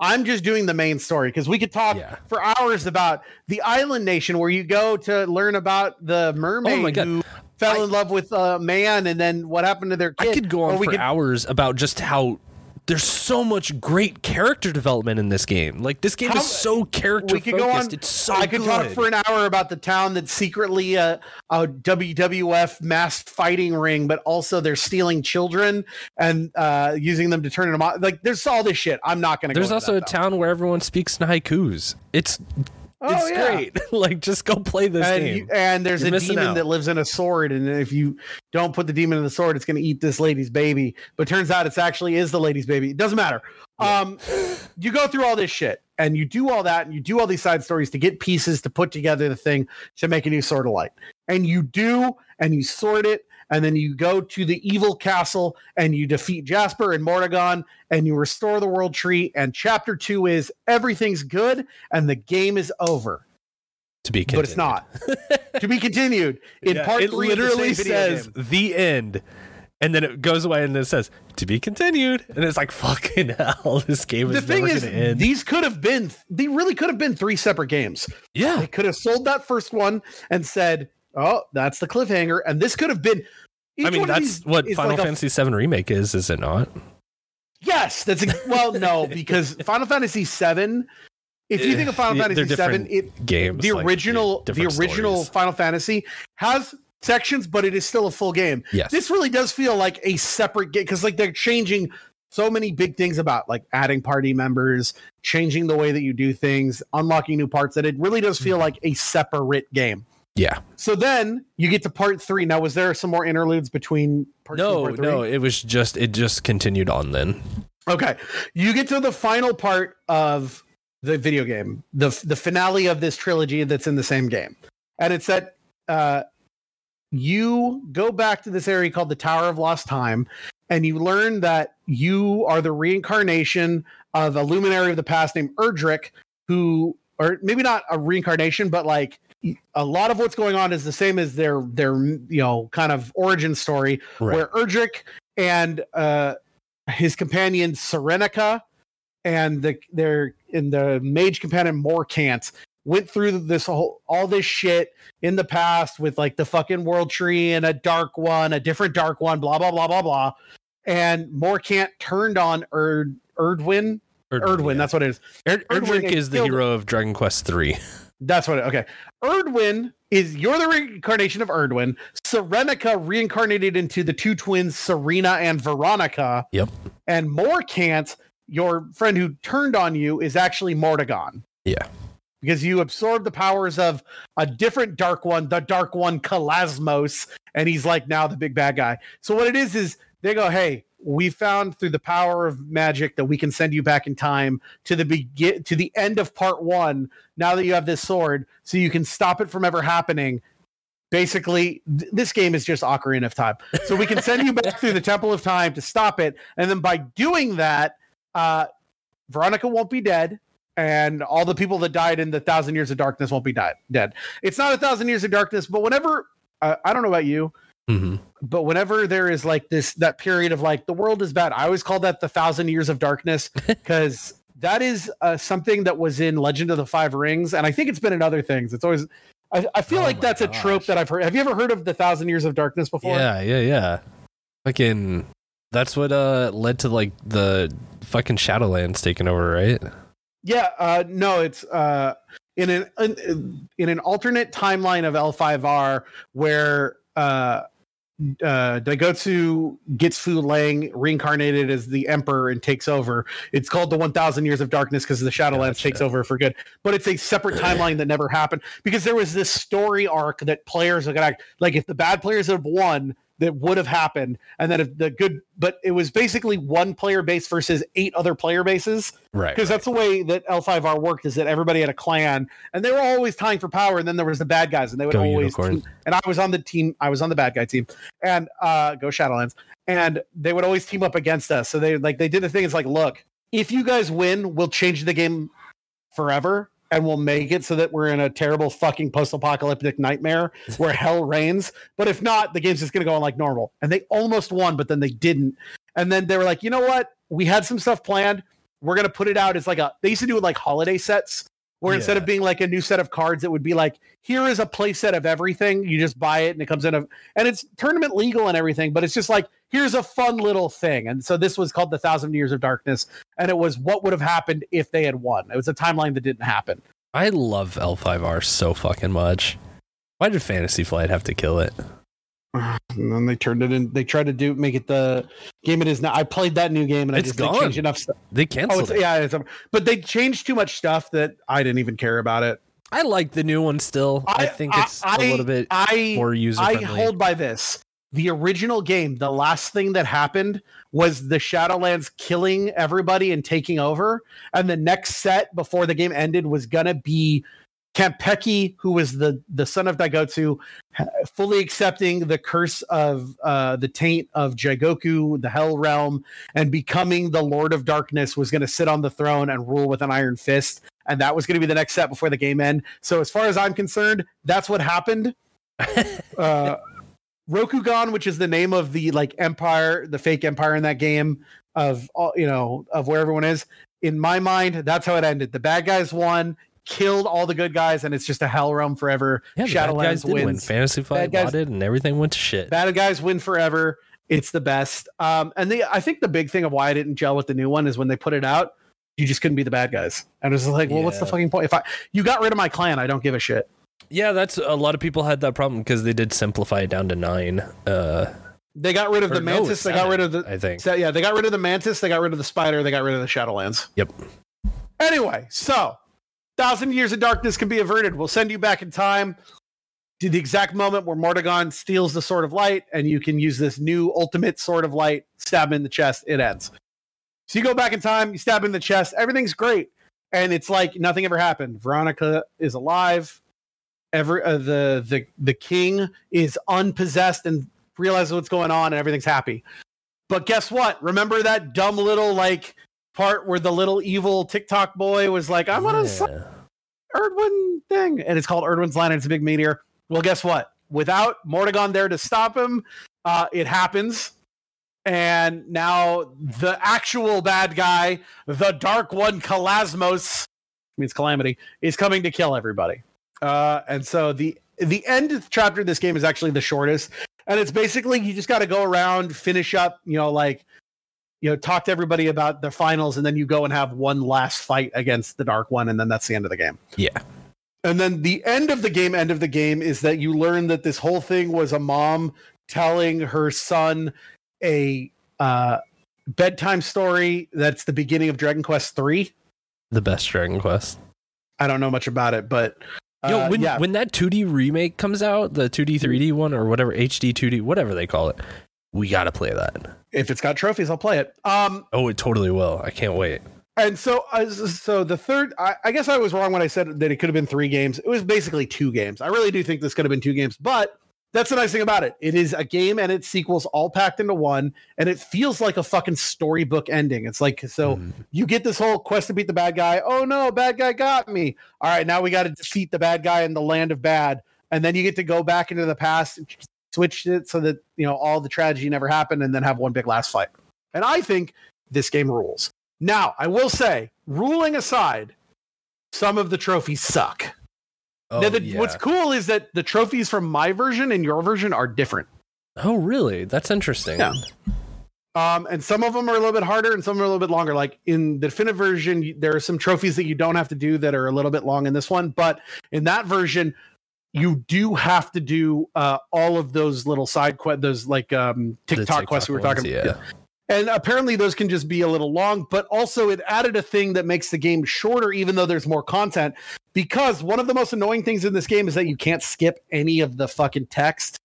A: I'm just doing the main story because we could talk yeah. for hours about the Island Nation, where you go to learn about the oh mermaid oh who fell I, in love with a man, and then what happened to their. Kid. I
B: could go on or for could, hours about just how there's so much great character development in this game. Like this game How, is so character focused. it's so
A: I could good. talk for an hour about the town that's secretly a, a WWF masked fighting ring, but also they're stealing children and uh, using them to turn them on. Like there's all this shit. I'm not gonna.
B: There's also that, a though. town where everyone speaks in haikus. It's Oh, it's yeah. great. like just go play this and game. You,
A: and there's You're a demon out. that lives in a sword, and if you don't put the demon in the sword, it's going to eat this lady's baby. But turns out it actually is the lady's baby. It doesn't matter. Yeah. Um, you go through all this shit, and you do all that, and you do all these side stories to get pieces to put together the thing to make a new sword of light, and you do, and you sort it, and then you go to the evil castle and you defeat Jasper and Mordegon and you restore the world tree. And chapter two is everything's good and the game is over.
B: To be
A: continued. But it's not. to be continued. In yeah, part it three,
B: literally the says game. the end. And then it goes away and it says to be continued. And it's like fucking hell, this game is the thing
A: never is, end. These could have been they really could have been three separate games.
B: Yeah.
A: They could have sold that first one and said, Oh, that's the cliffhanger. And this could have been.
B: I mean, that's what Final like Fantasy a, VII Remake is, is it not?
A: Yes, that's a, well, no, because Final Fantasy VII. If you think of Final Fantasy
B: VII,
A: it games the original like the original stories. Final Fantasy has sections, but it is still a full game.
B: Yes,
A: this really does feel like a separate game because like they're changing so many big things about like adding party members, changing the way that you do things, unlocking new parts. That it really does feel mm-hmm. like a separate game.
B: Yeah.
A: So then you get to part three. Now, was there some more interludes between part
B: no, two and three? No, it was just it just continued on then.
A: Okay. You get to the final part of the video game, the the finale of this trilogy that's in the same game. And it's that uh, you go back to this area called the Tower of Lost Time, and you learn that you are the reincarnation of a luminary of the past named Erdrick, who or maybe not a reincarnation, but like a lot of what's going on is the same as their their you know kind of origin story right. where Erdrick and uh his companion Serenica and the their in the mage companion Morcant went through this whole all this shit in the past with like the fucking world tree and a dark one, a different dark one, blah blah blah blah blah. And Morcant turned on Erd Erdwin. Erdwin, Erdwin yeah. that's what it is. Erd-
B: Erdwin is the hero of Dragon Quest Three.
A: That's what. okay, Erdwin is you're the reincarnation of Erdwin. Serenica reincarnated into the two twins Serena and Veronica.
B: Yep.
A: And Morcant, your friend who turned on you, is actually Mordegon.
B: Yeah.
A: Because you absorb the powers of a different Dark One, the Dark One Calasmos, and he's like now the big bad guy. So what it is is they go, hey, we found through the power of magic that we can send you back in time to the begin to the end of part one now that you have this sword so you can stop it from ever happening basically th- this game is just ocarina of time so we can send you back through the temple of time to stop it and then by doing that uh, veronica won't be dead and all the people that died in the thousand years of darkness won't be died dead it's not a thousand years of darkness but whenever uh, i don't know about you mm-hmm but whenever there is like this that period of like the world is bad, I always call that the thousand years of darkness because that is uh, something that was in Legend of the Five Rings, and I think it's been in other things. It's always I, I feel oh like that's gosh. a trope that I've heard. Have you ever heard of the thousand years of darkness before?
B: Yeah, yeah, yeah. Fucking that's what uh led to like the fucking Shadowlands taking over, right?
A: Yeah, uh no, it's uh in an in, in an alternate timeline of L5R where uh uh, Daigotsu gets Fu Lang reincarnated as the Emperor and takes over. It's called the 1,000 Years of Darkness because the Shadowlands gotcha. takes over for good. But it's a separate timeline that never happened because there was this story arc that players are going to, like, if the bad players have won, that would have happened and that if the good but it was basically one player base versus eight other player bases right
B: because
A: right. that's the way that l5r worked is that everybody had a clan and they were always tying for power and then there was the bad guys and they would go always team, and i was on the team i was on the bad guy team and uh go shadowlands and they would always team up against us so they like they did the thing it's like look if you guys win we'll change the game forever and we'll make it so that we're in a terrible fucking post-apocalyptic nightmare where hell reigns. But if not, the game's just gonna go on like normal. And they almost won, but then they didn't. And then they were like, you know what? We had some stuff planned. We're gonna put it out It's like a they used to do it like holiday sets where yeah. instead of being like a new set of cards, it would be like, here is a play set of everything. You just buy it and it comes in a and it's tournament legal and everything, but it's just like here's a fun little thing. And so this was called The Thousand Years of Darkness. And it was what would have happened if they had won. It was a timeline that didn't happen.
B: I love L5R so fucking much. Why did Fantasy Flight have to kill it?
A: And then they turned it in. They tried to do make it the game it is now. I played that new game and it's I just gone. changed enough stuff. They oh, canceled. Oh, it. Yeah, it's, but they changed too much stuff that I didn't even care about it.
B: I like the new one still. I, I think it's I, a little bit
A: I, more user. I hold by this the original game, the last thing that happened was the Shadowlands killing everybody and taking over. And the next set before the game ended was gonna be Kanpeki, who was the the son of Daigotsu, fully accepting the curse of uh, the taint of Jigoku, the Hell Realm, and becoming the Lord of Darkness, was going to sit on the throne and rule with an iron fist, and that was going to be the next set before the game end. So, as far as I'm concerned, that's what happened. uh, Rokugan, which is the name of the like empire, the fake empire in that game of all you know of where everyone is. In my mind, that's how it ended. The bad guys won, killed all the good guys, and it's just a hell realm forever. Yeah, Shadowlands
B: guys did wins. Win. Fantasy Flight did, and everything went to shit.
A: Bad guys win forever. It's the best. Um, and the I think the big thing of why I didn't gel with the new one is when they put it out, you just couldn't be the bad guys. And it was like, well, yeah. what's the fucking point? If I you got rid of my clan, I don't give a shit.
B: Yeah, that's a lot of people had that problem because they did simplify it down to nine. Uh,
A: they got rid of the mantis. No, they got rid of the. I think. yeah, they got rid of the mantis. They got rid of the spider. They got rid of the Shadowlands.
B: Yep.
A: Anyway, so thousand years of darkness can be averted. We'll send you back in time to the exact moment where Mordegon steals the sword of light, and you can use this new ultimate sword of light. Stab him in the chest. It ends. So you go back in time. You stab him in the chest. Everything's great, and it's like nothing ever happened. Veronica is alive every uh, the the the king is unpossessed and realizes what's going on and everything's happy. But guess what? Remember that dumb little like part where the little evil TikTok boy was like, "I'm gonna yeah. Erdwin thing," and it's called Erdwin's line. and It's a big meteor. Well, guess what? Without Mordegon there to stop him, uh, it happens. And now the actual bad guy, the Dark One, Calasmos, means calamity, is coming to kill everybody. Uh, and so the the end chapter of this game is actually the shortest, and it's basically you just got to go around, finish up, you know, like you know, talk to everybody about the finals, and then you go and have one last fight against the Dark One, and then that's the end of the game.
B: Yeah.
A: And then the end of the game, end of the game is that you learn that this whole thing was a mom telling her son a uh, bedtime story that's the beginning of Dragon Quest 3.
B: The best Dragon Quest.
A: I don't know much about it, but
B: Yo, uh, when, yeah. when that 2D remake comes out, the 2D 3D one or whatever HD 2D whatever they call it, we got to play that.
A: If it's got trophies, I'll play it. Um,
B: oh, it totally will. I can't wait.
A: And so, uh, so the third, I, I, guess I was wrong when I said that it could have been three games. It was basically two games. I really do think this could have been two games, but that's the nice thing about it. It is a game and its sequels all packed into one, and it feels like a fucking storybook ending. It's like so mm. you get this whole quest to beat the bad guy. Oh no, bad guy got me. All right, now we got to defeat the bad guy in the land of bad, and then you get to go back into the past, and switch it so that you know all the tragedy never happened, and then have one big last fight. And I think this game rules. Now I will say, ruling aside, some of the trophies suck. Oh, now, the, yeah. what's cool is that the trophies from my version and your version are different.
B: Oh, really? That's interesting. Yeah.
A: Um, and some of them are a little bit harder and some are a little bit longer. Like in the definitive version, there are some trophies that you don't have to do that are a little bit long in this one. But in that version, you do have to do uh, all of those little side quests, those like um, TikTok, TikTok quests we were talking ones, about. Yeah. And apparently, those can just be a little long, but also it added a thing that makes the game shorter, even though there's more content. Because one of the most annoying things in this game is that you can't skip any of the fucking text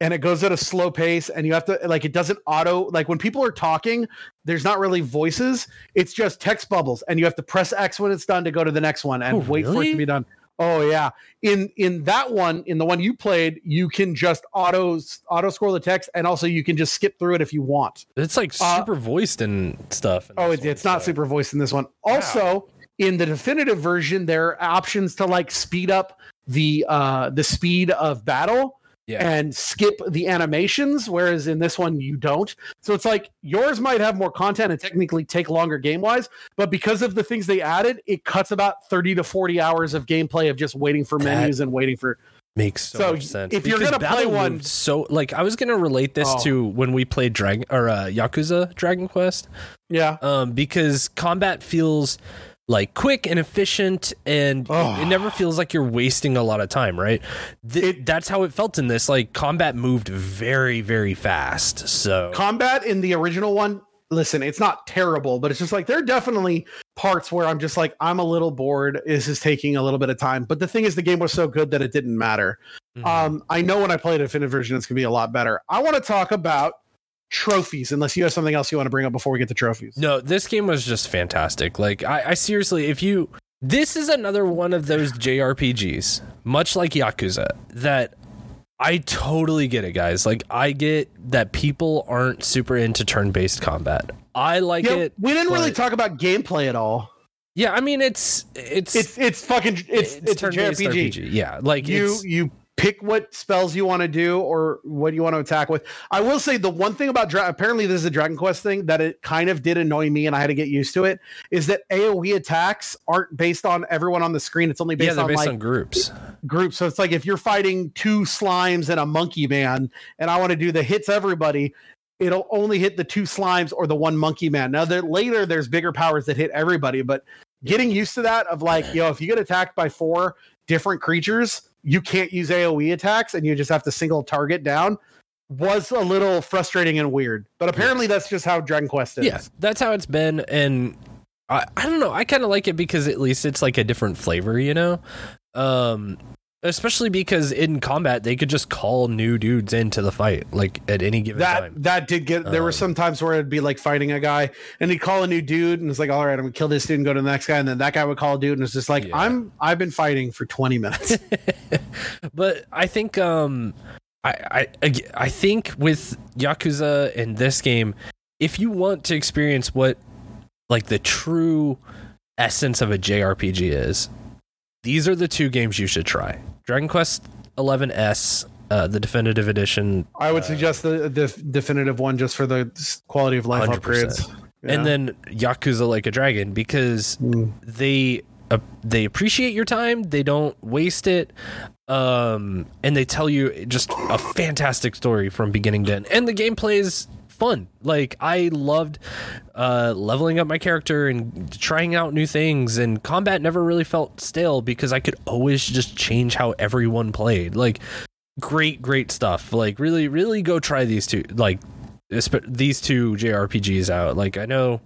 A: and it goes at a slow pace and you have to like it doesn't auto like when people are talking there's not really voices it's just text bubbles and you have to press x when it's done to go to the next one and oh, wait really? for it to be done Oh yeah. In in that one, in the one you played, you can just auto auto score the text, and also you can just skip through it if you want.
B: It's like uh, super uh, voiced and stuff.
A: oh, it, one, it's so. not super voiced in this one. Also, in the definitive version, there are options to like speed up the uh the speed of battle yeah. and skip the animations, whereas in this one you don't. So it's like yours might have more content and technically take longer game wise, but because of the things they added, it cuts about 30 to 40 hours of gameplay of just waiting for menus and waiting for.
B: Makes so, so much sense. If you're gonna play one, so like I was gonna relate this oh. to when we played Dragon or uh, Yakuza Dragon Quest,
A: yeah,
B: um, because combat feels like quick and efficient and oh. it never feels like you're wasting a lot of time right Th- it, that's how it felt in this like combat moved very very fast so
A: combat in the original one listen it's not terrible but it's just like there are definitely parts where i'm just like i'm a little bored this is taking a little bit of time but the thing is the game was so good that it didn't matter mm-hmm. um i know when i play the infinite version it's going to be a lot better i want to talk about trophies unless you have something else you want to bring up before we get the trophies
B: no this game was just fantastic like I, I, seriously if you this is another one of those jrpgs much like yakuza that i totally get it guys like i get that people aren't super into turn-based combat i like yeah, it
A: we didn't but, really talk about gameplay at all
B: yeah i mean it's it's
A: it's it's fucking it's it's, it's a jrpg
B: RPG. yeah like
A: you you pick what spells you want to do or what you want to attack with. I will say the one thing about dra- apparently this is a Dragon Quest thing that it kind of did annoy me and I had to get used to it is that AoE attacks aren't based on everyone on the screen. It's only based, yeah, on, like,
B: on groups.
A: Groups. So it's like if you're fighting two slimes and a monkey man and I want to do the hits everybody, it'll only hit the two slimes or the one monkey man. Now there later there's bigger powers that hit everybody, but getting used to that of like, you know, if you get attacked by four, different creatures, you can't use AoE attacks and you just have to single target down was a little frustrating and weird. But apparently that's just how Dragon Quest is.
B: Yeah, that's how it's been and I, I don't know, I kind of like it because at least it's like a different flavor, you know. Um Especially because in combat they could just call new dudes into the fight, like at any given that, time.
A: That did get there um, were some times where it'd be like fighting a guy and he'd call a new dude and it's like, all right, I'm gonna kill this dude and go to the next guy, and then that guy would call a dude and it's just like, yeah. I'm I've been fighting for twenty minutes.
B: but I think um I, I I think with Yakuza and this game, if you want to experience what like the true essence of a JRPG is, these are the two games you should try Dragon Quest 11S, uh, the definitive edition.
A: I would uh, suggest the, the definitive one just for the quality of life 100%. upgrades.
B: Yeah. And then Yakuza Like a Dragon because mm. they uh, they appreciate your time, they don't waste it, um, and they tell you just a fantastic story from beginning to end. And the gameplay is fun. Like I loved uh, leveling up my character and trying out new things, and combat never really felt stale because I could always just change how everyone played. Like great, great stuff. Like really, really go try these two. Like these two JRPGs out. Like I know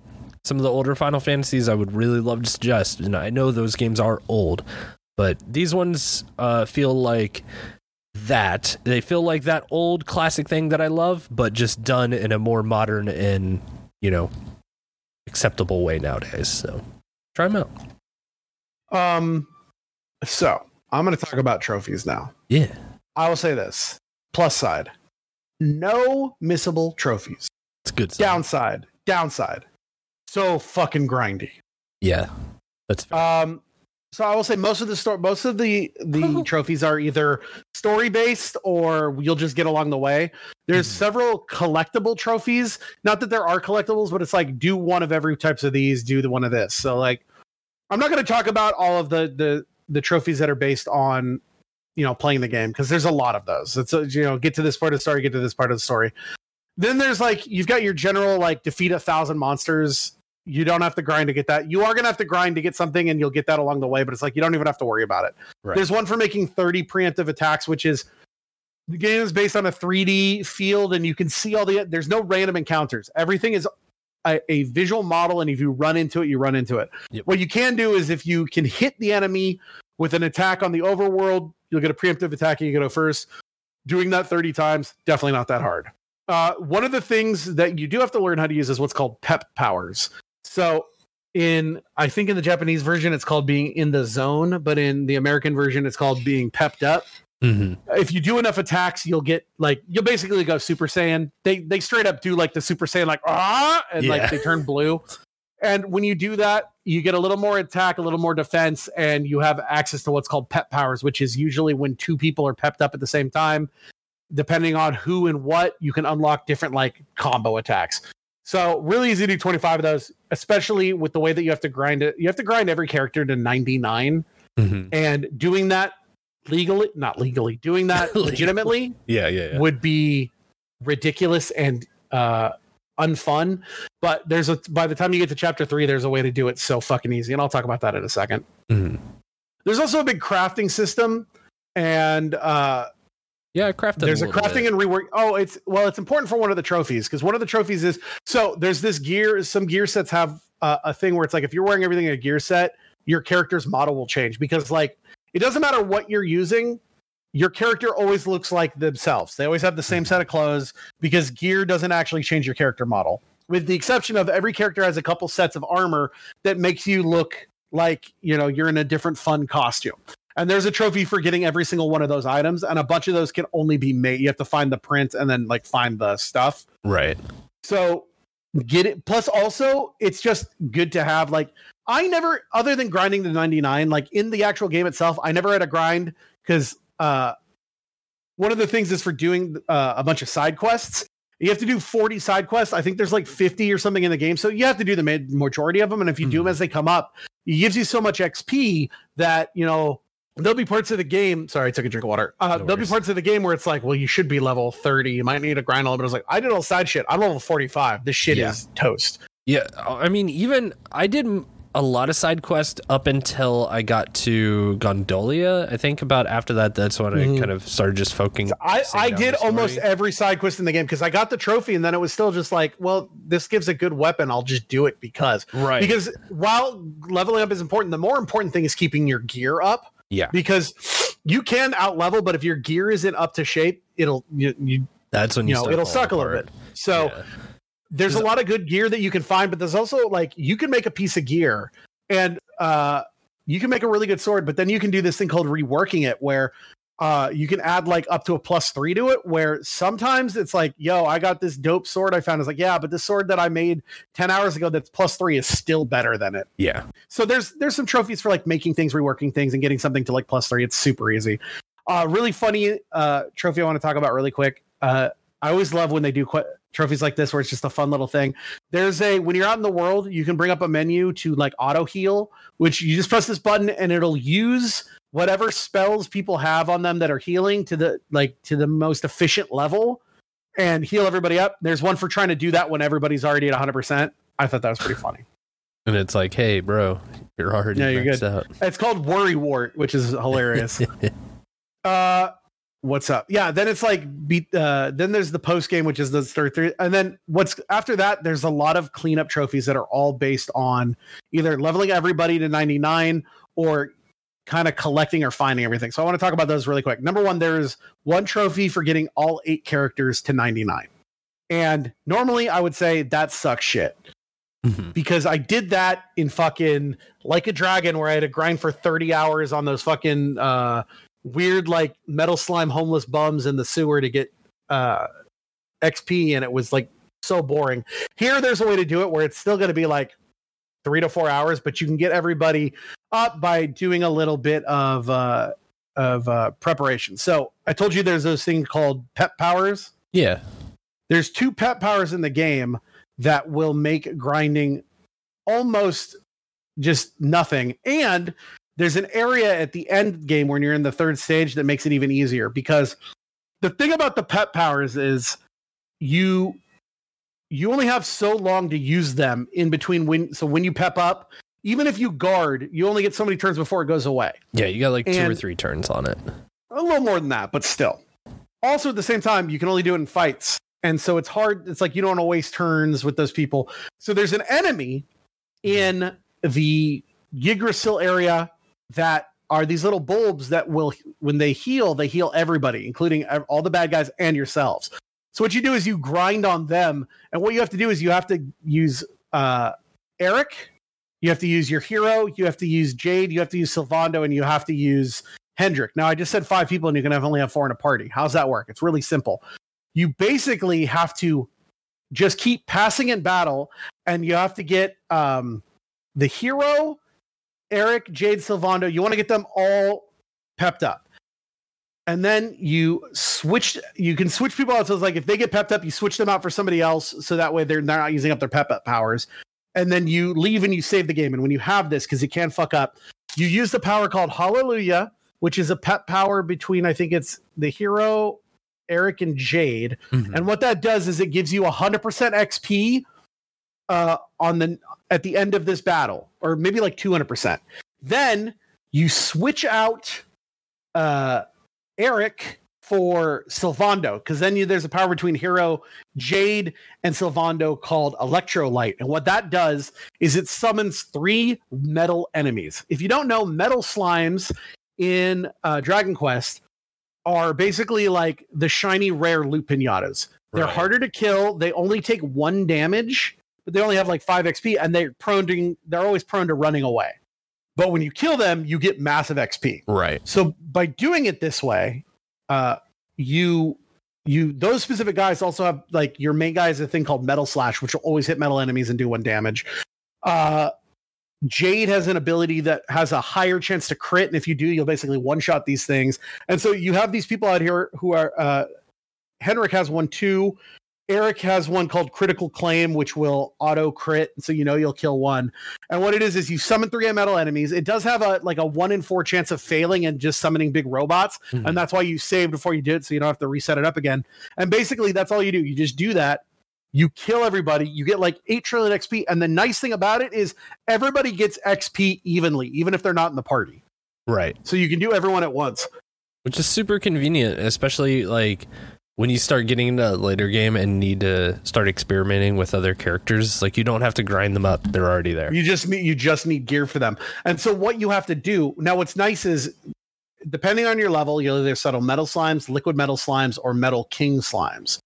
B: some of the older Final Fantasies I would really love to suggest, and I know those games are old, but these ones uh, feel like that. They feel like that old classic thing that I love, but just done in a more modern and, you know, acceptable way nowadays. So try them out.
A: Um, so I'm going to talk about trophies now.
B: Yeah.
A: I will say this plus side no missable trophies.
B: It's good.
A: Downside, downside. So fucking grindy.
B: Yeah. That's
A: fair. um so I will say most of the story, most of the the trophies are either story based or you'll just get along the way. There's mm. several collectible trophies. Not that there are collectibles, but it's like do one of every types of these, do the one of this. So like, I'm not going to talk about all of the the the trophies that are based on you know playing the game because there's a lot of those. It's a, uh, you know get to this part of the story, get to this part of the story. Then there's like you've got your general like defeat a thousand monsters you don't have to grind to get that. You are going to have to grind to get something and you'll get that along the way, but it's like you don't even have to worry about it. Right. There's one for making 30 preemptive attacks, which is the game is based on a 3D field and you can see all the there's no random encounters. Everything is a, a visual model and if you run into it, you run into it. Yep. What you can do is if you can hit the enemy with an attack on the overworld, you'll get a preemptive attack and you go first. Doing that 30 times, definitely not that hard. Uh, one of the things that you do have to learn how to use is what's called pep powers. So in I think in the Japanese version it's called being in the zone, but in the American version it's called being pepped up. Mm-hmm. If you do enough attacks, you'll get like you'll basically go Super Saiyan. They they straight up do like the Super Saiyan like ah and yeah. like they turn blue. And when you do that, you get a little more attack, a little more defense, and you have access to what's called pep powers, which is usually when two people are pepped up at the same time. Depending on who and what, you can unlock different like combo attacks. So really easy to do 25 of those, especially with the way that you have to grind it. You have to grind every character to 99. Mm-hmm. And doing that legally, not legally, doing that legitimately
B: yeah, yeah,
A: yeah, would be ridiculous and uh unfun. But there's a by the time you get to chapter three, there's a way to do it so fucking easy. And I'll talk about that in a 2nd mm-hmm. There's also a big crafting system and uh
B: yeah,
A: crafting. There's a, a crafting bit. and rework. Oh, it's well, it's important for one of the trophies because one of the trophies is so there's this gear. Some gear sets have uh, a thing where it's like if you're wearing everything in a gear set, your character's model will change because like it doesn't matter what you're using, your character always looks like themselves. They always have the same mm-hmm. set of clothes because gear doesn't actually change your character model, with the exception of every character has a couple sets of armor that makes you look like you know you're in a different fun costume and there's a trophy for getting every single one of those items, and a bunch of those can only be made. You have to find the print and then like find the stuff.
B: Right.
A: So get it. Plus, also, it's just good to have like I never, other than grinding the 99, like in the actual game itself, I never had a grind because uh, one of the things is for doing uh, a bunch of side quests. You have to do 40 side quests. I think there's like 50 or something in the game. So you have to do the majority of them. And if you mm-hmm. do them hmm. as they come up, it gives you so much XP that, you know, there'll be parts of the game. Sorry, I took a drink of water. Uh, no there'll be parts of the game where it's like, well, you should be level 30. You might need to grind a little bit. I was like, I did all side shit. I'm level 45. This shit yeah. is toast.
B: Yeah. I mean, even I did a lot of side quests up until I got to Gondolia. I think about after that, that's when mm-hmm. I kind of started just focusing. So
A: I, I did almost every side quest in the game because I got the trophy and then it was still just like, well, this gives a good weapon. I'll just do it because.
B: Right.
A: Because while leveling up is important, the more important thing is keeping your gear up.
B: Yeah.
A: Because you can out level, but if your gear isn't up to shape, it'll you, you
B: that's when you, you know
A: it'll suck apart. a little bit. So yeah. there's a lot of good gear that you can find, but there's also like you can make a piece of gear and uh you can make a really good sword, but then you can do this thing called reworking it where uh, you can add like up to a plus three to it where sometimes it's like, yo, I got this dope sword I found. It's like, yeah, but this sword that I made 10 hours ago that's plus three is still better than it.
B: Yeah.
A: So there's there's some trophies for like making things, reworking things, and getting something to like plus three. It's super easy. Uh really funny uh trophy I want to talk about really quick. Uh I always love when they do qu- trophies like this where it's just a fun little thing. There's a when you're out in the world, you can bring up a menu to like auto heal, which you just press this button and it'll use whatever spells people have on them that are healing to the like to the most efficient level and heal everybody up. There's one for trying to do that when everybody's already at 100%. I thought that was pretty funny.
B: And it's like, hey, bro, you're already yeah, you're
A: good. out. It's called Worry Wart, which is hilarious. uh, what's up? Yeah, then it's like beat. Uh, then there's the post game, which is the third three, and then what's after that? There's a lot of cleanup trophies that are all based on either leveling everybody to 99 or kind of collecting or finding everything. So I want to talk about those really quick. Number one, there is one trophy for getting all eight characters to 99. And normally I would say that sucks shit. Mm-hmm. Because I did that in fucking Like a Dragon, where I had to grind for 30 hours on those fucking uh, weird, like metal slime homeless bums in the sewer to get uh, XP. And it was like so boring. Here, there's a way to do it where it's still going to be like three to four hours, but you can get everybody up by doing a little bit of uh, of uh, preparation. So I told you there's those things called pep powers.
B: Yeah,
A: there's two pep powers in the game that will make grinding almost just nothing. And there's an area at the end game when you're in the third stage that makes it even easier because the thing about the pep powers is you you only have so long to use them in between when so when you pep up even if you guard you only get so many turns before it goes away
B: yeah you got like two or three turns on it
A: a little more than that but still also at the same time you can only do it in fights and so it's hard it's like you don't want to waste turns with those people so there's an enemy in the Yggdrasil area that are these little bulbs that will when they heal they heal everybody including all the bad guys and yourselves so what you do is you grind on them, and what you have to do is you have to use uh, Erik, you have to use your hero, you have to use Jade, you have to use Sylvando, and you have to use Hendrik. Now I just said five people, and you can have only have four in a party. How's that work? It's really simple. You basically have to just keep passing in battle, and you have to get um, the hero, Erik, Jade, Sylvando. You want to get them all pepped up and then you switch you can switch people out so it's like if they get pepped up you switch them out for somebody else so that way they're not using up their pep up powers and then you leave and you save the game and when you have this because you can not fuck up you use the power called hallelujah which is a pep power between i think it's the hero erik and jade mm-hmm. and what that does is it gives you 100% xp uh, on the at the end of this battle or maybe like 200% then you switch out uh, Erik for Sylvando, because then you, there's a power between Hero, Jade, and Sylvando called Electrolyte. And what that does is it summons three metal enemies. If you don't know, metal slimes in uh, Dragon Quest are basically like the shiny rare loot pinatas. They're harder to kill. They only take one damage, but they only have like five XP, and they're prone to they're always prone to running away. But when you kill them, you get massive XP.
B: Right.
A: So by doing it this way, uh, you you those specific guys also have like your main guy is a thing called metal slash, which will always hit metal enemies and do one damage. Uh, Jade has an ability that has a higher chance to crit, and if you do, you'll basically one shot these things. And so you have these people out here who are uh, Hendrik has one too, Erik has one called Critical Claim, which will auto crit, so you know you'll kill one. And what it is is you summon three metal enemies. It does have a like a one in four chance of failing and just summoning big robots, mm-hmm. and that's why you save before you do it, so you don't have to reset it up again. And basically, that's all you do. You just do that. You kill everybody. You get like eight trillion XP. And the nice thing about it is everybody gets XP evenly, even if they're not in the party.
B: Right.
A: So you can do everyone at once,
B: which is super convenient, especially like when you start getting into a later game and need to start experimenting with other characters, like you don't have to grind them up; they're already there.
A: You just need you just need gear for them. And so what you have to do now, what's nice is depending on your level, you'll either settle metal slimes, liquid metal slimes, or metal king slimes.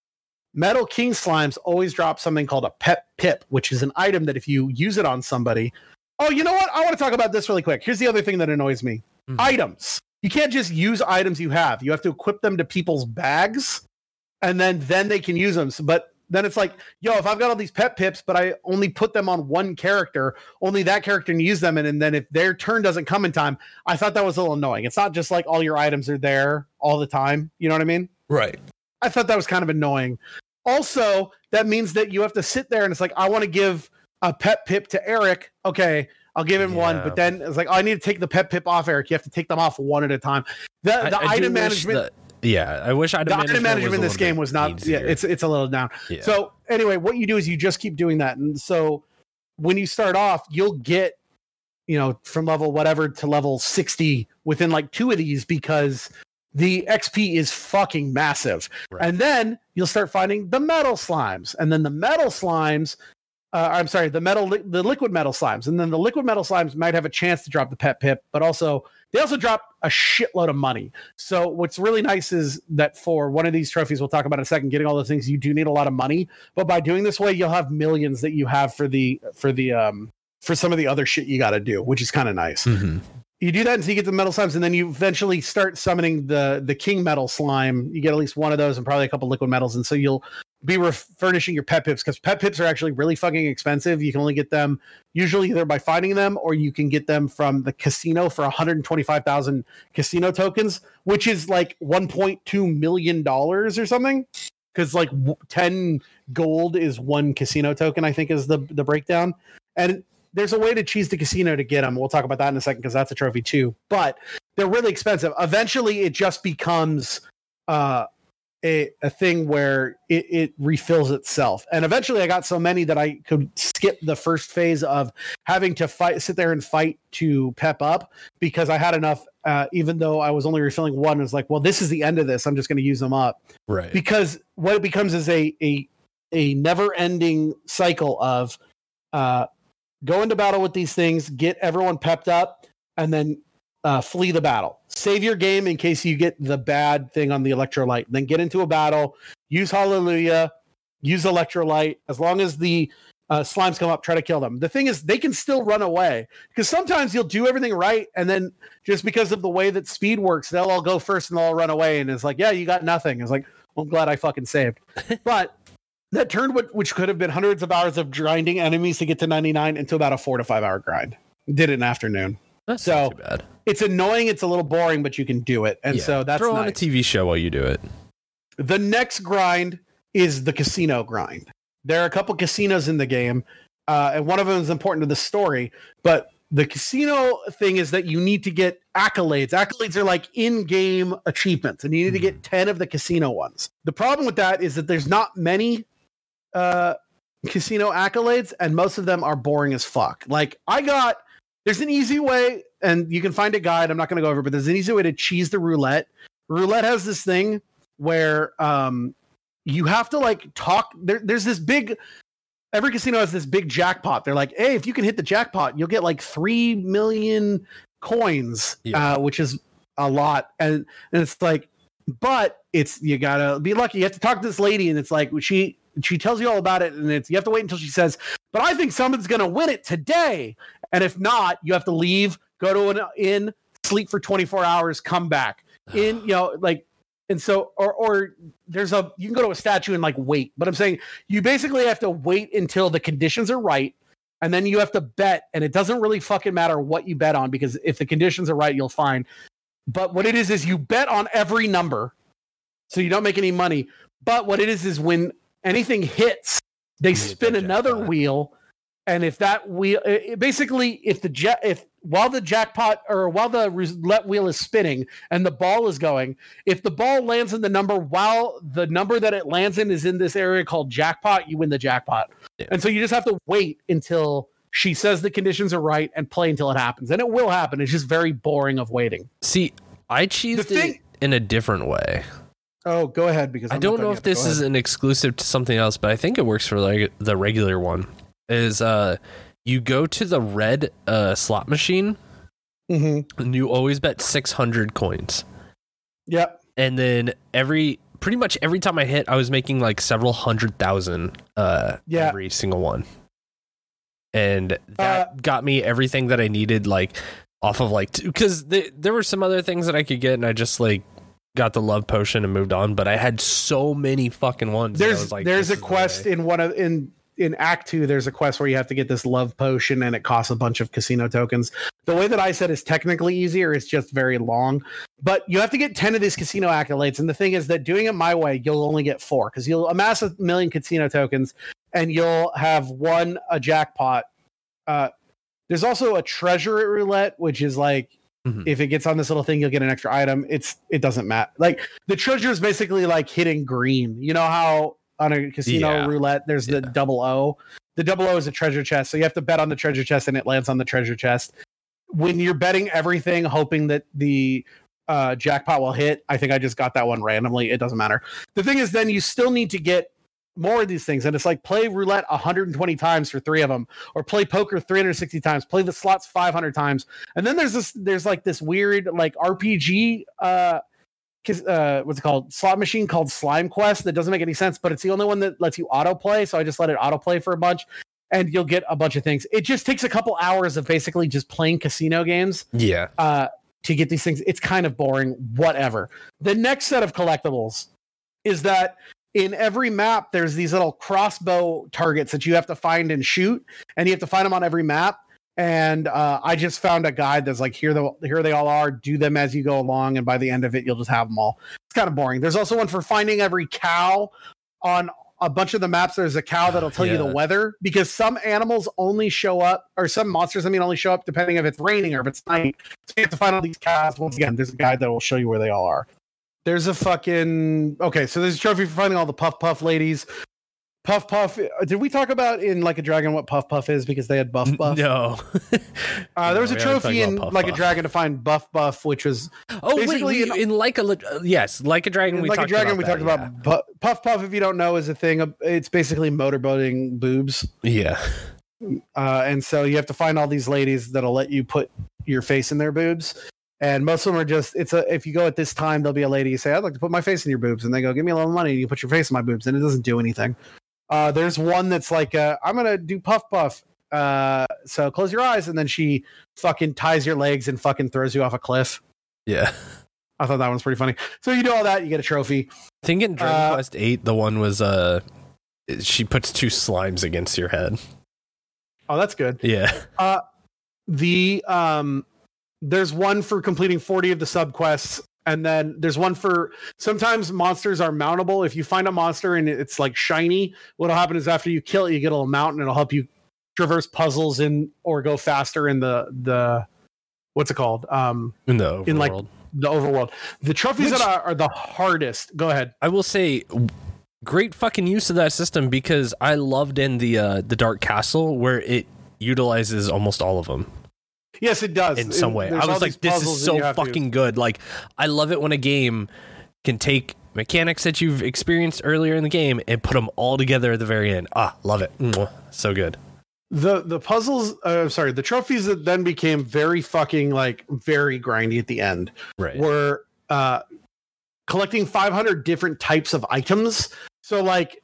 A: Metal King slimes always drop something called a pet pip, which is an item that if you use it on somebody, oh, you know what? I want to talk about this really quick. Here's the other thing that annoys me mm-hmm. items. You can't just use items you have, you have to equip them to people's bags and then then they can use them. So, but then it's like, yo, if I've got all these pet pips, but I only put them on one character, only that character can use them. And, and then if their turn doesn't come in time, I thought that was a little annoying. It's not just like all your items are there all the time. You know what I mean?
B: Right.
A: I thought that was kind of annoying. Also, that means that you have to sit there and it's like, I want to give a pet pip to Erik. Okay. I'll give him yeah. one, but then it's like, oh, I need to take the pet pip off, Erik. You have to take them off one at a time. The, the I, I item management
B: yeah, I wish I'd. The management,
A: management in this game was not. Easier. Yeah, it's it's a little down. Yeah. So anyway, what you do is you just keep doing that, and so when you start off, you'll get, you know, from level whatever to level sixty within like two of these because the XP is fucking massive, right. and then you'll start finding the metal slimes, and then the metal slimes. Uh, I'm sorry, the metal, the liquid metal slimes, and then the liquid metal slimes might have a chance to drop the pet pip, but also they also drop a shitload of money. So what's really nice is that for one of these trophies, we'll talk about in a second, getting all those things, you do need a lot of money. But by doing this way, you'll have millions that you have for the for the um for some of the other shit you got to do, which is kind of nice. Mm-hmm you do that until you get the metal slimes, and then you eventually start summoning the the king metal slime. You get at least one of those and probably a couple liquid metals, and so you'll be refurnishing your pet pips because pet pips are actually really fucking expensive. You can only get them usually either by finding them or you can get them from the casino for 125,000 casino tokens, which is like 1.2 million dollars or something. Because like 10 gold is one casino token, I think is the the breakdown. And there's a way to cheese the casino to get them. We'll talk about that in a second because that's a trophy too. But they're really expensive. Eventually, it just becomes uh, a, a thing where it, it refills itself. And eventually, I got so many that I could skip the first phase of having to fight, sit there and fight to pep up because I had enough. Uh, even though I was only refilling one, was like, well, this is the end of this. I'm just going to use them up,
B: right?
A: Because what it becomes is a a a never ending cycle of uh, go into battle with these things, get everyone pepped up, and then uh, flee the battle. Save your game in case you get the bad thing on the electrolyte. Then get into a battle. Use Hallelujah. Use electrolyte. As long as the uh, slimes come up, try to kill them. The thing is, they can still run away because sometimes you'll do everything right, and then just because of the way that speed works, they'll all go first and they'll all run away, and it's like, yeah, you got nothing. It's like, well, I'm glad I fucking saved. but that turned what which could have been hundreds of hours of grinding enemies to get to 99 into about a four to five hour grind. Did it in afternoon. That's
B: so not too bad.
A: It's annoying, it's a little boring, but you can do it. And yeah. so that's
B: throw nice. on a TV show while you do it.
A: The next grind is the casino grind. There are a couple casinos in the game, uh, and one of them is important to the story, but the casino thing is that you need to get accolades. Accolades are like in-game achievements, and you need to get hmm. 10 of the casino ones. The problem with that is that there's not many uh, casino accolades, and most of them are boring as fuck. Like I got there's an easy way, and you can find a guide. I'm not going to go over, but there's an easy way to cheese the roulette. Roulette has this thing where um, you have to like talk. There, there's this big. Every casino has this big jackpot. They're like, hey, if you can hit the jackpot, you'll get like three million coins, yeah. uh, which is a lot. And, and it's like, but it's you gotta be lucky. You have to talk to this lady, and it's like she she tells you all about it, and it's you have to wait until she says, "But I think someone's going to win it today." And if not, you have to leave, go to an inn, sleep for 24 hours, come back. In you know, like, and so or or there's a you can go to a statue and like wait, but I'm saying you basically have to wait until the conditions are right. And then you have to bet, and it doesn't really fucking matter what you bet on because if the conditions are right, you'll find. But what it is is you bet on every number, so you don't make any money. But what it is is when anything hits, they spin another jackpot. wheel, and if that wheel, it, basically, if the jet, if while the jackpot or while the roulette wheel is spinning and the ball is going, if the ball lands in the number while the number that it lands in is in this area called jackpot, you win the jackpot. Yeah. And so you just have to wait until she says the conditions are right and play until it happens. And it will happen. It's just very boring of waiting.
B: See, I cheesed thing- it in a different way.
A: Oh, go ahead because I'm
B: I do not know if this is an exclusive to something else, but I think it works for like the regular one. Is uh, you go to the red uh slot machine, mm-hmm. and you always bet six hundred coins.
A: Yep.
B: And then every pretty much every time I hit, I was making like several hundred thousand. Uh, yeah. Every single one. And that uh, got me everything that I needed, like off of like because there were some other things that I could get, and I just like got the love potion and moved on. But I had so many fucking ones.
A: There's like, there's a quest in one of in in Act Two. There's a quest where you have to get this love potion and it costs a bunch of casino tokens. The way that I said is technically easier. It's just very long, but you have to get ten of these casino accolades. And the thing is that doing it my way, you'll only get four because you'll amass a million casino tokens and you'll have one a jackpot. Uh, there's also a treasure roulette, which is like Mm-hmm. If it gets on this little thing, you'll get an extra item. It's it doesn't matter. Like the treasure is basically like hitting green. You know how on a casino yeah. roulette there's yeah. the double O. The double O is a treasure chest, so you have to bet on the treasure chest and it lands on the treasure chest. When you're betting everything, hoping that the uh, jackpot will hit, I think I just got that one randomly. It doesn't matter. The thing is, then you still need to get more of these things. And it's like play roulette 120 times for three of them, or play poker 360 times, play the slots 500 times. And then there's this, there's like this weird like RPG, uh, uh, what's it called? Slot machine called Slime Quest that doesn't make any sense, but it's the only one that lets you autoplay. So I just let it autoplay for a bunch and you'll get a bunch of things. It just takes a couple hours of basically just playing casino games.
B: Yeah.
A: Uh, to get these things, it's kind of boring, whatever. The next set of collectibles is that in every map there's these little crossbow targets that you have to find and shoot and you have to find them on every map and uh, i just found a guide that's like here the here they all are do them as you go along and by the end of it you'll just have them all it's kind of boring there's also one for finding every cow on a bunch of the maps there's a cow that'll tell yeah. you the weather because some animals only show up or some monsters i mean only show up depending if it's raining or if it's night so you have to find all these cows once again there's a guide that will show you where they all are there's a fucking okay. So there's a trophy for finding all the Puff Puff ladies. Puff Puff. Uh, did we talk about in Like a Dragon what Puff Puff is because they had Buff Buff?
B: No.
A: uh, there was no, a trophy in Puff Like a Dragon to find Buff Buff, which was
B: oh wait, we, in, Like a uh, yes, Like a Dragon.
A: We like a Dragon. we that, talked yeah. about Puff Puff. If you don't know, is a thing. It's basically motorboating boobs.
B: Yeah.
A: Uh, and so you have to find all these ladies that'll let you put your face in their boobs. And most of them are just it's a if you go at this time, there'll be a lady you say, I'd like to put my face in your boobs, and they go, Give me a little money, and you put your face in my boobs, and it doesn't do anything. Uh, there's one that's like, uh, I'm gonna do puff puff. Uh, so close your eyes, and then she fucking ties your legs and fucking throws you off a cliff.
B: Yeah,
A: I thought that one's pretty funny. So you do all that, you get a trophy. I
B: think in Dragon uh, Quest Eight, the one was uh, she puts two slimes against your head.
A: Oh, that's good.
B: Yeah. Uh,
A: the um, there's one for completing 40 of the sub quests and then there's one for sometimes monsters are mountable if you find a monster and it's like shiny what'll happen is after you kill it you get a little mount and it'll help you traverse puzzles in or go faster in the the what's it called um in the overworld. in like the overworld the trophies Which, that are, are the hardest go ahead
B: i will say great fucking use of that system because i loved in the uh the dark castle where it utilizes almost all of them
A: Yes, it does.
B: In some way. I was like, this is so fucking to... good. Like, I love it when a game can take mechanics that you've experienced earlier in the game and put them all together at the very end. Ah, love it. So good.
A: The the puzzles, i uh, sorry, the trophies that then became very fucking like very grindy at the end
B: right.
A: were uh, collecting 500 different types of items. So like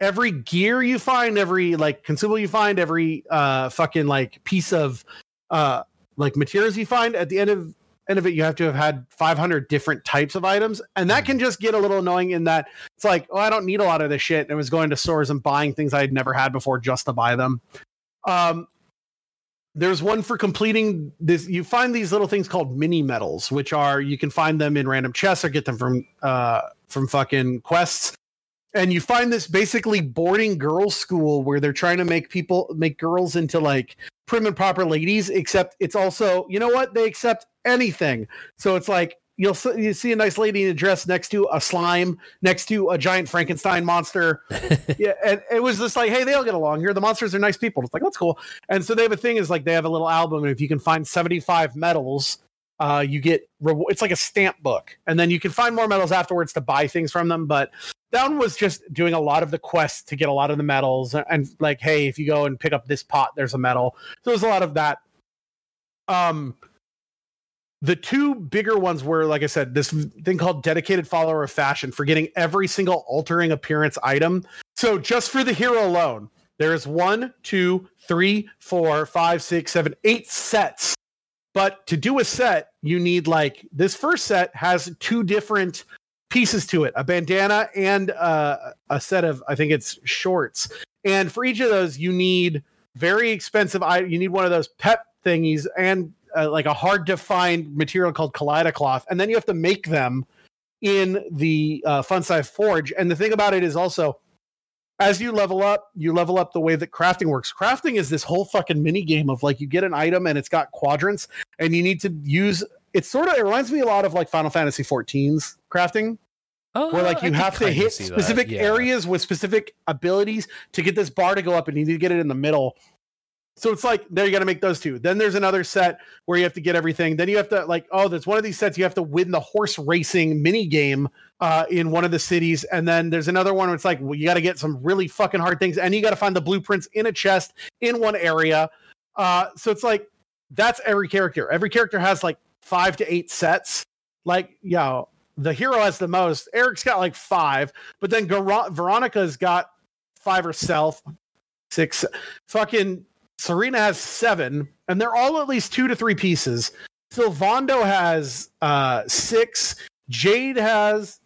A: every gear you find, every like consumable you find, every uh, fucking like piece of uh, like materials you find at the end of end of it you have to have had 500 different types of items and that hmm. can just get a little annoying in that it's like oh i don't need a lot of this shit and it was going to stores and buying things i had never had before just to buy them um, there's one for completing this you find these little things called mini medals which are you can find them in random chests or get them from uh from fucking quests and you find this basically boarding girls school where they're trying to make people make girls into like prim and proper ladies except it's also you know what they accept anything so it's like you'll you see a nice lady in a dress next to a slime next to a giant frankenstein monster yeah and it was just like hey they all get along here the monsters are nice people it's like that's cool and so they have a thing is like they have a little album and if you can find 75 medals uh, you get It's like a stamp book, and then you can find more medals afterwards to buy things from them. But that one was just doing a lot of the quests to get a lot of the medals, and, and like, hey, if you go and pick up this pot, there's a medal. So there's a lot of that. Um, the two bigger ones were, like I said, this thing called dedicated follower of fashion for getting every single altering appearance item. So just for the hero alone, there is one, two, three, four, five, six, seven, eight sets but to do a set, you need like this first set has two different pieces to it a bandana and uh, a set of, I think it's shorts. And for each of those, you need very expensive. I you need one of those pep thingies and uh, like a hard to find material called cloth. and then you have to make them in the uh, Fun Size Forge. And the thing about it is also as you level up, you level up the way that crafting works. Crafting is this whole fucking mini game of like you get an item and it's got quadrants and you need to use it's sort of it reminds me a lot of like Final Fantasy 14's crafting. Oh, where like you I have to hit specific yeah. areas with specific abilities to get this bar to go up and you need to get it in the middle so it's like there you got to make those two. Then there's another set where you have to get everything. Then you have to like oh, there's one of these sets you have to win the horse racing mini game uh, in one of the cities, and then there's another one where it's like well, you got to get some really fucking hard things, and you got to find the blueprints in a chest in one area. Uh, so it's like that's every character. Every character has like five to eight sets. Like yeah, the hero has the most. Erik's got like five, but then Veronica's got five herself, six. Fucking Serena has seven, and they're all at least two to three pieces. Sylvando has uh, six. Jade has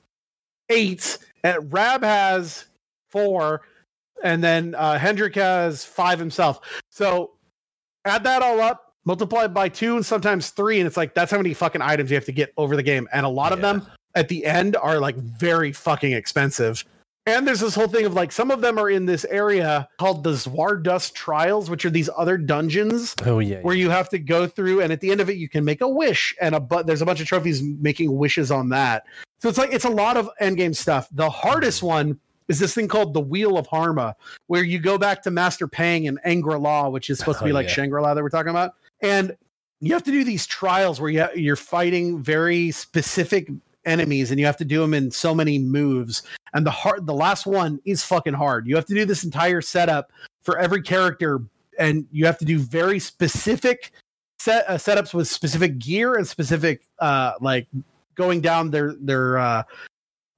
A: eight. And Rab has four. And then uh, Hendrik has five himself. So add that all up, multiply by two, and sometimes three. And it's like, that's how many fucking items you have to get over the game. And a lot yeah. of them at the end are like very fucking expensive. And there's this whole thing of like some of them are in this area called the Zwardust Trials, which are these other dungeons.
B: Oh yeah,
A: where yeah. you have to go through, and at the end of it, you can make a wish, and a but there's a bunch of trophies making wishes on that. So it's like it's a lot of endgame stuff. The hardest one is this thing called the Wheel of Harma, where you go back to Master Pang and Angri-La, which is supposed oh, to be oh, like yeah. Shangri La that we're talking about, and you have to do these trials where you ha- you're fighting very specific enemies and you have to do them in so many moves. And the hard, the last one is fucking hard. You have to do this entire setup for every character, and you have to do very specific set uh, setups with specific gear and specific uh, like going down their their uh,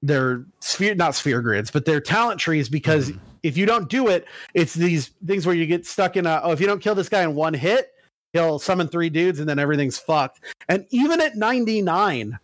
A: their sphere not sphere grids but their talent trees because mm. if you don't do it it's these things where you get stuck in a oh if you don't kill this guy in one hit he'll summon three dudes and then everything's fucked and even at 99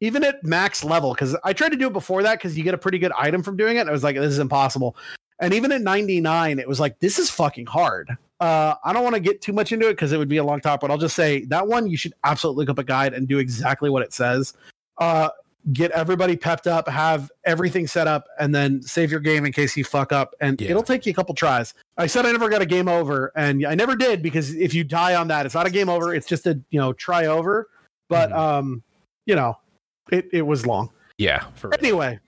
A: even at max level, because I tried to do it before that because you get a pretty good item from doing it. I was like, this is impossible. And even at 99, it was like, this is fucking hard. Uh, I don't want to get too much into it because it would be a long talk, but I'll just say that one you should absolutely look up a guide and do exactly what it says. Uh, get everybody pepped up, have everything set up, and then save your game in case you fuck up. And yeah. it'll take you a couple tries. I said I never got a game over, and I never did because if you die on that, it's not a game over. It's just a you know try over. But mm-hmm. um, you know, it, it was long.
B: Yeah.
A: anyway, real.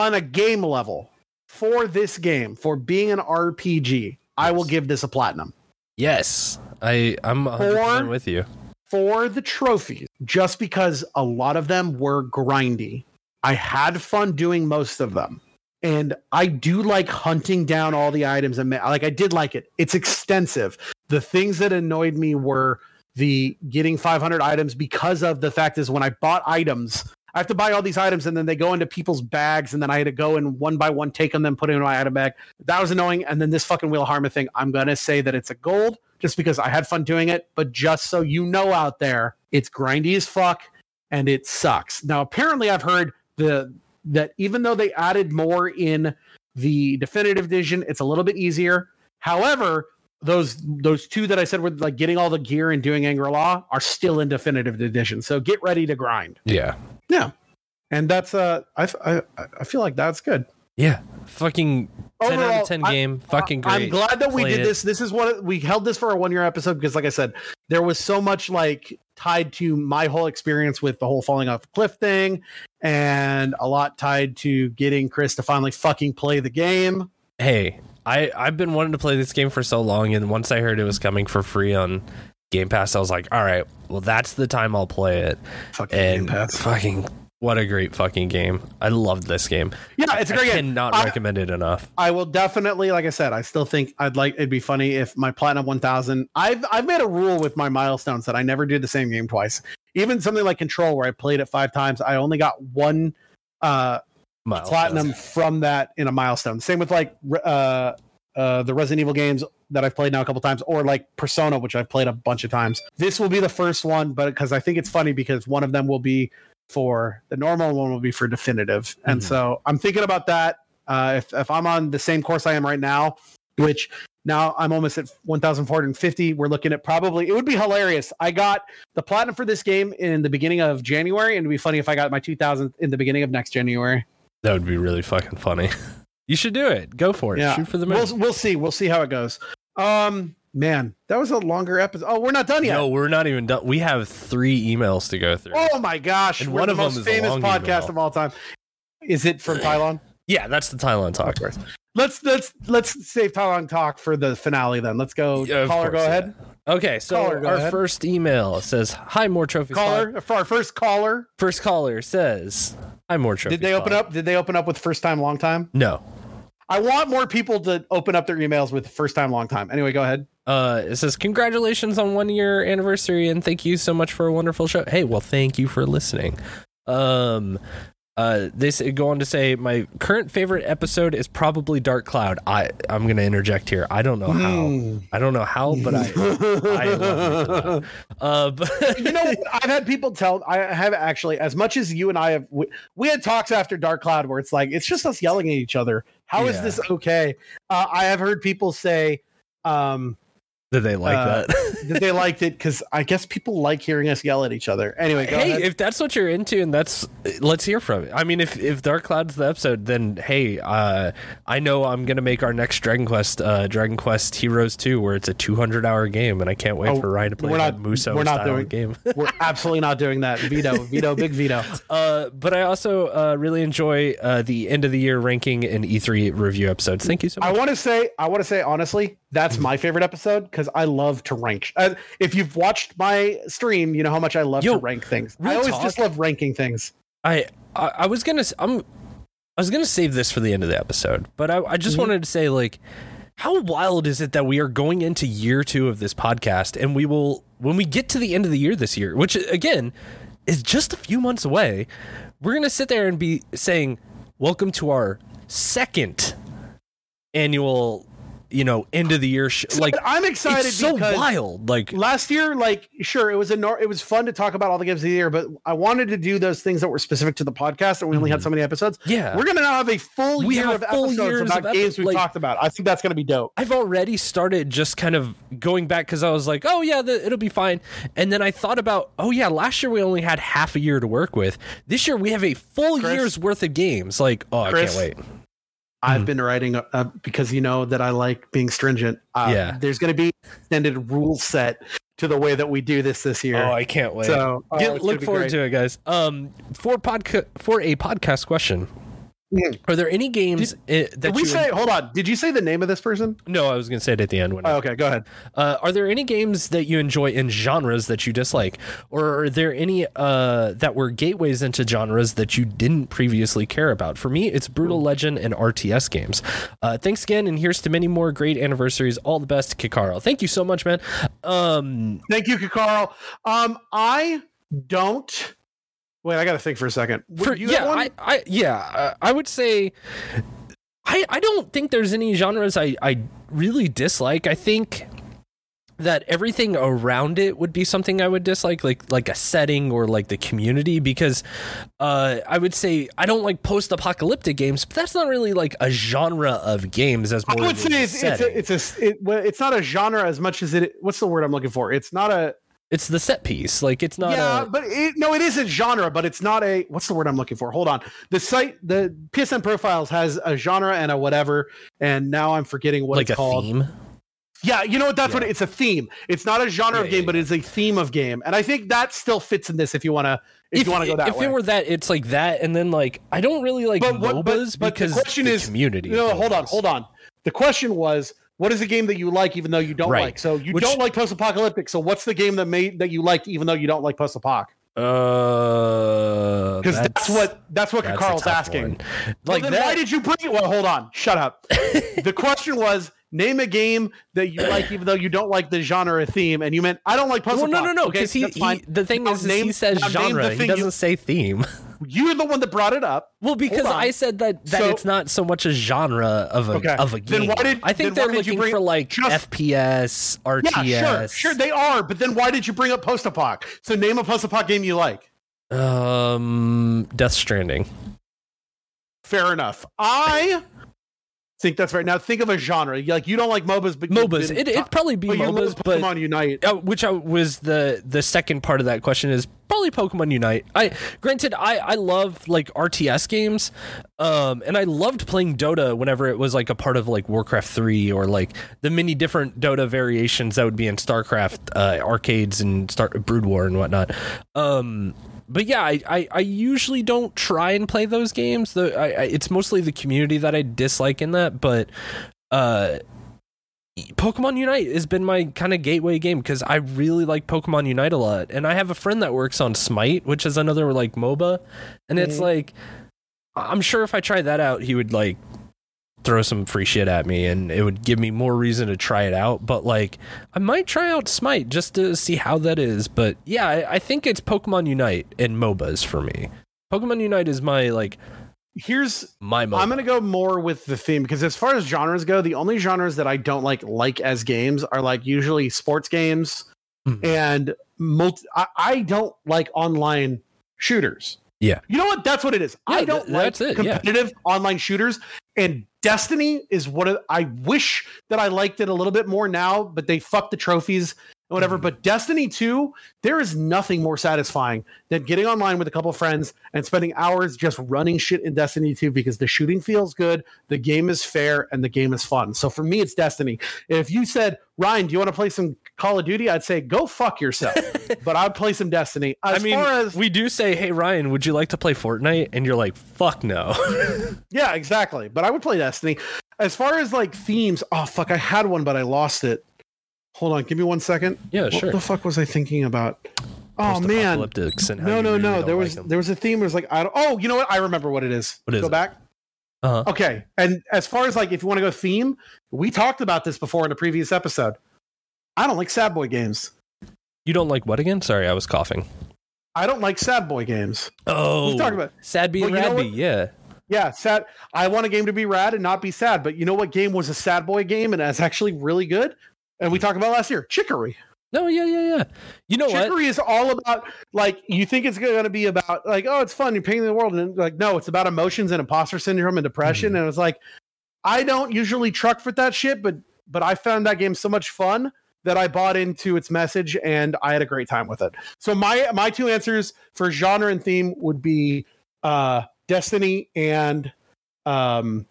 A: on a game level, for this game, for being an RPG, yes. I will give this a platinum.
B: Yes, I I'm 100 for, with you.
A: For the trophies, just because a lot of them were grindy. I had fun doing most of them. And I do like hunting down all the items and like I did like it. It's extensive. The things that annoyed me were the getting 500 items because of the fact is when I bought items, I have to buy all these items and then they go into people's bags and then I had to go and one by one take them, and put them in my item bag. That was annoying. And then this fucking Wheel of Harma thing, I'm gonna say that it's a gold just because I had fun doing it, but just so you know out there, it's grindy as fuck and it sucks. Now apparently I've heard the that even though they added more in the definitive edition, it's a little bit easier. However, those those two that I said were like getting all the gear and doing Angri-La are still in definitive edition. So get ready to grind.
B: Yeah.
A: Yeah. And that's uh I I, I feel like that's good.
B: Yeah. Fucking Overall, 10 out of 10 game. I, fucking
A: great. I'm glad that we did this. It. This is what we held this for a one year episode because like I said, there was so much like tied to my whole experience with the whole falling off the cliff thing and a lot tied to getting Chris to finally fucking play the game.
B: Hey, I I've been wanting to play this game for so long, and once I heard it was coming for free on Game Pass, I was like, all right, well that's the time I'll play it. Fucking and Game Pass. Fucking what a great fucking game! I loved this game.
A: Yeah, it's a great I
B: game. Cannot I, recommend it enough.
A: I will definitely, like I said, I still think I'd like. It'd be funny if my platinum one thousand. I've I've made a rule with my milestones that I never did the same game twice. Even something like Control, where I played it five times, I only got one uh platinum from that in a milestone. Same with like uh, uh, the Resident Evil games that I've played now a couple times, or like Persona, which I've played a bunch of times. This will be the first one, but because I think it's funny because one of them will be for the normal one will be for definitive, mm-hmm. and so I'm thinking about that. Uh, if if I'm on the same course I am right now, which now I'm almost at 1,450. We're looking at probably, it would be hilarious. I got the platinum for this game in the beginning of January, and it'd be funny if I got my 2,000 in the beginning of next January.
B: That would be really fucking funny. you should do it. Go for it.
A: Yeah. Shoot
B: for
A: the moon. We'll, we'll see. We'll see how it goes. Um, man, that was a longer episode. Oh, we're not done yet. No,
B: we're not even done. We have three emails to go through.
A: Oh my gosh!
B: And one of the most famous
A: podcast email. of all time. Is it from Tylon?
B: yeah, that's the Tylon talk.
A: Let's let's let's save Tylon talk for the finale. Then let's go. Yeah, caller, course, go ahead.
B: Yeah. Okay, so caller, our ahead. first email says, "Hi, more trophies."
A: Caller, pod. our first caller.
B: First caller says, I'm more
A: sure. Did they open up? Did they open up with first time, long time?
B: No.
A: I want more people to open up their emails with first time, long time. Anyway, go ahead.
B: Uh, it says congratulations on one year anniversary and thank you so much for a wonderful show. Hey, well, thank you for listening. Um, uh, this they go on to say my current favorite episode is probably Dark Cloud. I I'm going to interject here. I don't know how. Hmm. I don't know how, but I. I love uh,
A: but you know, I've had people tell. I have actually, as much as you and I have, we, we had talks after Dark Cloud where it's like it's just us yelling at each other. How yeah. is this okay? Uh, I have heard people say, um,
B: did they like uh,
A: that? they liked it because I guess people like hearing us yell at each other. Anyway,
B: hey, ahead. if that's what you're into, and that's let's hear from it. I mean, if if Dark Cloud's the episode, then hey, uh, I know I'm gonna make our next Dragon Quest, uh, Dragon Quest Heroes two, where it's a 200 hour game, and I can't wait oh, for Ryan to play
A: we're not, Muso we're not doing, game. we're absolutely not doing that. Veto, veto, big veto.
B: Uh, but I also uh, really enjoy uh, the end of the year ranking and E3 review episodes. Thank you so
A: much. I want to say, I want to say honestly, that's my favorite episode because I love to rank. Uh, if you've watched my stream, you know how much I love Yo, to rank things. I always talk. just love ranking things.
B: I, I, I was gonna I'm I was gonna save this for the end of the episode, but I, I just mm-hmm. wanted to say like how wild is it that we are going into year two of this podcast and we will when we get to the end of the year this year, which again is just a few months away, we're gonna sit there and be saying, Welcome to our second annual you know end of the year sh-
A: like I'm excited. so
B: wild. Like
A: last year, like sure, it was a nor- it was fun to talk about all the games of the year, but I wanted to do those things that were specific to the podcast, and we only mm-hmm. had so many episodes.
B: Yeah,
A: we're gonna now have a full we year of full episodes about of games epi- we've like, talked about. I think that's gonna be dope.
B: I've already started just kind of going back because I was like, oh yeah, the, it'll be fine, and then I thought about, oh yeah, last year we only had half a year to work with. This year we have a full Chris, year's worth of games. Like, oh, Chris, I can't wait.
A: I've mm. been writing uh, uh, because you know that I like being stringent. Uh, yeah. There's going to be extended rule set to the way that we do this this year.
B: Oh, I can't wait. So uh, Get, oh, look forward great. to it, guys. Um, for podca- for a podcast question, Hmm. Are there any games
A: did, eh,
B: that did
A: we say? Hold on. Did you say the name of this person?
B: No, I was going to say it at the end.
A: When oh, okay, go ahead.
B: Uh, are there any games that you enjoy in genres that you dislike, or are there any uh, that were gateways into genres that you didn't previously care about? For me, it's Brütal Legend and RTS games. Uh, thanks again, and here's to many more great anniversaries. All the best, Kikaro. Thank you so much, man. Um,
A: Thank you, Kikaro. Um, I don't Wait, I got to think for a second. For,
B: yeah, I, I, yeah, uh, I would say I, I don't think there's any genres I, I really dislike. I think that everything around it would be something I would dislike, like like a setting or like the community, because uh, I would say I don't like post-apocalyptic games, but that's not really like a genre of games. As I
A: would say, it's, it's, a, it's a it, well, it's not a genre as much as it. What's the word I'm looking for? It's not a
B: it's the set piece. Like it's not. Yeah,
A: a... but it, no, it is a genre, but it's not a. What's the word I'm looking for? Hold on. The site, the PSN profiles has a genre and a whatever, and now I'm forgetting what like it's called. Theme? Yeah, you know what? That's yeah. what it, it's a theme. It's not a genre yeah, of game, yeah, but it's a theme of game, and I think that still fits in this. If you want to, if, if, you want to go that,
B: if way. it were that, it's like that, and then like I don't really like but
A: MOBAs but, but because the question the is community. no, hold on, hold on. The question was what is the game that you like even though you don't right. like? So you Which, don't like post apocalyptic. So what's the game that made that you liked even though you don't like post apoc? Uh, because uh, that's, that's, what that's what that's Carl's asking. One. Like, well, then that, why did you bring it? Well, hold on, shut up. the question was, name a game that you like, even though you don't like the genre or theme, and you meant I don't like
B: puzzle. Well, no, no, no, because okay, he, he, the thing I'll is, name, he says I'll genre. He doesn't you, say theme.
A: You're the one that brought it up.
B: Well, because I said that that so, it's not so much a genre of a okay. of a game. Then why did I think they're looking bring, for like just, FPS, RTS?
A: Yeah, sure, sure they are. But then why did you bring up post apoc? So name a post apoc game you like.
B: Um, Death Stranding.
A: Fair enough. I think that's right. Now think of a genre. Like you don't like MOBAs, but
B: MOBAs.
A: Been,
B: it, it'd probably be but oh, MOBAs,
A: but Pokemon Unite,
B: uh, which I, was the the second part of that question is probably Pokemon Unite. I granted, I I love like RTS games, um, and I loved playing Dota whenever it was like a part of like Warcraft three or like the many different Dota variations that would be in Starcraft uh, arcades and Star Brood War and whatnot. Um, but yeah, I, I, I, usually don't try and play those games. The, I, I, it's mostly the community that I dislike in that, but uh, Pokemon Unite has been my kind of gateway game because I really like Pokemon Unite a lot. And I have a friend that works on Smite, which is another like MOBA. And mm-hmm. it's like, I'm sure if I tried that out, he would like throw some free shit at me and it would give me more reason to try it out. But like, I might try out Smite just to see how that is. But yeah, I, I think it's Pokemon Unite and MOBAs for me. Pokemon Unite is my like.
A: Here's my. MOBA. I'm gonna go more with the theme because as far as genres go, the only genres that I don't like like as games are like usually sports games mm-hmm. and multi. I, I don't like online shooters.
B: Yeah.
A: You know what? That's what it is. Yeah, I don't th- like competitive yeah. online shooters. And Destiny is what I wish that I liked it a little bit more now, but they fucked the trophies and whatever. Mm. But Destiny 2, there is nothing more satisfying than getting online with a couple friends and spending hours just running shit in Destiny 2 because the shooting feels good, the game is fair, and the game is fun. So for me, it's Destiny. If you said, Ryan, do you want to play some Call of Duty, I'd say go fuck yourself. but I'd play some Destiny.
B: As I mean, as, we do say, hey Ryan, would you like to play Fortnite? And you're like, fuck no.
A: yeah, exactly. But I would play Destiny. As far as like themes, oh fuck, I had one, but I lost it. Hold on, give me one second.
B: Yeah, sure. What
A: the fuck was I thinking about? Oh man, no, no, no. There was there was a theme. It was like I don't. Oh, you know what? I remember what it is. What is go it? back. Uh-huh. Okay, and as far as like if you want to go theme, we talked about this before in a previous episode. I don't like Sad Boy games.
B: You don't like what again? Sorry, I was coughing.
A: I don't like Sad Boy games.
B: Oh, we talking about Sad boy Rad Yeah,
A: yeah. Sad. I want a game to be rad and not be sad. But you know what game was a Sad Boy game and that's actually really good? And we talked about last year, Chicory.
B: No, yeah, yeah, yeah. You know
A: Chicory
B: what?
A: is all about like you think it's going to be about like oh it's fun you're painting the world and like no it's about emotions and imposter syndrome and depression mm. and it's like I don't usually truck for that shit but but I found that game so much fun that I bought into its message and I had a great time with it. So my my two answers for genre and theme would be uh Destiny and um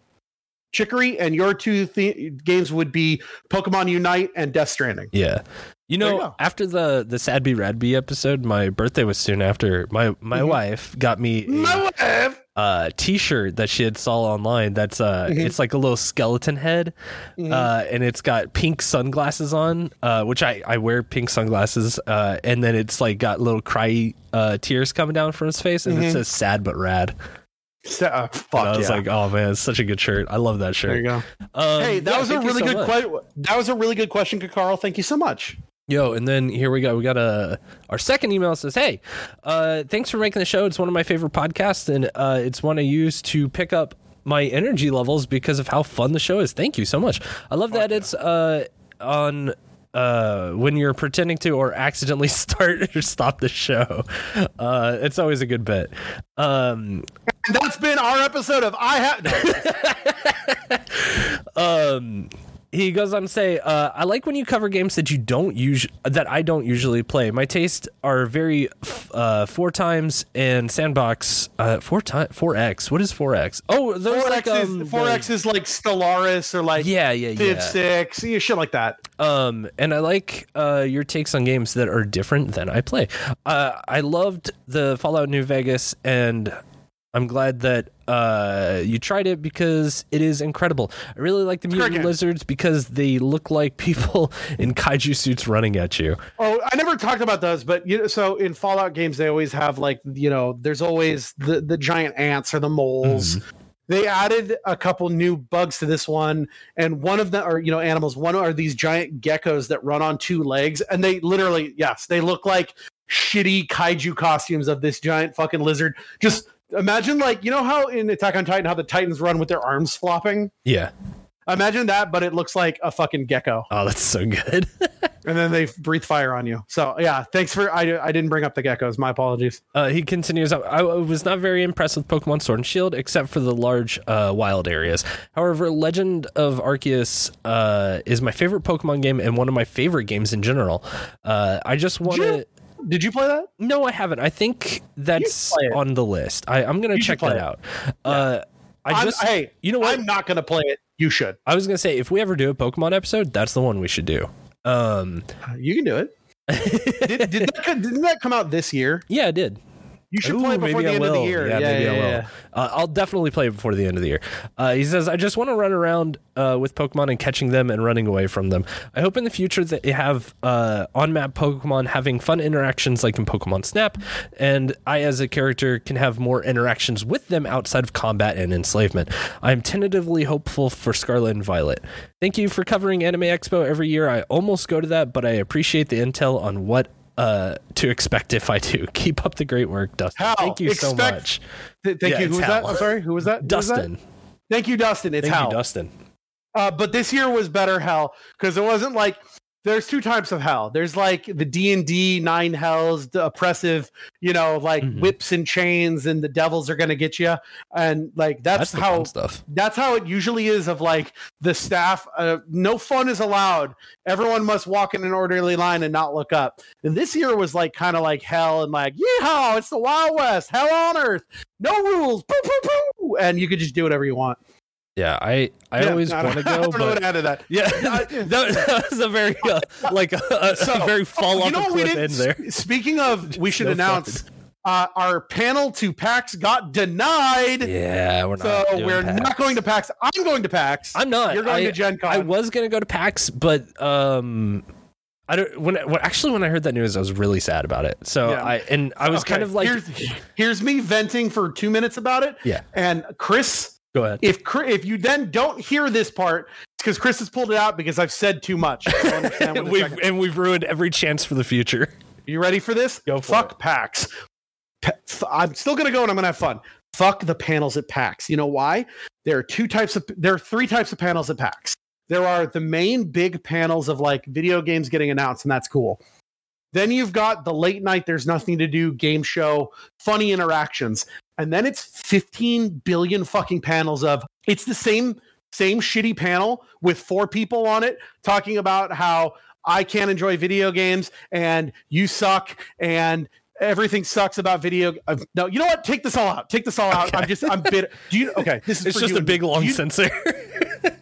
A: Chicory and your two th- games would be Pokemon Unite and Death Stranding.
B: Yeah. You know, you after the the Sad Be Rad Be episode, my birthday was soon after. My my mm-hmm. wife got me a, my wife uh, T-shirt that she had saw online. That's uh, mm-hmm. it's like a little skeleton head, mm-hmm. uh, and it's got pink sunglasses on, uh, which I I wear pink sunglasses, uh, and then it's like got little cry uh, tears coming down from his face, and mm-hmm. it says "sad but rad." So, uh, fuck I was yeah. like, oh man, it's such a good shirt. I love that shirt. There
A: you go. Um, hey, that yeah, was a really so good question. That was a really good question, Carl. Thank you so much.
B: Yo, and then here we go. We got a our second email says, "Hey, uh, thanks for making the show. It's one of my favorite podcasts, and uh, it's one I use to pick up my energy levels because of how fun the show is. Thank you so much. I love that it's uh, on." Uh, when you're pretending to or accidentally start or stop the show. Uh, it's always a good bit. Um,
A: that's been our episode of
B: I have. um, he goes on to say, uh, "I like when you cover games that you don't use that I don't usually play. My tastes are very uh, four times and sandbox uh, four times four X. What is four X? Oh, those four like X
A: is, um, four um, X is like Stellaris or like
B: yeah yeah yeah Six
A: yeah, shit like that.
B: Um, and I like uh, your takes on games that are different than I play. Uh, I loved the Fallout New Vegas, and I'm glad that uh, you tried it because it is incredible. I really like the mutant lizards because they look like people in kaiju suits running at you.
A: Oh, I never talked about those, but you know, so in Fallout games they always have like you know, there's always the the giant ants or the moles. Mm. They added a couple new bugs to this one, and one of them are you know animals. One are these giant geckos that run on two legs, and they literally yes, they look like shitty kaiju costumes of this giant fucking lizard just Imagine like you know how in Attack on Titan how the Titans run with their arms flopping.
B: Yeah.
A: Imagine that, but it looks like a fucking gecko.
B: Oh, that's so good.
A: and then they breathe fire on you. So yeah, thanks for I, I didn't bring up the geckos. My apologies.
B: Uh, he continues. I was not very impressed with Pokemon Sword and Shield, except for the large uh, wild areas. However, Legend of Arceus uh, is my favorite Pokemon game and one of my favorite games in general. Uh, I just want to.
A: Did you play that?
B: No, I haven't. I think that's on the list. I, am gonna you check that it. out. Yeah. Uh,
A: I just I'm, hey, you know what? I'm not gonna play it. You should.
B: I was gonna say if we ever do a Pokemon episode, that's the one we should do. Um,
A: you can do it. did, did that, didn't that come out this year?
B: Yeah, it did.
A: You should Ooh, play before the end of the year. Yeah, yeah maybe yeah, I
B: will. Yeah. Uh, I'll definitely play before the end of the year. Uh, he says, I just want to run around uh, with Pokemon and catching them and running away from them. I hope in the future that you have uh, on map Pokemon having fun interactions like in Pokemon Snap, and I as a character can have more interactions with them outside of combat and enslavement. I'm tentatively hopeful for Scarlet and Violet. Thank you for covering Anime Expo every year. I almost go to that, but I appreciate the intel on what uh, to expect if I do. Keep up the great work, Dustin. Hal, Thank you expect, so much.
A: Th- thank yeah, you. Who was Hal. that? I'm sorry. Who was that?
B: Dustin. Was that?
A: Thank you, Dustin. It's Thank Hal. you,
B: Dustin.
A: Uh, but this year was better, Hal, because it wasn't like – there's two types of hell. There's like the D and D nine hells, the oppressive, you know, like mm-hmm. whips and chains, and the devils are gonna get you, and like that's, that's how stuff. That's how it usually is. Of like the staff, uh, no fun is allowed. Everyone must walk in an orderly line and not look up. And this year was like kind of like hell, and like yeehaw, it's the Wild West, hell on earth, no rules, poo poo poo, and you could just do whatever you want.
B: Yeah, I I yeah, always want to go. I
A: don't but... know what to
B: add to
A: that.
B: Yeah,
A: that,
B: was a very uh, like a, so, oh, a very fall off oh, you know, cliff end there.
A: Speaking of, we should no announce uh, our panel to PAX got denied.
B: Yeah,
A: we're not. So we're PAX. not going to PAX. I'm going to PAX.
B: I'm not. You're going I, to Gen Con. I was going to go to PAX, but um, I don't when, when actually when I heard that news, I was really sad about it. So yeah. I and I was okay. kind of like,
A: here's, here's me venting for two minutes about it.
B: Yeah,
A: and Chris
B: Go ahead.
A: If if you then don't hear this part, it's because Chris has pulled it out because I've said too much.
B: we've, and we've ruined every chance for the future.
A: You ready for this? Go for Fuck it. PAX. I'm still going to go and I'm going to have fun. Fuck the panels at PAX. You know why? There are two types of there are three types of panels at PAX. There are the main big panels of like video games getting announced and that's cool. Then you've got the late night there's nothing to do game show funny interactions and then it's 15 billion fucking panels of it's the same same shitty panel with four people on it talking about how I can't enjoy video games and you suck and everything sucks about video. Uh, no, you know what? Take this all out. Take this all out. Okay. I'm just I'm bitter. Do you okay? This is
B: it's just
A: a
B: big long censor.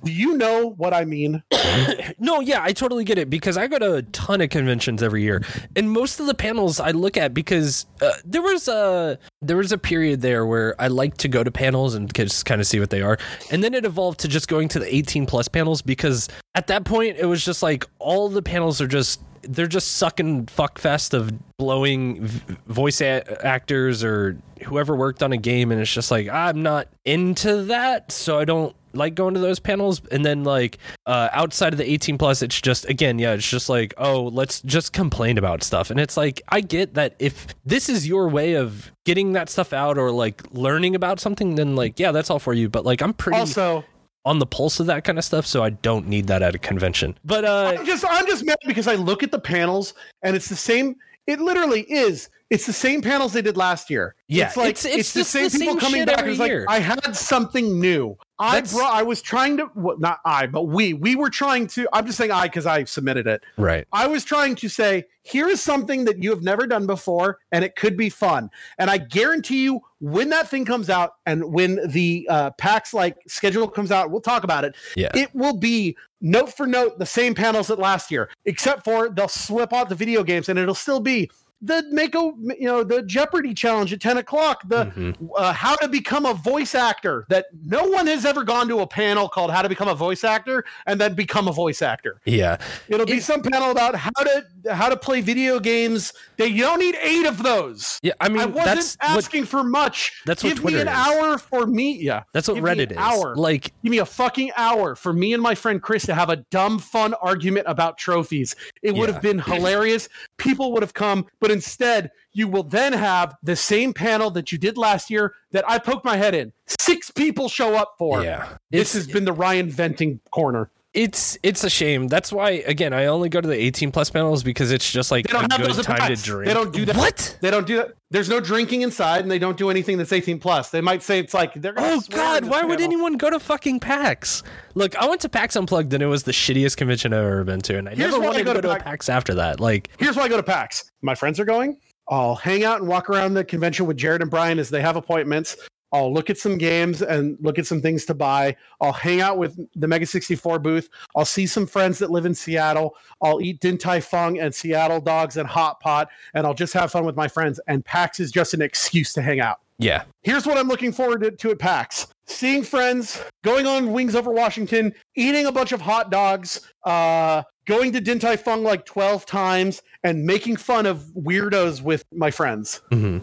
A: Do you know what I mean?
B: no, yeah, I totally get it because I go to a ton of conventions every year, and most of the panels I look at because uh, there was a there was a period there where I like to go to panels and just kind of see what they are, and then it evolved to just going to the 18 plus panels because at that point it was just like all the panels are just they're just sucking fuckfest of blowing voice a- actors or whoever worked on a game and it's just like i'm not into that so i don't like going to those panels and then like uh, outside of the 18 plus it's just again yeah it's just like oh let's just complain about stuff and it's like i get that if this is your way of getting that stuff out or like learning about something then like yeah that's all for you but like i'm pretty
A: also
B: on the pulse of that kind of stuff so i don't need that at a convention but
A: uh i'm just i'm just mad because i look at the panels and it's the same it literally is it's the same panels they did last year.
B: Yeah,
A: it's like it's, it's, it's the same the people coming back. It's like I had something new. I That's, brought. I was trying to. Well, not I, but we. We were trying to. I'm just saying I because I submitted it.
B: Right.
A: I was trying to say here is something that you have never done before, and it could be fun. And I guarantee you, when that thing comes out, and when the uh, PAX like schedule comes out, we'll talk about it.
B: Yeah.
A: It will be note for note the same panels that last year, except for they'll slip out the video games, and it'll still be the make a you know the Jeopardy challenge at ten o'clock, the mm-hmm. uh, how to become a voice actor that no one has ever gone to a panel called how to become a voice actor and then become a voice actor.
B: Yeah,
A: it'll be it, some panel about how to how to play video games. They you don't need eight of those.
B: Yeah, I mean, I wasn't
A: asking what, for much. That's give what Twitter me an is. hour for me. Yeah,
B: that's what
A: give
B: Reddit is. Hour, like
A: give me a fucking hour for me and my friend Chris to have a dumb, fun argument about trophies. It yeah. would have been hilarious. People would have come, but instead, you will then have the same panel that you did last year that I poked my head in. Six people show up for.
B: Yeah,
A: this has been the Ryan venting corner
B: it's it's a shame. That's why again I only go to the 18 plus panels because it's just like
A: they don't have those time to drink.
B: They don't do that.
A: What? They don't do that. There's no drinking inside, and they don't do anything that's 18 plus. They might say it's like they're.
B: oh God! Why panel. would anyone go to fucking PAX? Look, I went to PAX Unplugged, and it was the shittiest convention I've ever been to, and I here's never wanted I go to, go to PAX. PAX after that. Like,
A: here's why I go to PAX. My friends are going. I'll hang out and walk around the convention with Jared and Brian as they have appointments. I'll look at some games and look at some things to buy. I'll hang out with the Mega 64 booth. I'll see some friends that live in Seattle. I'll eat Din Tai Fung and Seattle dogs and hot pot, and I'll just have fun with my friends. And PAX is just an excuse to hang out.
B: Yeah.
A: Here's what I'm looking forward to, at PAX seeing friends, going on Wings Over Washington, eating a bunch of hot dogs, uh, going to Din Tai Fung like 12 times, and making fun of weirdos with my friends. Mm-hmm.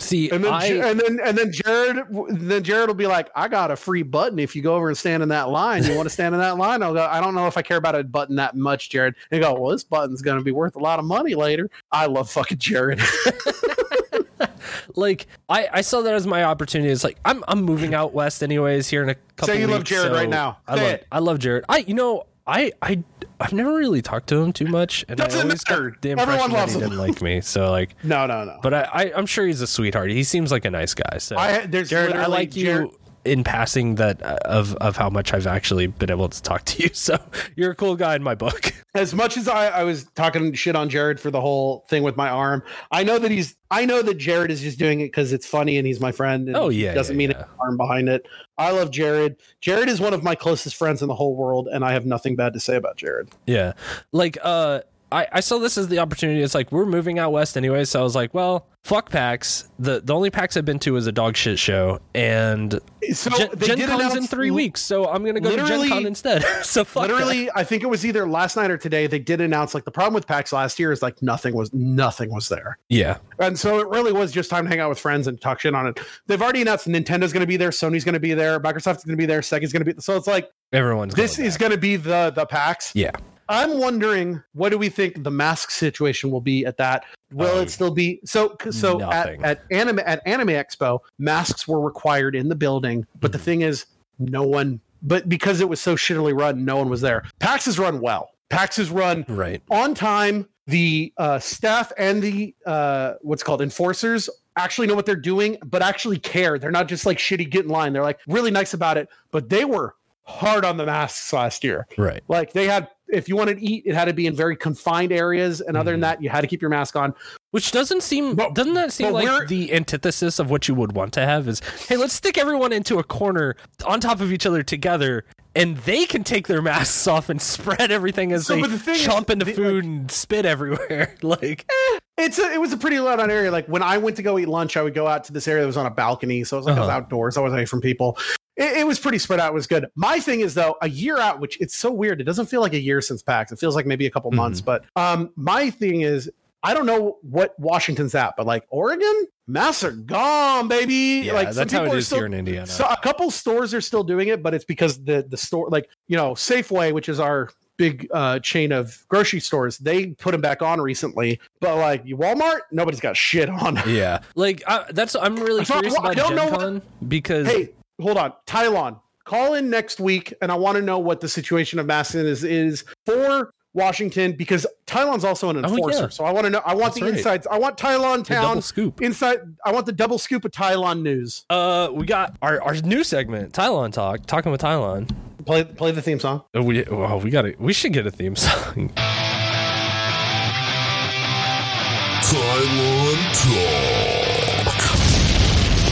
B: See,
A: and then
B: I,
A: and then and then Jared then Jared will be like, "I got a free button if you go over and stand in that line. You want to stand in that line?" I'll go, "I don't know if I care about a button that much, Jared." And go, "Well, this button's going to be worth a lot of money later." I love fucking Jared.
B: like I, I saw that as my opportunity. It's like I'm I'm moving out west anyways here in a
A: couple. Say you weeks, love Jared so right now. Say
B: I love it. I love Jared. I you know I I I've never really talked to him too much, and does I always matter. got the impression Everyone loves that he him. didn't like me. So like,
A: no, no, no.
B: But I, I I'm sure he's a sweetheart. He seems like a nice guy. So
A: I, there's Jared,
B: I like you in passing that uh, of of how much I've actually been able to talk to you. So you're a cool guy in my book.
A: As much as I, I was talking shit on Jared for the whole thing with my arm, I know that he's I know that Jared is just doing it because it's funny and he's my friend.
B: oh yeah,
A: doesn't
B: yeah, mean
A: yeah. arm behind it. I love Jared. Jared is one of my closest friends in the whole world, and I have nothing bad to say about Jared.
B: Yeah, like uh I, I saw this as the opportunity. It's like we're moving out west anyway, so I was like, well, fuck PAX. The the only PAX I've been to is a dog shit show, and so Gen, they Gen did Con's in three weeks, so I'm gonna go to Gen Con instead. so
A: literally, that. I think it was either last night or today. They did announce like the problem with PAX last year is like nothing was nothing was there.
B: Yeah,
A: and so it really was just time to hang out with friends and talk shit on it. They've already announced Nintendo's gonna be there, Sony's gonna be there, Microsoft's gonna be there, Sega's gonna be. So it's like
B: everyone's.
A: This going is gonna be the the PAX.
B: Yeah,
A: I'm wondering what do we think the mask situation will be at that? Will um, it still be so? So at, at anime at Anime Expo, masks were required in the building, but mm-hmm. the thing is, no one. But because it was so shittily run, no one was there. PAX has run well. PAX has run right on time. The uh, staff and the uh, what's called enforcers actually know what they're doing, but actually care. They're not just like shitty get in line. They're like really nice about it, but they were hard on the masks last year.
B: Right.
A: Like they had if you wanted to eat, it had to be in very confined areas, and other than mm-hmm. that, you had to keep your mask on.
B: Which doesn't seem but, doesn't that seem like the antithesis of what you would want to have? Is hey, let's stick everyone into a corner on top of each other together, and they can take their masks off and spread everything as so, they the chomp is, into they, food like, and spit everywhere. like eh,
A: it's a, it was a pretty loud on area. Like when I went to go eat lunch, I would go out to this area that was on a balcony, so it was like uh-huh. was outdoors, I was away from people, it, it, was pretty spread out. It was good. My thing is though, a year out, which it's so weird. It doesn't feel like a year since PAX. It feels like maybe a couple mm-hmm. months. But um, my thing is, I don't know what Washington's at, but like Oregon, Master gone, baby. Yeah, like that's how it is still,
B: here in Indiana.
A: So a couple stores are still doing it, but it's because the the store, like you know, Safeway, which is our big uh, chain of grocery stores, they put them back on recently. But like Walmart, nobody's got shit on.
B: yeah, like I, that's I'm really I curious about I Gen Con what, because
A: hey, hold on, Tylon, call in next week, and I want to know what the situation of Masson is is for Washington because Tylon's also an enforcer. Oh, yeah. So I want to know. I want That's the right. insights. I want Tylon Town scoop inside. I want the double scoop of Tylon news.
B: Uh, we got our our new segment, Tylon Talk, talking with Tylon.
A: Play play the theme song.
B: Oh, we oh, we got it. We should get a theme song.
A: Tylon Talk.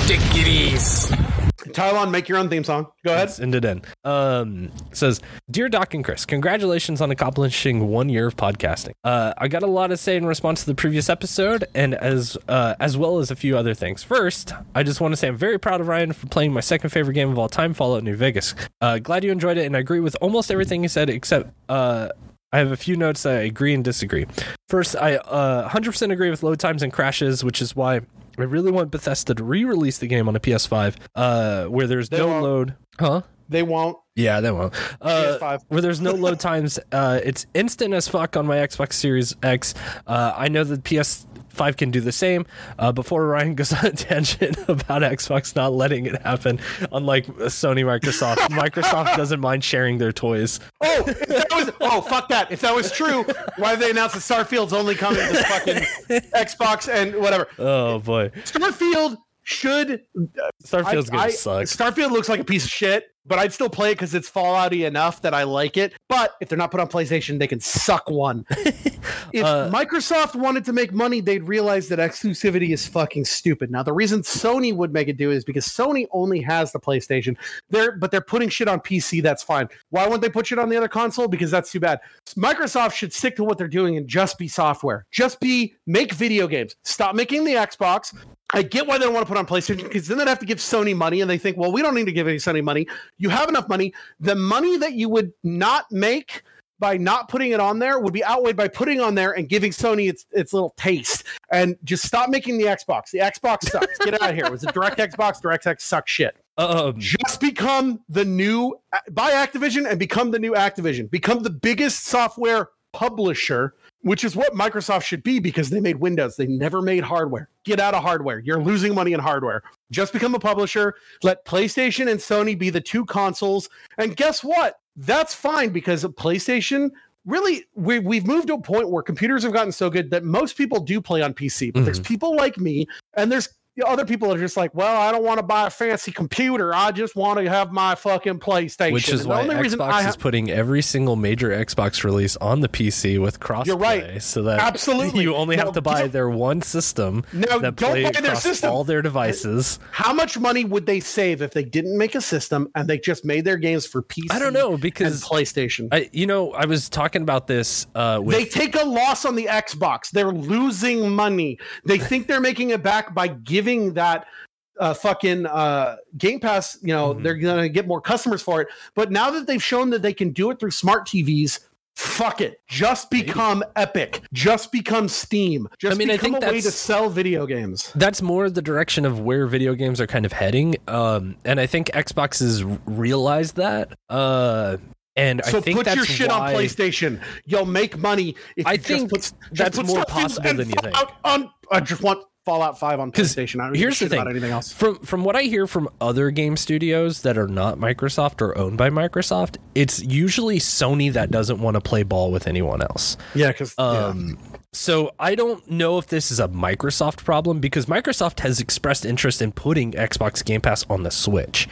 A: Take Tylon, make your own theme song. Go ahead.
B: Let's it in. Um, it says, Dear Doc and Chris, congratulations on accomplishing one year of podcasting. Uh, I got a lot to say in response to the previous episode, and as uh, as well as a few other things. First, I just want to say I'm very proud of Ryan for playing my second favorite game of all time, Fallout New Vegas. Uh, glad you enjoyed it, and I agree with almost everything you said except. Uh, I have a few notes that I agree and disagree. First, I uh, 100% agree with load times and crashes, which is why I really want Bethesda to re-release the game on a PS5, uh, where there's they no won't. load,
A: huh? They won't.
B: Yeah, they won't. Uh, PS5. where there's no load times. Uh, it's instant as fuck on my Xbox Series X. Uh, I know the PS Five can do the same. Uh, before Ryan goes on a tangent about Xbox not letting it happen, unlike Sony, Microsoft, Microsoft doesn't mind sharing their toys.
A: Oh, that was oh fuck that! If that was true, why did they announce that Starfield's only coming to fucking Xbox and whatever?
B: Oh boy,
A: Starfield should
B: Starfield's I, gonna
A: I,
B: suck.
A: Starfield looks like a piece of shit but I'd still play it because it's Fallouty enough that I like it. But if they're not put on PlayStation, they can suck one. if uh, Microsoft wanted to make money, they'd realize that exclusivity is fucking stupid. Now, the reason Sony would make it do is because Sony only has the PlayStation. They're but they're putting shit on PC. That's fine. Why wouldn't they put shit on the other console? Because that's too bad. Microsoft should stick to what they're doing and just be software. Just be make video games. Stop making the Xbox. I get why they don't want to put on PlayStation because then they'd have to give Sony money, and they think, well, we don't need to give any Sony money. You have enough money. The money that you would not make by not putting it on there would be outweighed by putting on there and giving Sony its its little taste. And just stop making the Xbox. The Xbox sucks. Get out of here. It was a direct Xbox. DirectX sucks shit.
B: Um,
A: just become the new uh, buy Activision and become the new Activision. Become the biggest software publisher which is what Microsoft should be because they made Windows. They never made hardware. Get out of hardware. You're losing money in hardware. Just become a publisher. Let PlayStation and Sony be the two consoles. And guess what? That's fine because PlayStation really we, we've moved to a point where computers have gotten so good that most people do play on pc but mm-hmm. there's people like me and there's other people are just like, well, I don't want to buy a fancy computer. I just want to have my fucking PlayStation.
B: Which is and
A: why
B: Xbox ha- is putting every single major Xbox release on the PC with crossplay. You're right.
A: So that
B: absolutely you only now, have to buy their one system. No, that don't buy their system. All their devices.
A: How much money would they save if they didn't make a system and they just made their games for PC? I
B: don't know because
A: PlayStation.
B: I, you know, I was talking about this. Uh,
A: with- they take a loss on the Xbox. They're losing money. They think they're making it back by giving giving that uh, fucking uh, Game Pass, you know, mm-hmm. they're going to get more customers for it. But now that they've shown that they can do it through smart TVs, fuck it. Just become Maybe. Epic. Just become Steam. Just I mean, become I think a way to sell video games.
B: That's more the direction of where video games are kind of heading. Um, and I think Xbox has realized that. Uh, and so I think put your shit why...
A: on PlayStation. You'll make money.
B: I think put, that's more possible than you think. On,
A: I just want Fallout Five on PlayStation. I don't here's the thing. About anything else
B: from from what I hear from other game studios that are not Microsoft or owned by Microsoft, it's usually Sony that doesn't want to play ball with anyone else.
A: Yeah,
B: because um, yeah. so I don't know if this is a Microsoft problem because Microsoft has expressed interest in putting Xbox Game Pass on the Switch,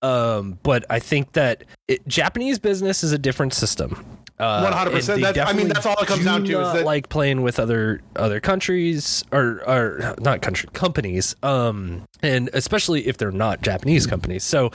B: um, but I think that it, Japanese business is a different system.
A: Uh, one hundred percent. I mean, that's all it comes down to. Is that
B: like playing with other other countries or or not country companies, um, and especially if they're not Japanese hmm. companies. So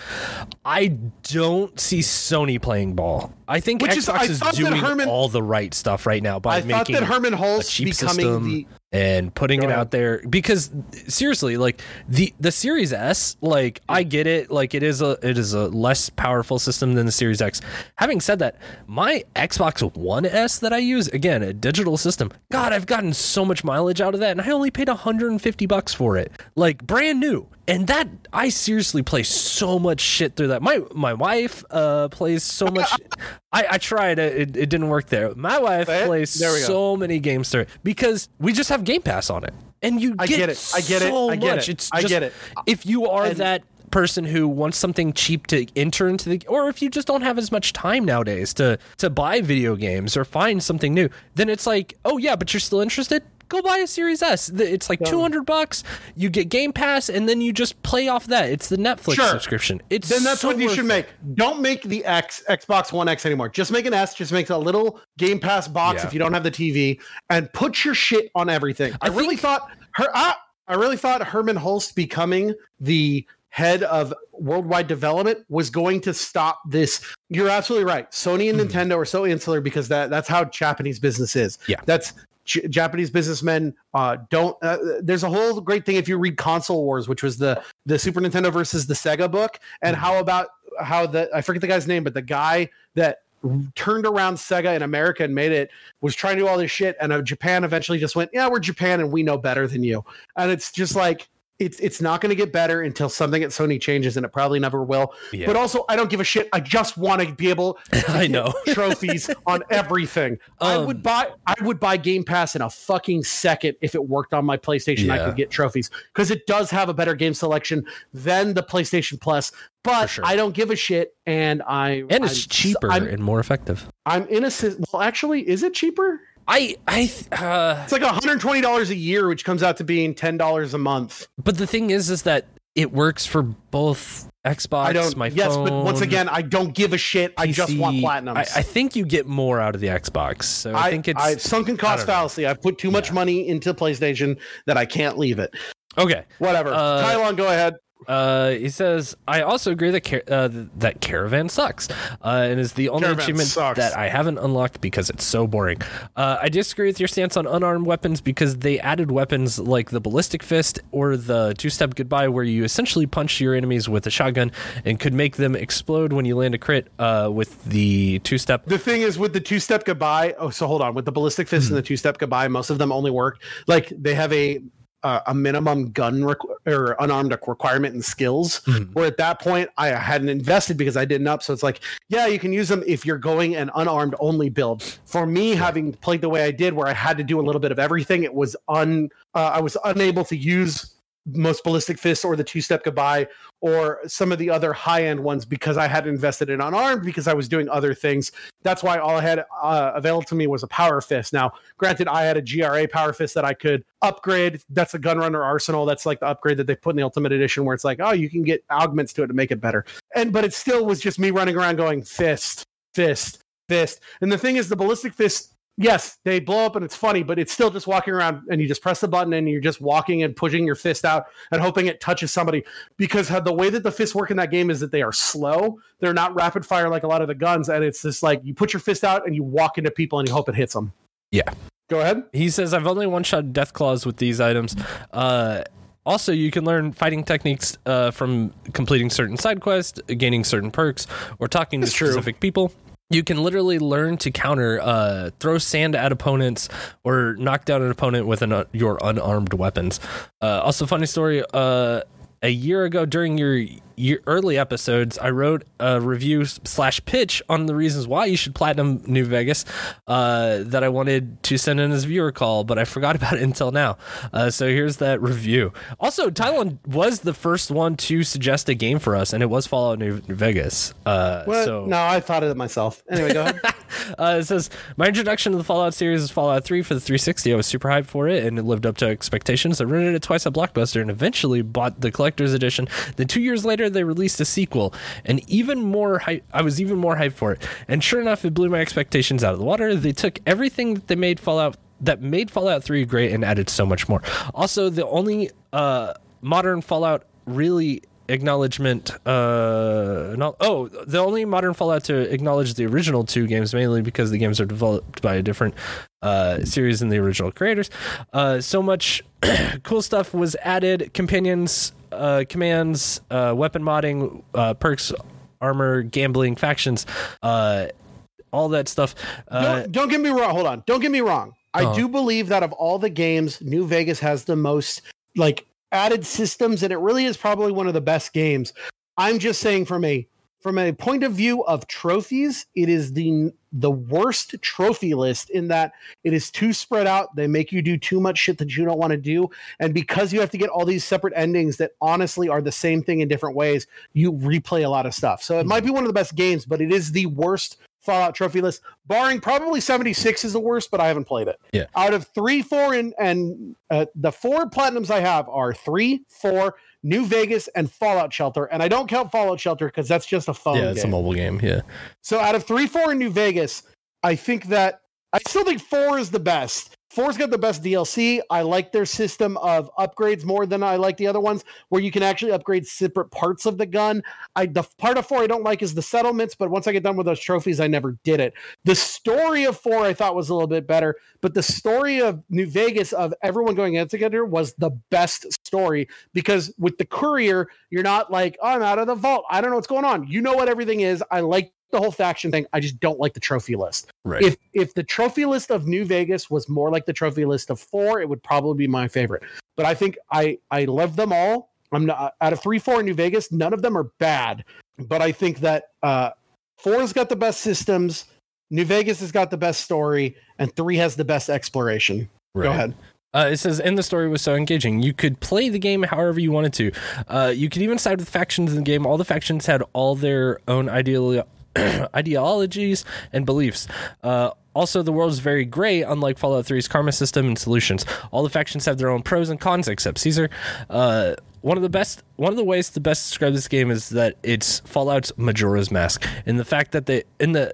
B: I don't see Sony playing ball. I think Which Xbox is, I is doing Hermen, all the right stuff right now by I making
A: that Hermen Hulst becoming system. the
B: and putting Go it ahead. out there because seriously like the the series s like i get it like it is a it is a less powerful system than the series x having said that my xbox one s that i use again a digital system god i've gotten so much mileage out of that and i only paid 150 bucks for it like brand new and that I seriously play so much shit through that. My my wife uh, plays so much. I, I tried uh, it, it didn't work there. My wife it? plays go. so many games through it because we just have Game Pass on it, and you get I get it. I get it. I get much. it. It's I get it. If you are And- that person who wants something cheap to enter into the, or if you just don't have as much time nowadays to to buy video games or find something new, then it's like, oh yeah, but you're still interested go buy a Series S. It's like two hundred bucks. You get Game Pass, and then you just play off that. It's the Netflix sure. subscription. It's
A: then that's so what you should it. make. Don't make the X Xbox One X anymore. Just make an S. Just make a little Game Pass box yeah. if you don't have the TV, and put your shit on everything. I, I really thought her. I, ah, I really thought Hermen Hulst becoming the head of worldwide development was going to stop this you're absolutely right sony and mm-hmm. nintendo are so insular because that that's how japanese business is
B: yeah
A: that's J- Japanese businessmen uh, don't. Uh, there's a whole great thing if you read Console Wars, which was the the Super Nintendo versus the Sega book, and hmm. how about how the I forget the guy's name, but the guy that turned around Sega in America and made it was trying to do all this shit, and uh, Japan eventually just went, yeah, we're Japan and we know better than you, and it's just like it's it's not going to get better until something at Sony changes, and it probably never will. Yeah. But also, I don't give a shit. I just want to be able. To
B: I know
A: trophies on everything. Um, I would buy I would buy Game Pass in a fucking second if it worked on my PlayStation. Yeah. I could get trophies because it does have a better game selection than the PlayStation Plus. But sure. I don't give a shit, and I
B: and it's I'm, cheaper I'm, and more effective.
A: I'm innocent. Well, actually, is it cheaper?
B: I I uh, it's like one
A: hundred twenty dollars a year, which comes out to being ten dollars a month.
B: But the thing is, is that it works for both Xbox. I don't. My yes, phone, but
A: once again, I don't give a shit. PC, I just want platinum.
B: I, I, think you get more out of the Xbox. So I, I think it's I,
A: sunken cost fallacy. I put too much yeah. money into PlayStation that I can't leave it.
B: Okay,
A: whatever. Uh, Tylon, go ahead.
B: Uh, he says, I also agree that car- uh, that Caravan sucks, uh, and is the only Caravan achievement sucks. that I haven't unlocked because it's so boring. Uh, I disagree with your stance on unarmed weapons because they added weapons like the ballistic fist or the two step goodbye, where you essentially punch your enemies with a shotgun and could make them explode when you land a crit uh, with the two step.
A: The thing is, with the two step goodbye, oh, so hold on, with the ballistic fist mm-hmm. and hmm. the two step goodbye, most of them only work like they have a uh, a minimum gun requ- or unarmed requirement and skills. Mm-hmm. Where at that point I hadn't invested because I didn't up. So it's like, yeah, you can use them if you're going an unarmed only build. For me, having played the way I did, where I had to do a little bit of everything, it was un uh, I was unable to use most ballistic fist or the two step goodbye or some of the other high end ones because I had invested in unarmed because I was doing other things. That's why all I had uh, available to me was a power fist. Now, granted, I had a GRA power fist that I could upgrade. That's a Gun Runners' Arsenal. That's like the upgrade that they put in the ultimate edition where it's like, oh, you can get augments to it to make it better. And but it still was just me running around going fist, fist, fist. And the thing is, the ballistic fist yes, they blow up and it's funny, but it's still just walking around and you just press the button and you're just walking and pushing your fist out and hoping it touches somebody because the way that the fists work in that game is that they are slow. They're not rapid fire like a lot of the guns. And it's just like you put your fist out and you walk into people and you hope it hits them.
B: Yeah.
A: Go ahead.
B: He says, I've only one shot deathclaws with these items. Uh, also, you can learn fighting techniques uh, from completing certain side quests, gaining certain perks, or talking to true. specific people you can literally learn to counter, uh, throw sand at opponents, or knock down an opponent with an, uh, your unarmed weapons. Uh, also, funny story. Uh, a year ago, during your early episodes, I wrote a review slash pitch on the reasons why you should platinum New Vegas uh, that I wanted to send in as viewer call, but I forgot about it until now. Uh, so here's that review. Also, Tylon was the first one to suggest a game for us, and it was Fallout New, New Vegas. Uh,
A: well, so. no, I thought of it myself. Anyway, go ahead. Uh,
B: it says my introduction to the Fallout series is Fallout 3 for the 360. I was super hyped for it, and it lived up to expectations. I rented it twice at Blockbuster, and eventually bought the collector's edition. Then two years later they released a sequel, and even more hype, I was even more hyped for it. And sure enough, it blew my expectations out of the water. They took everything that they made Fallout that made Fallout 3 great and added so much more. Also, the only uh, modern Fallout really acknowledgement uh not, oh the only modern fallout to acknowledge the original two games mainly because the games are developed by a different uh series than the original creators uh so much cool stuff was added companions uh, commands, uh, weapon modding, uh, perks, armor, gambling, factions, uh, all that stuff.
A: Uh, don't, don't get me wrong. Hold on. Don't get me wrong. I uh-huh. do believe that of all the games, New Vegas has the most like added systems, and it really is probably one of the best games. I'm just saying, from a from a point of view of trophies, it is the the worst trophy list in that it is too spread out. They make you do too much shit that you don't want to do, and because you have to get all these separate endings that honestly are the same thing in different ways, you replay a lot of stuff. So it might be one of the best games, but it is the worst Fallout trophy list, barring probably 76 is the worst, but I haven't played it. Yeah. Out of three, four, and and uh, the four platinums I have are three, four, New Vegas, and Fallout Shelter. And I don't count Fallout Shelter because that's just a phone.
B: Yeah,
A: it's game.
B: a mobile game. Yeah.
A: So out of three, four, in New Vegas, I think that I still think four is the best. Four's got the best DLC. I like their system of upgrades more than I like the other ones, where you can actually upgrade separate parts of the gun. I the part of four I don't like is the settlements, but once I get done with those trophies, I never did it. The story of four I thought was a little bit better, but the story of New Vegas of everyone going in together was the best story because with the courier, you're not like, oh, I'm out of the vault. I don't know what's going on. You know what everything is. I like the whole faction thing. I just don't like the trophy list.
B: Right.
A: If if the trophy list of New Vegas was more like the trophy list of four, it would probably be my favorite. But I think I I love them all. I'm not out of three, four New Vegas. None of them are bad, but I think that uh, four's got the best systems. New Vegas has got the best story, and three has the best exploration. Right. Go ahead.
B: Uh, it says, and the story was so engaging. You could play the game however you wanted to. Uh, you could even side with factions in the game. All the factions had all their own ideolo- ideologies and beliefs. Uh, also, the world is very gray, unlike Fallout 3's karma system and solutions. All the factions have their own pros and cons, except Caesar. Uh, one of the best, one of the ways to best describe this game is that it's Fallout's Majora's Mask, and the fact that they in the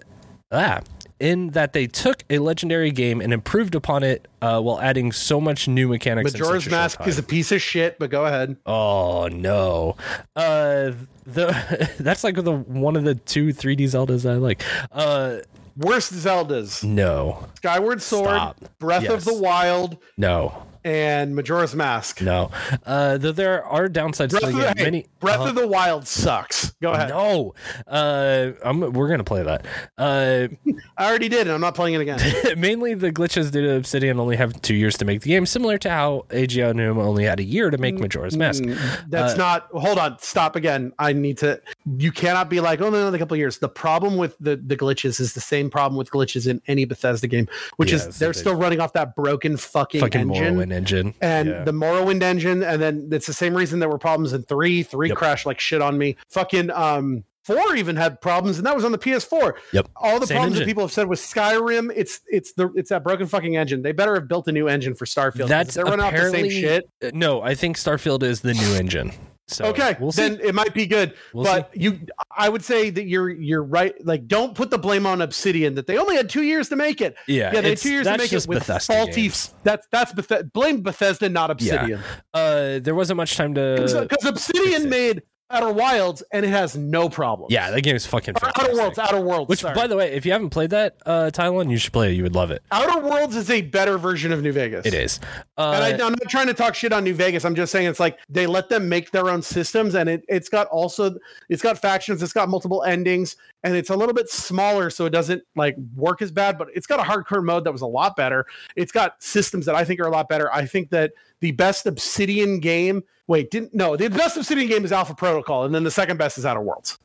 B: ah in that they took a legendary game and improved upon it uh, while adding so much new mechanics.
A: Majora's Mask is a piece of shit, but go ahead.
B: Oh no, uh, the that's like the one of the two 3D Zeldas I like. Uh,
A: Worst Zeldas.
B: No.
A: Skyward Sword. Stop. Breath yes. of the Wild.
B: No
A: and Majora's Mask.
B: No, uh, though there are downsides. Breath, to the, of, Many,
A: Breath uh of the Wild sucks. Go ahead.
B: No, uh, I'm, we're gonna play that. Uh,
A: I already did, and I'm not playing it again.
B: mainly the glitches due to Obsidian only have two years to make the game, similar to how Eiji Aonuma only had a year to make Majora's mm, Mask.
A: That's uh, not. Hold on, stop again. I need to. You cannot be like, oh no, another couple of years. The problem with the the glitches is the same problem with glitches in any Bethesda game, which yeah, is they're still running off that broken fucking, fucking
B: engine engine
A: and yeah. the Morrowind engine, and then it's the same reason there were problems in three. Three yep. crashed like shit on me. Fucking um, four even had problems, and that was on the PS4.
B: Yep.
A: All the Same problems engine. that people have said with Skyrim, it's it's the it's that broken fucking engine. They better have built a new engine for Starfield. That's they the same shit.
B: Uh, no, I think Starfield is the new engine. So
A: okay, we'll then it might be good. We'll but see. you, I would say that you're you're right. Like, don't put the blame on Obsidian that they only had two years to make it.
B: Yeah,
A: yeah, they had two years to make it with Bethesda faulty. Games. That's that's Beth- blame Bethesda, not Obsidian.
B: Yeah. Uh, there wasn't much time to because
A: uh, Obsidian made Outer Wilds, and it has no problem.
B: Yeah, that game is fucking.
A: Outer Worlds, Outer Worlds.
B: Which, sorry. by the way, if you haven't played that, uh, Taiwan, you should play it. You would love it.
A: Outer Worlds is a better version of New Vegas.
B: It is.
A: Uh, and I, am uh, not trying to talk shit on New Vegas. I'm just saying it's like they let them make their own systems, and it it's got also it's got factions, it's got multiple endings, and it's a little bit smaller, so it doesn't like work as bad. But it's got a hardcore mode that was a lot better. It's got systems that I think are a lot better. I think that the best Obsidian game Wait, didn't no. The best Obsidian game is Alpha Protocol, and then the second best is Outer Worlds.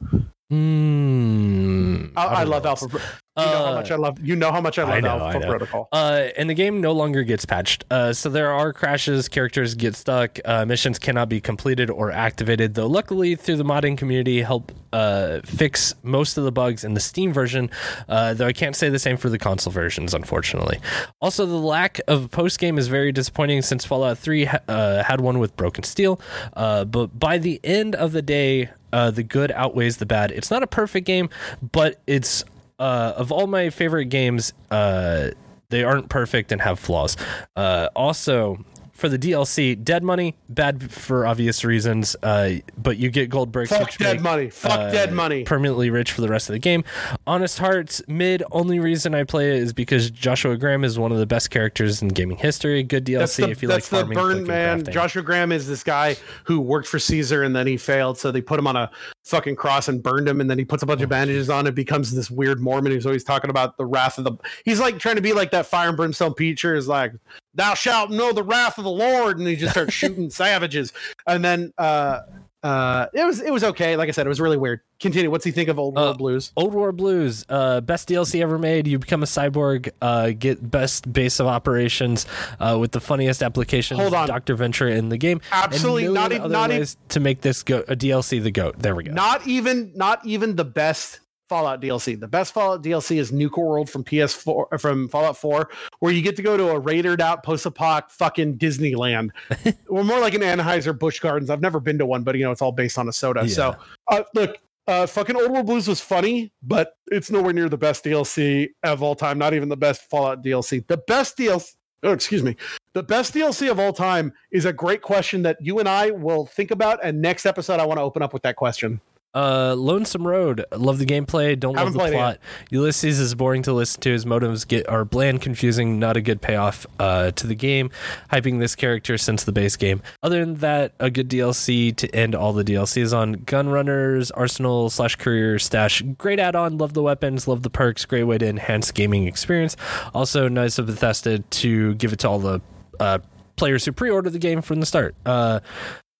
B: Mm, I, I, I
A: love Alpha. You know how uh, much I love. You know how much I love I know, Alpha I know. Protocol.
B: Uh, and the game no longer gets patched. Uh, so there are crashes, characters get stuck, uh, missions cannot be completed or activated. Though luckily, through the modding community, help uh, fix most of the bugs in the Steam version. Uh, though I can't say the same for the console versions, unfortunately. Also, the lack of post game is very disappointing since Fallout Three ha- had one with broken steel. but by the end of the day, uh, the good outweighs the bad. It's not a perfect game, but it's uh, of all my favorite games, uh, they aren't perfect and have flaws. Uh, also, for the DLC, Dead Money bad for obvious reasons, uh, but you get gold bricks.
A: Fuck Dead make, Money. Fuck uh, Dead Money.
B: Permanently rich for the rest of the game. Honest Hearts mid. Only reason I play it is because Joshua Graham is one of the best characters in gaming history. Good DLC the, if you that's like. That's the burn
A: man. Joshua Graham is this guy who worked for Caesar and then he failed, so they put him on a fucking cross and burned him and then he puts a bunch of oh, bandages on and becomes this weird mormon who's always talking about the wrath of the he's like trying to be like that fire and brimstone preacher is like thou shalt know the wrath of the lord and he just starts shooting savages and then uh uh, it was it was okay. Like I said, it was really weird. Continue. What's he think of Old
B: World uh,
A: Blues?
B: Old World Blues, uh, best DLC ever made. You become a cyborg, uh, get best base of operations uh, with the funniest application.
A: Hold on,
B: Doctor Venture in the game.
A: Absolutely not. Even, not
B: to make this go a DLC the goat. There we go.
A: Not even not even the best Fallout DLC. The best Fallout DLC is Nuka-World from PS4 uh, from Fallout 4, where you get to go to a raided out post-apoc fucking Disneyland. We're more like an Anheuser Busch Gardens. I've never been to one, but you know it's all based on a soda. Yeah. So uh, look, uh, fucking Old World Blues was funny, but it's nowhere near the best DLC of all time. Not even the best Fallout DLC. The best DLC. Oh, excuse me. The best DLC of all time is a great question that you and I will think about. And next episode, I want to open up with that question.
B: Uh, Lonesome Road. Love the gameplay. Don't love the plot. Ulysses is boring to listen to. His motives get are bland, confusing. Not a good payoff uh, to the game. Hyping this character since the base game. Other than that, a good DLC to end all the DLCs on. Gun Runners Arsenal slash Courier Stash. Great add-on. Love the weapons. Love the perks. Great way to enhance gaming experience. Also nice of Bethesda to give it to all the. Uh, players who pre-order the game from the start. Uh,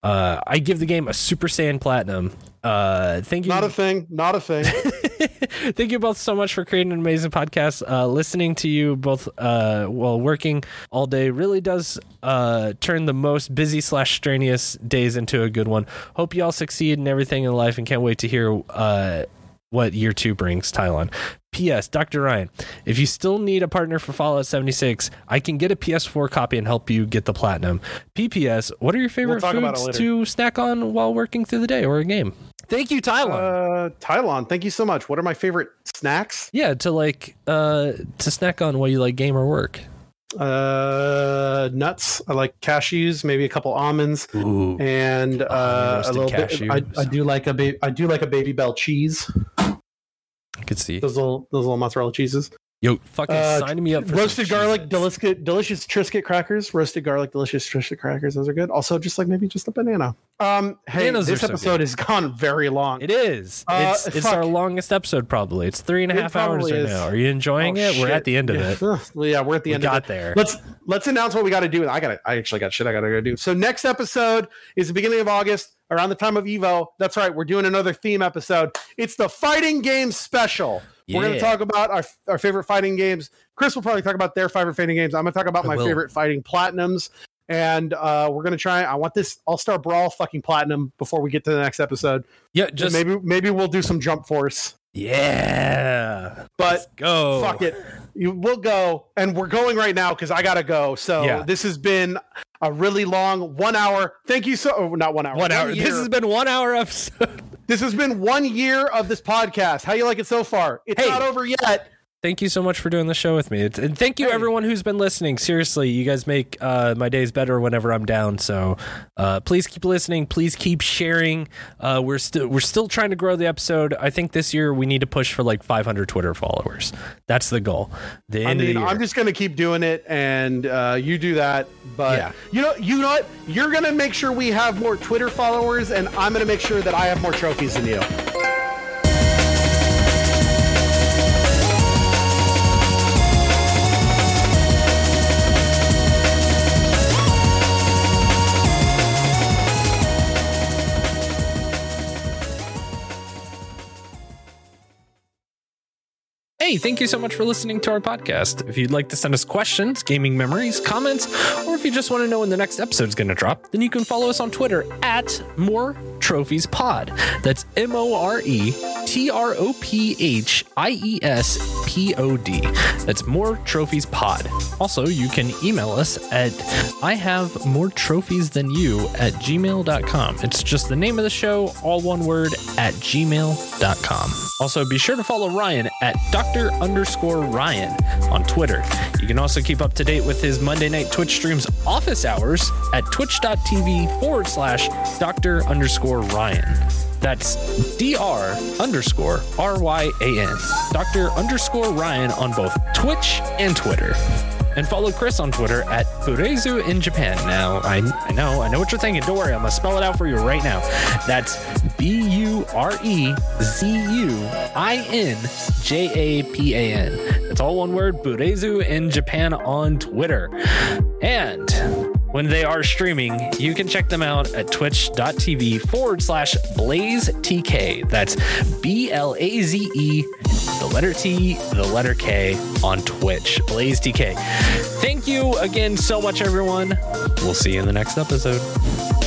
B: uh, I give the game a Super Saiyan Platinum. Uh, thank you.
A: Not a thing. Not a thing.
B: thank you both so much for creating an amazing podcast. Uh, listening to you both uh, while working all day really does uh, turn the most busy slash strenuous days into a good one. Hope you all succeed in everything in life and can't wait to hear. Uh, what year two brings, Tylon. P.S. Dr. Ryan, if you still need a partner for Fallout 76, I can get a PS4 copy and help you get the platinum. P.P.S. What are your favorite we'll foods to snack on while working through the day or a game?
A: Thank you, Tylon. Uh, Tylon, thank you so much. What are my favorite snacks?
B: Yeah, to like uh, to snack on while you like game or work.
A: Uh, nuts. I like cashews, maybe a couple almonds, Ooh. and uh, a little bit. I, I do like a ba- I do like a Babybel cheese.
B: I could see
A: those little those little mozzarella cheeses.
B: Yo, fucking uh, me up for roasted
A: garlic delicious, delicious Triscuit crackers. Roasted garlic delicious Triscuit crackers. Those are good. Also, just like maybe just a banana. Um, hey, Bananas this episode so has gone very long.
B: It is. Uh, it's, it's our longest episode probably. It's three and a half hours right now. Are you enjoying oh, it? Shit. We're at the end of yeah.
A: it. Well, yeah, we're at the we end. Got there. Let's let's announce what we got to do. I got. I actually got shit. I got to do. So next episode is the beginning of August around the time of Evo. That's right. We're doing another theme episode. It's the fighting game special. Yeah. We're going to talk about our, our favorite fighting games. Chris will probably talk about their favorite fighting games. I'm going to talk about I my will. favorite fighting platinums. And uh, we're going to try. I want this All Star Brawl fucking platinum before we get to the next episode.
B: Yeah, just
A: and maybe maybe we'll do some Jump Force.
B: Yeah,
A: but Let's go. Fuck it, you, we'll go, and we're going right now because I gotta go. So yeah. this has been a really long one hour. Thank you so oh, not one hour. One, one
B: hour. Year. This has been one hour episode.
A: This has been one year of this podcast. How you like it so far? It's hey, not over yet
B: thank you so much for doing the show with me. It's, and thank you, everyone who's been listening. Seriously, you guys make uh, my days better whenever I'm down. So uh, please keep listening. Please keep sharing. Uh, we're still we're still trying to grow the episode. I think this year we need to push for like 500 Twitter followers. That's the goal. The I mean, I'm
A: just gonna keep doing it, and uh, you do that. But yeah. you know, you know what? You're gonna make sure we have more Twitter followers, and I'm gonna make sure that I have more trophies than you.
B: Hey, thank you so much for listening to our podcast. If you'd like to send us questions, gaming memories, comments, or if you just want to know when the next episode is going to drop, then you can follow us on Twitter at More Trophies Pod. That's M O R E T R O P H I E S P O D. That's More Trophies Pod. Also, you can email us at I have more trophies than you at gmail.com. It's just the name of the show, all one word, at gmail.com. Also, be sure to follow Ryan at Dr. Dr. underscore Ryan on Twitter. You can also keep up to date with his Monday night Twitch streams office hours at twitch.tv forward slash Dr. underscore Ryan. That's dr underscore r y a n. Doctor underscore Ryan on both Twitch and Twitter. And follow Chris on Twitter at Burezu in Japan. Now I I know I know what you're thinking. Don't worry, I'm gonna spell it out for you right now. That's B R e z u i n J a p a n. It's all one word, Burezu in Japan on Twitter. And when they are streaming, you can check them out at twitch.tv forward slash blaze tk. That's B L A Z E, the letter T, the letter K on Twitch, blaze tk. Thank you again so much, everyone. We'll see you in the next episode.